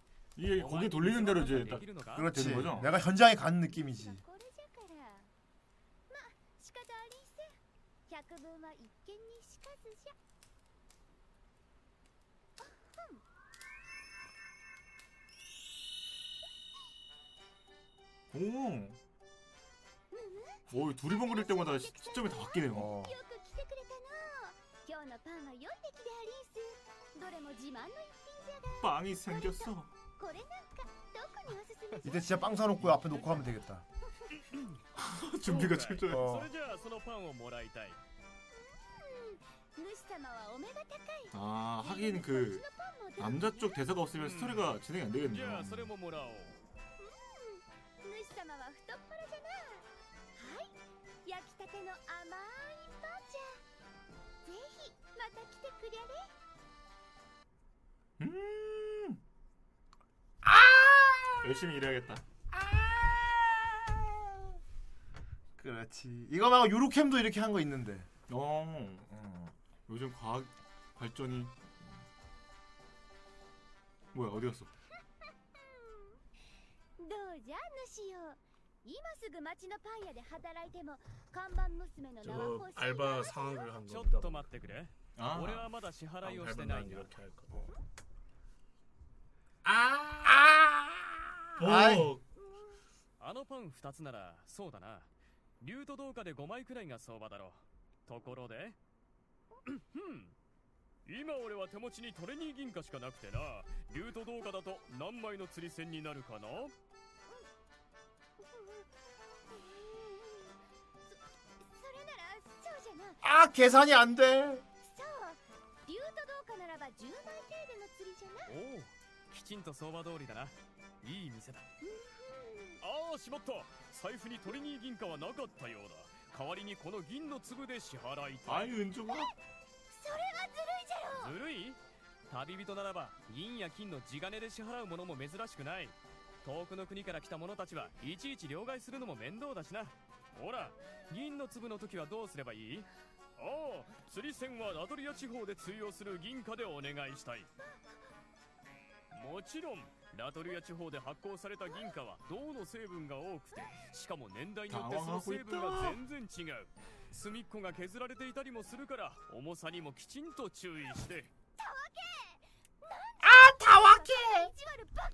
이게 고개 돌리는 대로 이제 딱 그렇지. 되는 거죠? 내가 현장에 간 느낌이지. 오. 오, 둘이 번거릴 때마다 시점이 다 바뀌네요. 어. 빵이 생겼어. 이제 진짜 빵 사놓고 앞에 놓고 하면 되겠다. [laughs] 준비가 어. 철저해. 어. 아 하긴 그 남자 쪽 대사가 없으면 스토리가 진행이 안 되겠네요. 음. あそれももらおう主様は太っ腹じゃなはい焼きたての甘いパンじゃぜひまた来てくりゃれ 음. 열심히 일해야겠다. 그렇지. 이거 말고 유로캠도 이렇게 한 거 있는데. 어. 요즘 과학 발전이 뭐야 어디 갔어? どうじゃ主よ今すぐ町のパン屋で働いても看板娘の名は 저 欲しい 알바 상황을 한 ちょっ 겁니다. と待ってくれあー俺はまだ支払いを 방 してな 밟으면 いんだ 이렇게 할 거. 아. はい 오. あのパン2つならそうだな竜と銅貨で5枚くらいが相場だろうところでふん今俺は手持ちにトレニー銀貨しかなくてな竜と銅貨だと何枚の釣り銭になるかなそれならそうじゃな 아 계산이 안 돼. そう竜とどうかならば10枚程度の釣りじゃなおお きちんと相場通りだな。いい店だ。ああしまった。財布にトリニー銀貨はなかったようだ。代わりにこの銀の粒で支払いたい。あうそれはずるいじゃろ。ずるい？旅人ならば銀や金の地金で支払うものも珍しくない。遠くの国から来た者たちはいちいち両替するのも面倒だしな。ほら銀の粒の時はどうすればいい？ああ釣り船はアドリア地方で通用する銀貨でお願いしたい。もちろんラトリア地方で発行された銀貨は銅の成分が多くてしかも年代によってその成分が全然違う隅っこが削られていたりもするから重さにもきちんと注意してあたわけ意地悪ばか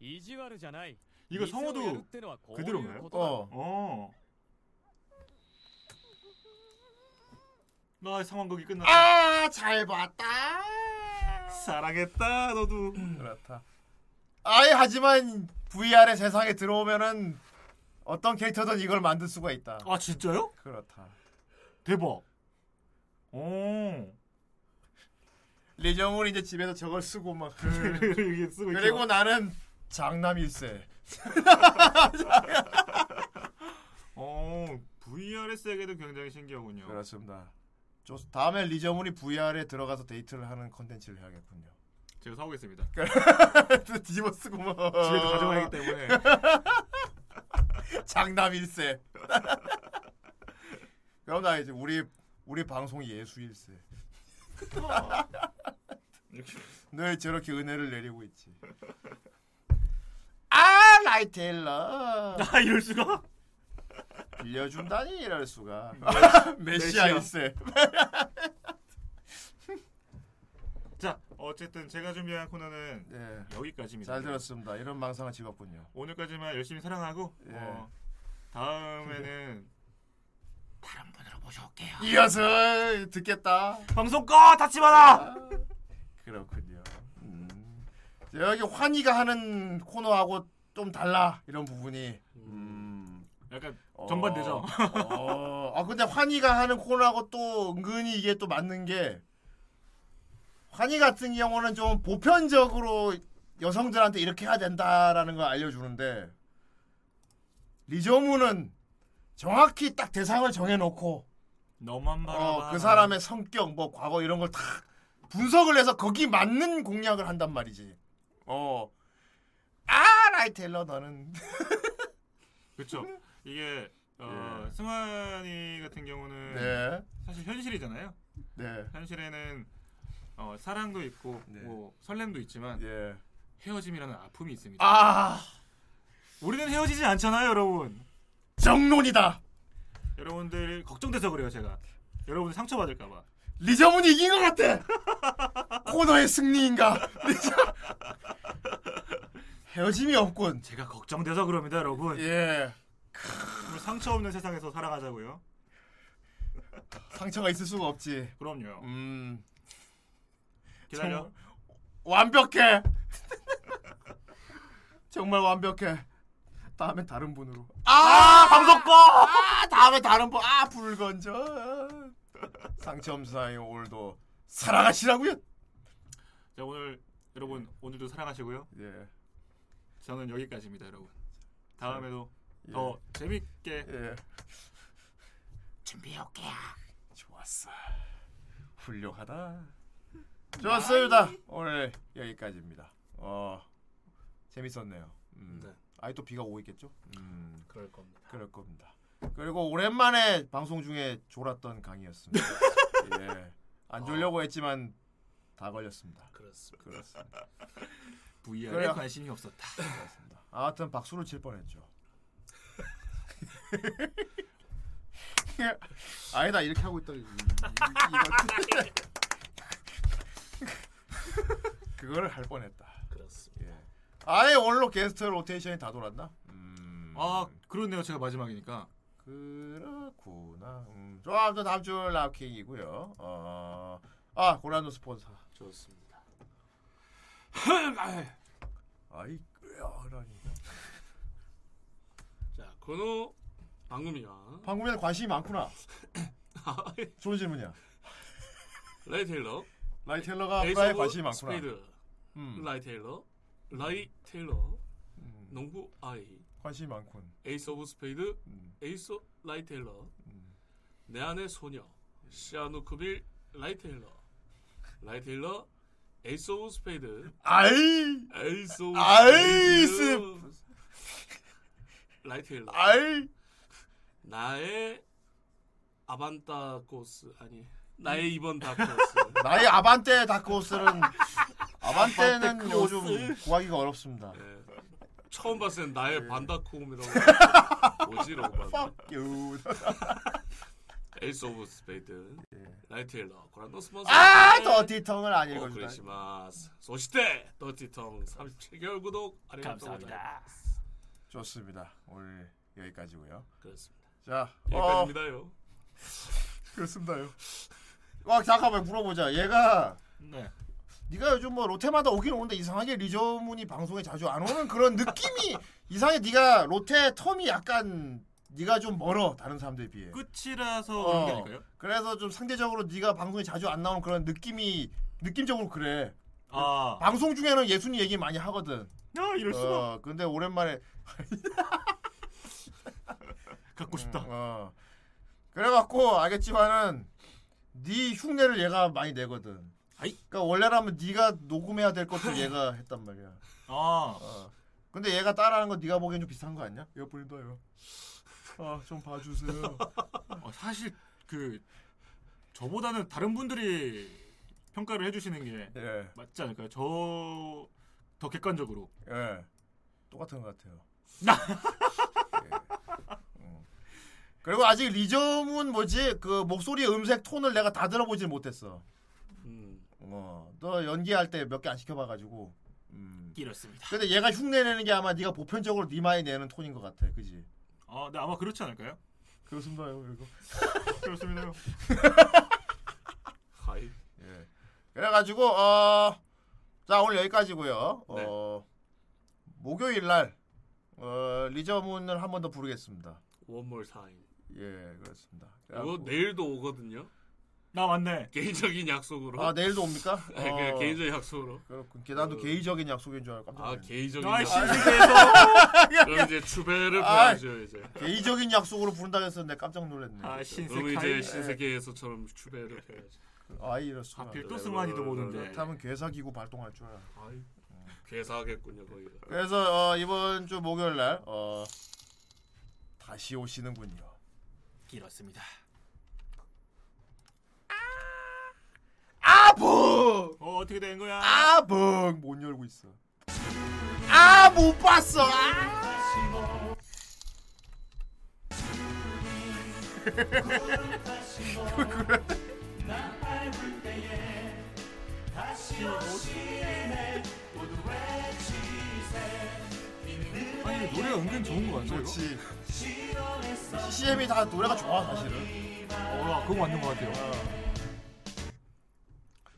り意地悪じゃない 이거 店をやる 성우도 ってのはこういう 그대로인가요? ことだ 어. 나 상황극이 끝났다. 아 잘 봤다. 사랑했다 너도. 그렇다. 아예 하지만 VR의 세상에 들어오면은 어떤 캐릭터든 이걸 만들 수가 있다. 아 진짜요? 그렇다. 대박. 오. 리정훈 이제 집에서 저걸 쓰고 막 [laughs] 이게 쓰고 그리고 있죠. 나는 장남일세. [laughs] 어 VR 세계도 굉장히 신기하군요. 그렇습니다. 좋- 다음에 리정훈이 VR에 들어가서 데이트를 하는 컨텐츠를 해야겠군요. 제가 사오겠습니다. [laughs] 뒤집어 쓰고 뭐 집에도 가져가기 때문에. [laughs] 장남일세. [laughs] 그럼 나 이제 우리 우리 방송 예수일세. 늘 저렇게 은혜를 내리고 있지. 아 라이테일러. 아 이럴 수가? 빌려준다니 이럴 수가. [laughs] 메시아. 메시아 일세. [laughs] 자 어쨌든 제가 준비한 코너는 네. 여기까지입니다. 잘 들었습니다. 이런 망상은 즐겁군요. 오늘까지만 열심히 사랑하고 예. 어, 다음에는 다른 분으로 모셔올게요. 이어서 듣겠다. 방송 꺼 닫지 마라. 그렇군요. 음. 여기 환희가 하는 코너하고 좀 달라 이런 부분이. 음. 약간 정반대죠. [laughs] 어, 아 근데 환희가 하는 코너하고 또 은근히 이게 또 맞는 게 환희 같은 경우는 좀 보편적으로 여성들한테 이렇게 해야 된다라는 걸 알려주는데 리조무는 정확히 딱 대상을 정해놓고 너만 바라봐. 어, 그 사람의 성격, 뭐 과거 이런 걸 다 분석을 해서 거기 맞는 공략을 한단 말이지. 어. 아, 라이 테일러 너는 그렇죠. [laughs] 이게 어, 예. 승환이 같은 경우는 네. 사실 현실이잖아요. 네. 현실에는 어, 사랑도 있고 뭐 설렘도 있지만 예. 헤어짐이라는 아픔이 있습니다. 아 우리는 헤어지지 않잖아요, 여러분. 정론이다. 여러분들 걱정돼서 그래요, 제가. 여러분 상처 받을까봐. 리저문이 이긴 것 같아. 코너의 승리인가? [laughs] 헤어짐이 없군. 제가 걱정돼서 그럽니다, 여러분. 예. 상처 없는 세상에서 살아가자고요. 상처가 있을 수가 없지. 그럼요. 음. 기다려. [laughs] 정말 완벽해. 정말 완벽해. 다음에 다른 분으로. 아, 방송 꺼. 아, 다음에 다른 분. 아, 불 건져. 상처엄사의 오늘도 사랑하시라고요. 자, 오늘 여러분 오늘도 사랑하시고요. 예. 저는 여기까지입니다, 여러분. 다음에도 예. 더 재밌게 예. 준비해 올게요. 좋았어. 훌륭하다. 좋았습니다. 오늘 여기까지입니다. 어 재밌었네요. 음. 네. 아이 또 비가 오고 있겠죠? 음. 그럴 겁니다. 그럴 겁니다. 그리고 오랜만에 방송 중에 졸았던 강의였습니다. [laughs] 예. 안 졸려고 했지만 다 걸렸습니다. 그렇습니다. 그렇습니다. [laughs] VR에 그래요. 관심이 없었다. 그렇습니다. 아무튼 박수를 칠 뻔했죠. [laughs] 아니다 이렇게 하고 있다. 이- 이- 이거- 그거를 할 뻔했다. 그렇습니다. 예. 아예 오늘로 게스트 로테이션이 다 돌았나? 음. 아, 그렇네요. 제가 마지막이니까. 그렇구나. 음. 좋아, 아무튼 다음 주 라우킹이고요. 어, 아 고란노 스폰서. 좋습니다. 아이 끄라니. 자, 건호 방금이야. 방금에는 관심이 많구나. [coughs] 좋은 질문이야. 라이 테일러. 라이 테일러가 에이스 프라에 관심이 많구나. 스페이드. 음. 라이 테일러. 라이 테일러. 농구 아이. 관심이 많군. 에이스 오브 스페이드. 음. 에이스 라이 테일러. 내 안의 소녀. 시아누크빌 라이 테일러. 라이 테일러. 에이스 오브 스페이드. 아이. 에이스 오브 아이스. 스페이드. 라이 테일러. 아이. 나의 아반타 코스 아니 나의 이번 다코스 [laughs] 나의 아반떼 다크호스는 [laughs] 아반떼는 아반떼 요즘. 구하기가 어렵습니다. 예. 처음 봤을 땐 나의 반다콤이라고 뭐지라고 봤는데 Fuck you. 에이스 오브 스페이드 라이트일러 그란도 스폰서 예. 아, 더티텅을 안 읽어주다. 크리스마스 소시대 더티텅 37개월 구독 감사합니다. 좋습니다. 오늘 여기까지고요. 그렇습니다. 자, 여기까지입니다요. [laughs] 그렇습니다요. 와 잠깐만 물어보자. 얘가 네. 네가 요즘 뭐 롯데마다 오긴 오는데 이상하게 리저문이 방송에 자주 안 오는 그런 느낌이 [laughs] 이상해. 네가 롯데 텀이 약간 네가 좀 멀어 다른 사람들에 비해. 끝이라서 어, 그런 게 아닐까요? 그래서 좀 상대적으로 네가 방송에 자주 안 나오는 그런 느낌이 느낌적으로 그래. 아. 방송 중에는 예순이 얘기 많이 하거든. 야, 이럴 수가. 어, 근데 오랜만에 [laughs] 갖고 싶다. 어. 그래갖고 알겠지만은 네 흉내를 얘가 많이 내거든. 그러니까 원래라면 네가 녹음해야 될 것도 [laughs] 얘가 했단 말이야. 아. 어. 근데 얘가 따라하는 거 네가 보기엔 좀 비슷한 거 아니야? 여보님도요. 아, 좀 봐주세요. [laughs] 어, 사실 그 저보다는 다른 분들이 평가를 해주시는 게 예. 맞지 않을까요? 저 더 객관적으로. 예. 똑같은 것 같아요. [laughs] 예. 음. 그리고 아직 리저문 뭐지 그 목소리의 음색 톤을 내가 다 들어보질 못했어. 음. 어, 너 연기할 때 몇 개 안 시켜봐가지고. 음. 이렇습니다. 근데 얘가 흉내 내는 게 아마 네가 보편적으로 네 마에 내는 톤인 것 같아, 그지? 아, 네 아마 그렇지 않을까요? 그렇습니다요, 이거. [laughs] 그렇습니다요. [laughs] 하이. 예. 그래가지고 어, 자 오늘 여기까지고요. 네. 어, 목요일 날 어, 리저문을 한 번 더 부르겠습니다. One more time. 예, 그렇습니다. 이거 내일도 오거든요. 나 맞네. 개인적인 약속으로. 아 내일도 옵니까? [laughs] 네, 그냥 어. 개인적인 약속으로. 그렇군. 나도 개인적인 약속인 줄 알고 깜짝 아 놀랐네. 개인적인 아, 약속. 신세계에서 [laughs] 그럼 이제 추배를 아, 봐야죠 이제. 개인적인 약속으로 부른다 내가 깜짝 놀랐네. 아, 신세 그럼 이제. 신세계에서처럼 추배를 해야지. 아 이렇습니다. 하필 또 승환이도 보는데. 그렇다면 괴사기구 발동할 줄 알아. 아이, 괴사하겠군요 거기가. 그래서 어, 이번 주 목요일 날 어, 다시 오시는군요. 길었습니다. 아붕 어 어떻게 된 거야? 아붕 못 열고 있어. 아 못 봤어. 아. [laughs] [laughs] 그래. 아니 노래가 은근 좋은 거 같죠? 그렇지. CCM이 다 노래가 좋아 사실은. 어, 그거 맞는 거 같아요.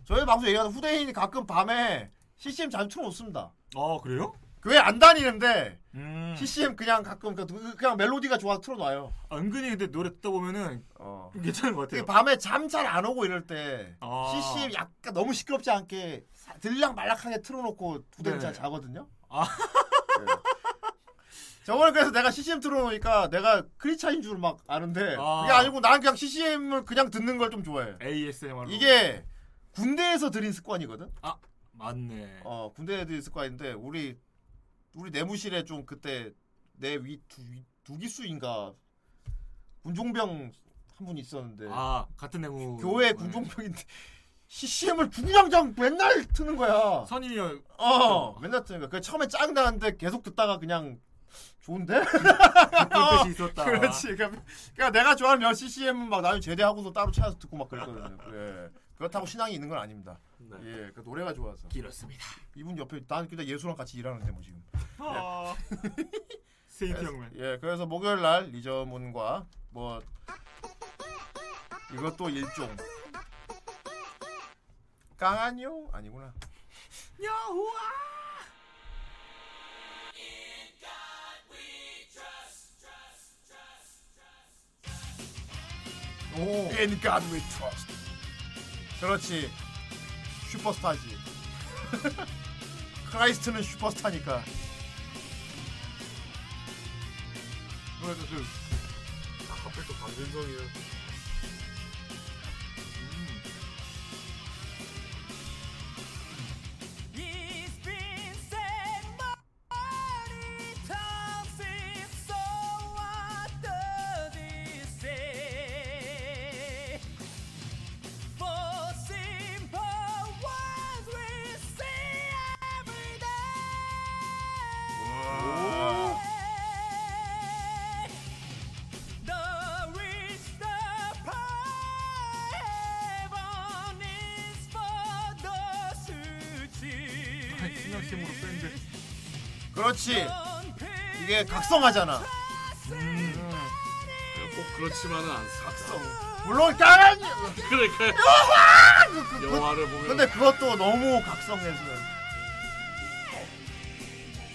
저희 방송 얘기하는 후대인이 가끔 밤에 CCM 자주 틀어놓습니다. 어 그래요? 교회 안 다니는데 음. CCM 그냥 가끔 그- 그냥 멜로디가 좋아서 틀어놔요. 아, 은근히 근데 노래 듣다 보면은 어. 괜찮은 것 같아요. 밤에 잠 잘 안 오고 이럴 때 아. CCM 약간 너무 시끄럽지 않게 사- 들락 말락하게 틀어놓고 후대인 네. 잘 자거든요. 아. 네. 저번에 그래서 내가 CCM 틀어놓으니까 내가 크리차인 줄 막 아는데 아. 그게 아니고 난 그냥 CCM을 그냥 듣는 걸 좀 좋아해. ASMR. 이게 군대에서 들인 습관이거든. 아 맞네. 어 군대에 들인 습관인데 우리 우리 내무실에 좀 그때 내위두 기수인가 군종병 한 분 있었는데 아 같은 내무. 교회 군종병인데 CCM을 중장장 맨날 트는 거야. 선임이 형. 어 맨날 트는 거야. 그 처음에 짜증 나는데 계속 듣다가 그냥 좋은데? 뜻이 [laughs] 있었다. 그렇지. 그러니까, 그러니까 내가 좋아하는 여 CCM은 막 나중에 제대하고도 따로 찾아서 듣고 막 그랬거든요. 예. 그렇다고 신앙이 있는 건 아닙니다. 예, 그 노래가 좋아서. 길었습니다. 이분 옆에 난 그때 예수랑 같이 일하는데 뭐 지금. 아. [laughs] 세인트 그래서- 형맨. 예, 그래서 목요일 날 리저문과 뭐 이것도 일종 깡한용 아니구나. 야후아. 오. In God we trust. 그렇지. 슈퍼스타지. 크라이스트는 슈퍼스타니까. 그래서 그 하필 또 강균성이야. 이게 각성하잖아. 꼭 그렇지만은 않습니다. 물론 깡한 그러니까 그- 영화를 보면 근데 그것도 너무 각성해서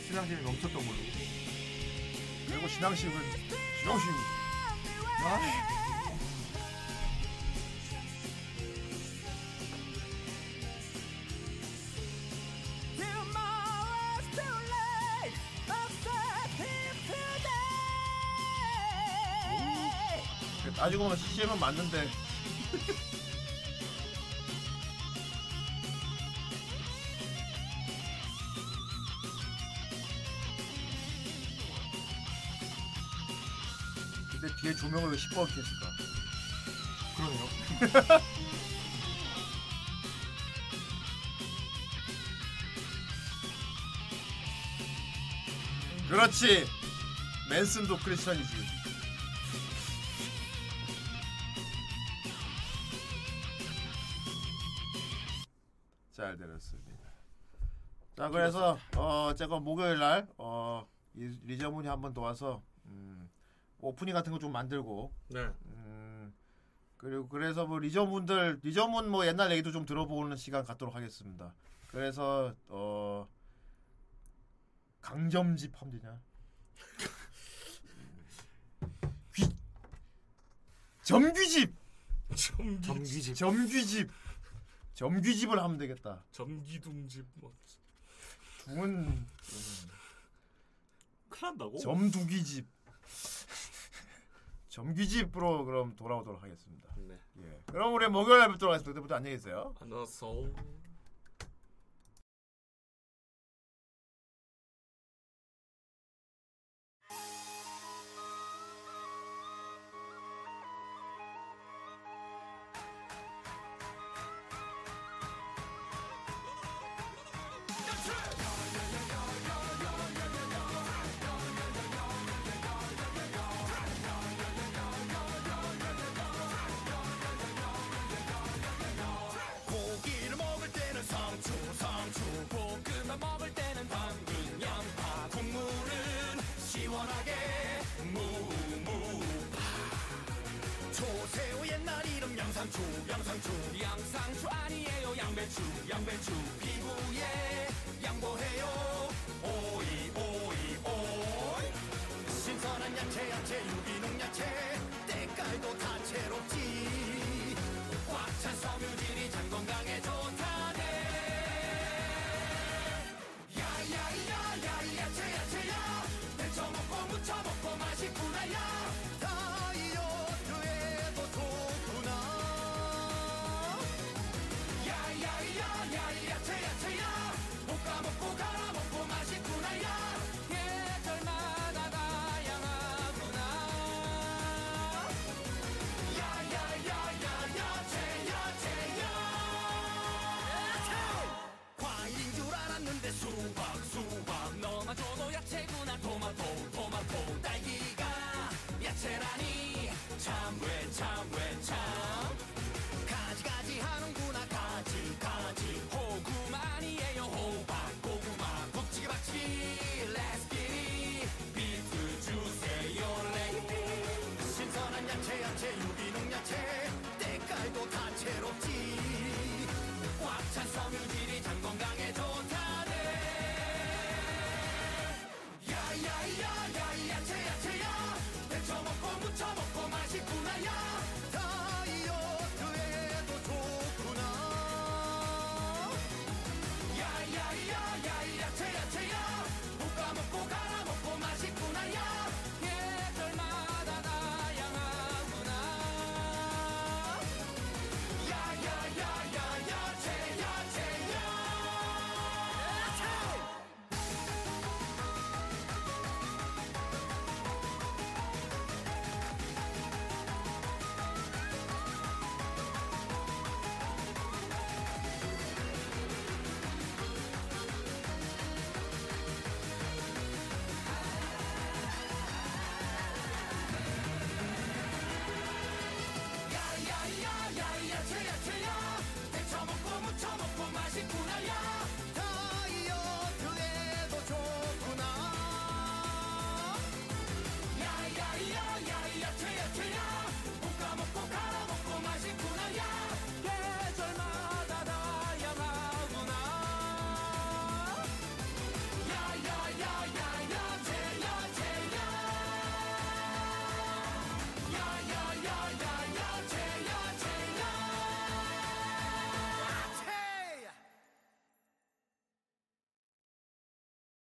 신앙심이 넘쳤던 걸로. 그리고 신앙심은 신앙심. 아. CCM은 맞는데. [laughs] 근데 뒤에 조명을 왜 시뻘겋게 했을까? 그러네요. [laughs] 그렇지. 맨슨도 크리스천이지. 그래서 어 제가 목요일 날어 리저문이 한번 더 와서 음, 오프닝 같은 거 좀 만들고 네. 음, 그리고 그래서 뭐 리저문들 리저문 뭐 옛날 얘기도 좀 들어보는 시간 갖도록 하겠습니다. 그래서 어 강점집 하면 되냐? [laughs] 귀 점귀집 점귀집 점귀집 점귀집을 하면 되겠다. 점기둥집 뭐 둥은 음, 큰일 난다고? 점두기집 점귀집으로 그럼 돌아오도록 하겠습니다. 네. 예. 그럼 우리 목요일 날 뵙도록 하겠습니다. 그때부터 안녕히 계세요. 안녕하세요.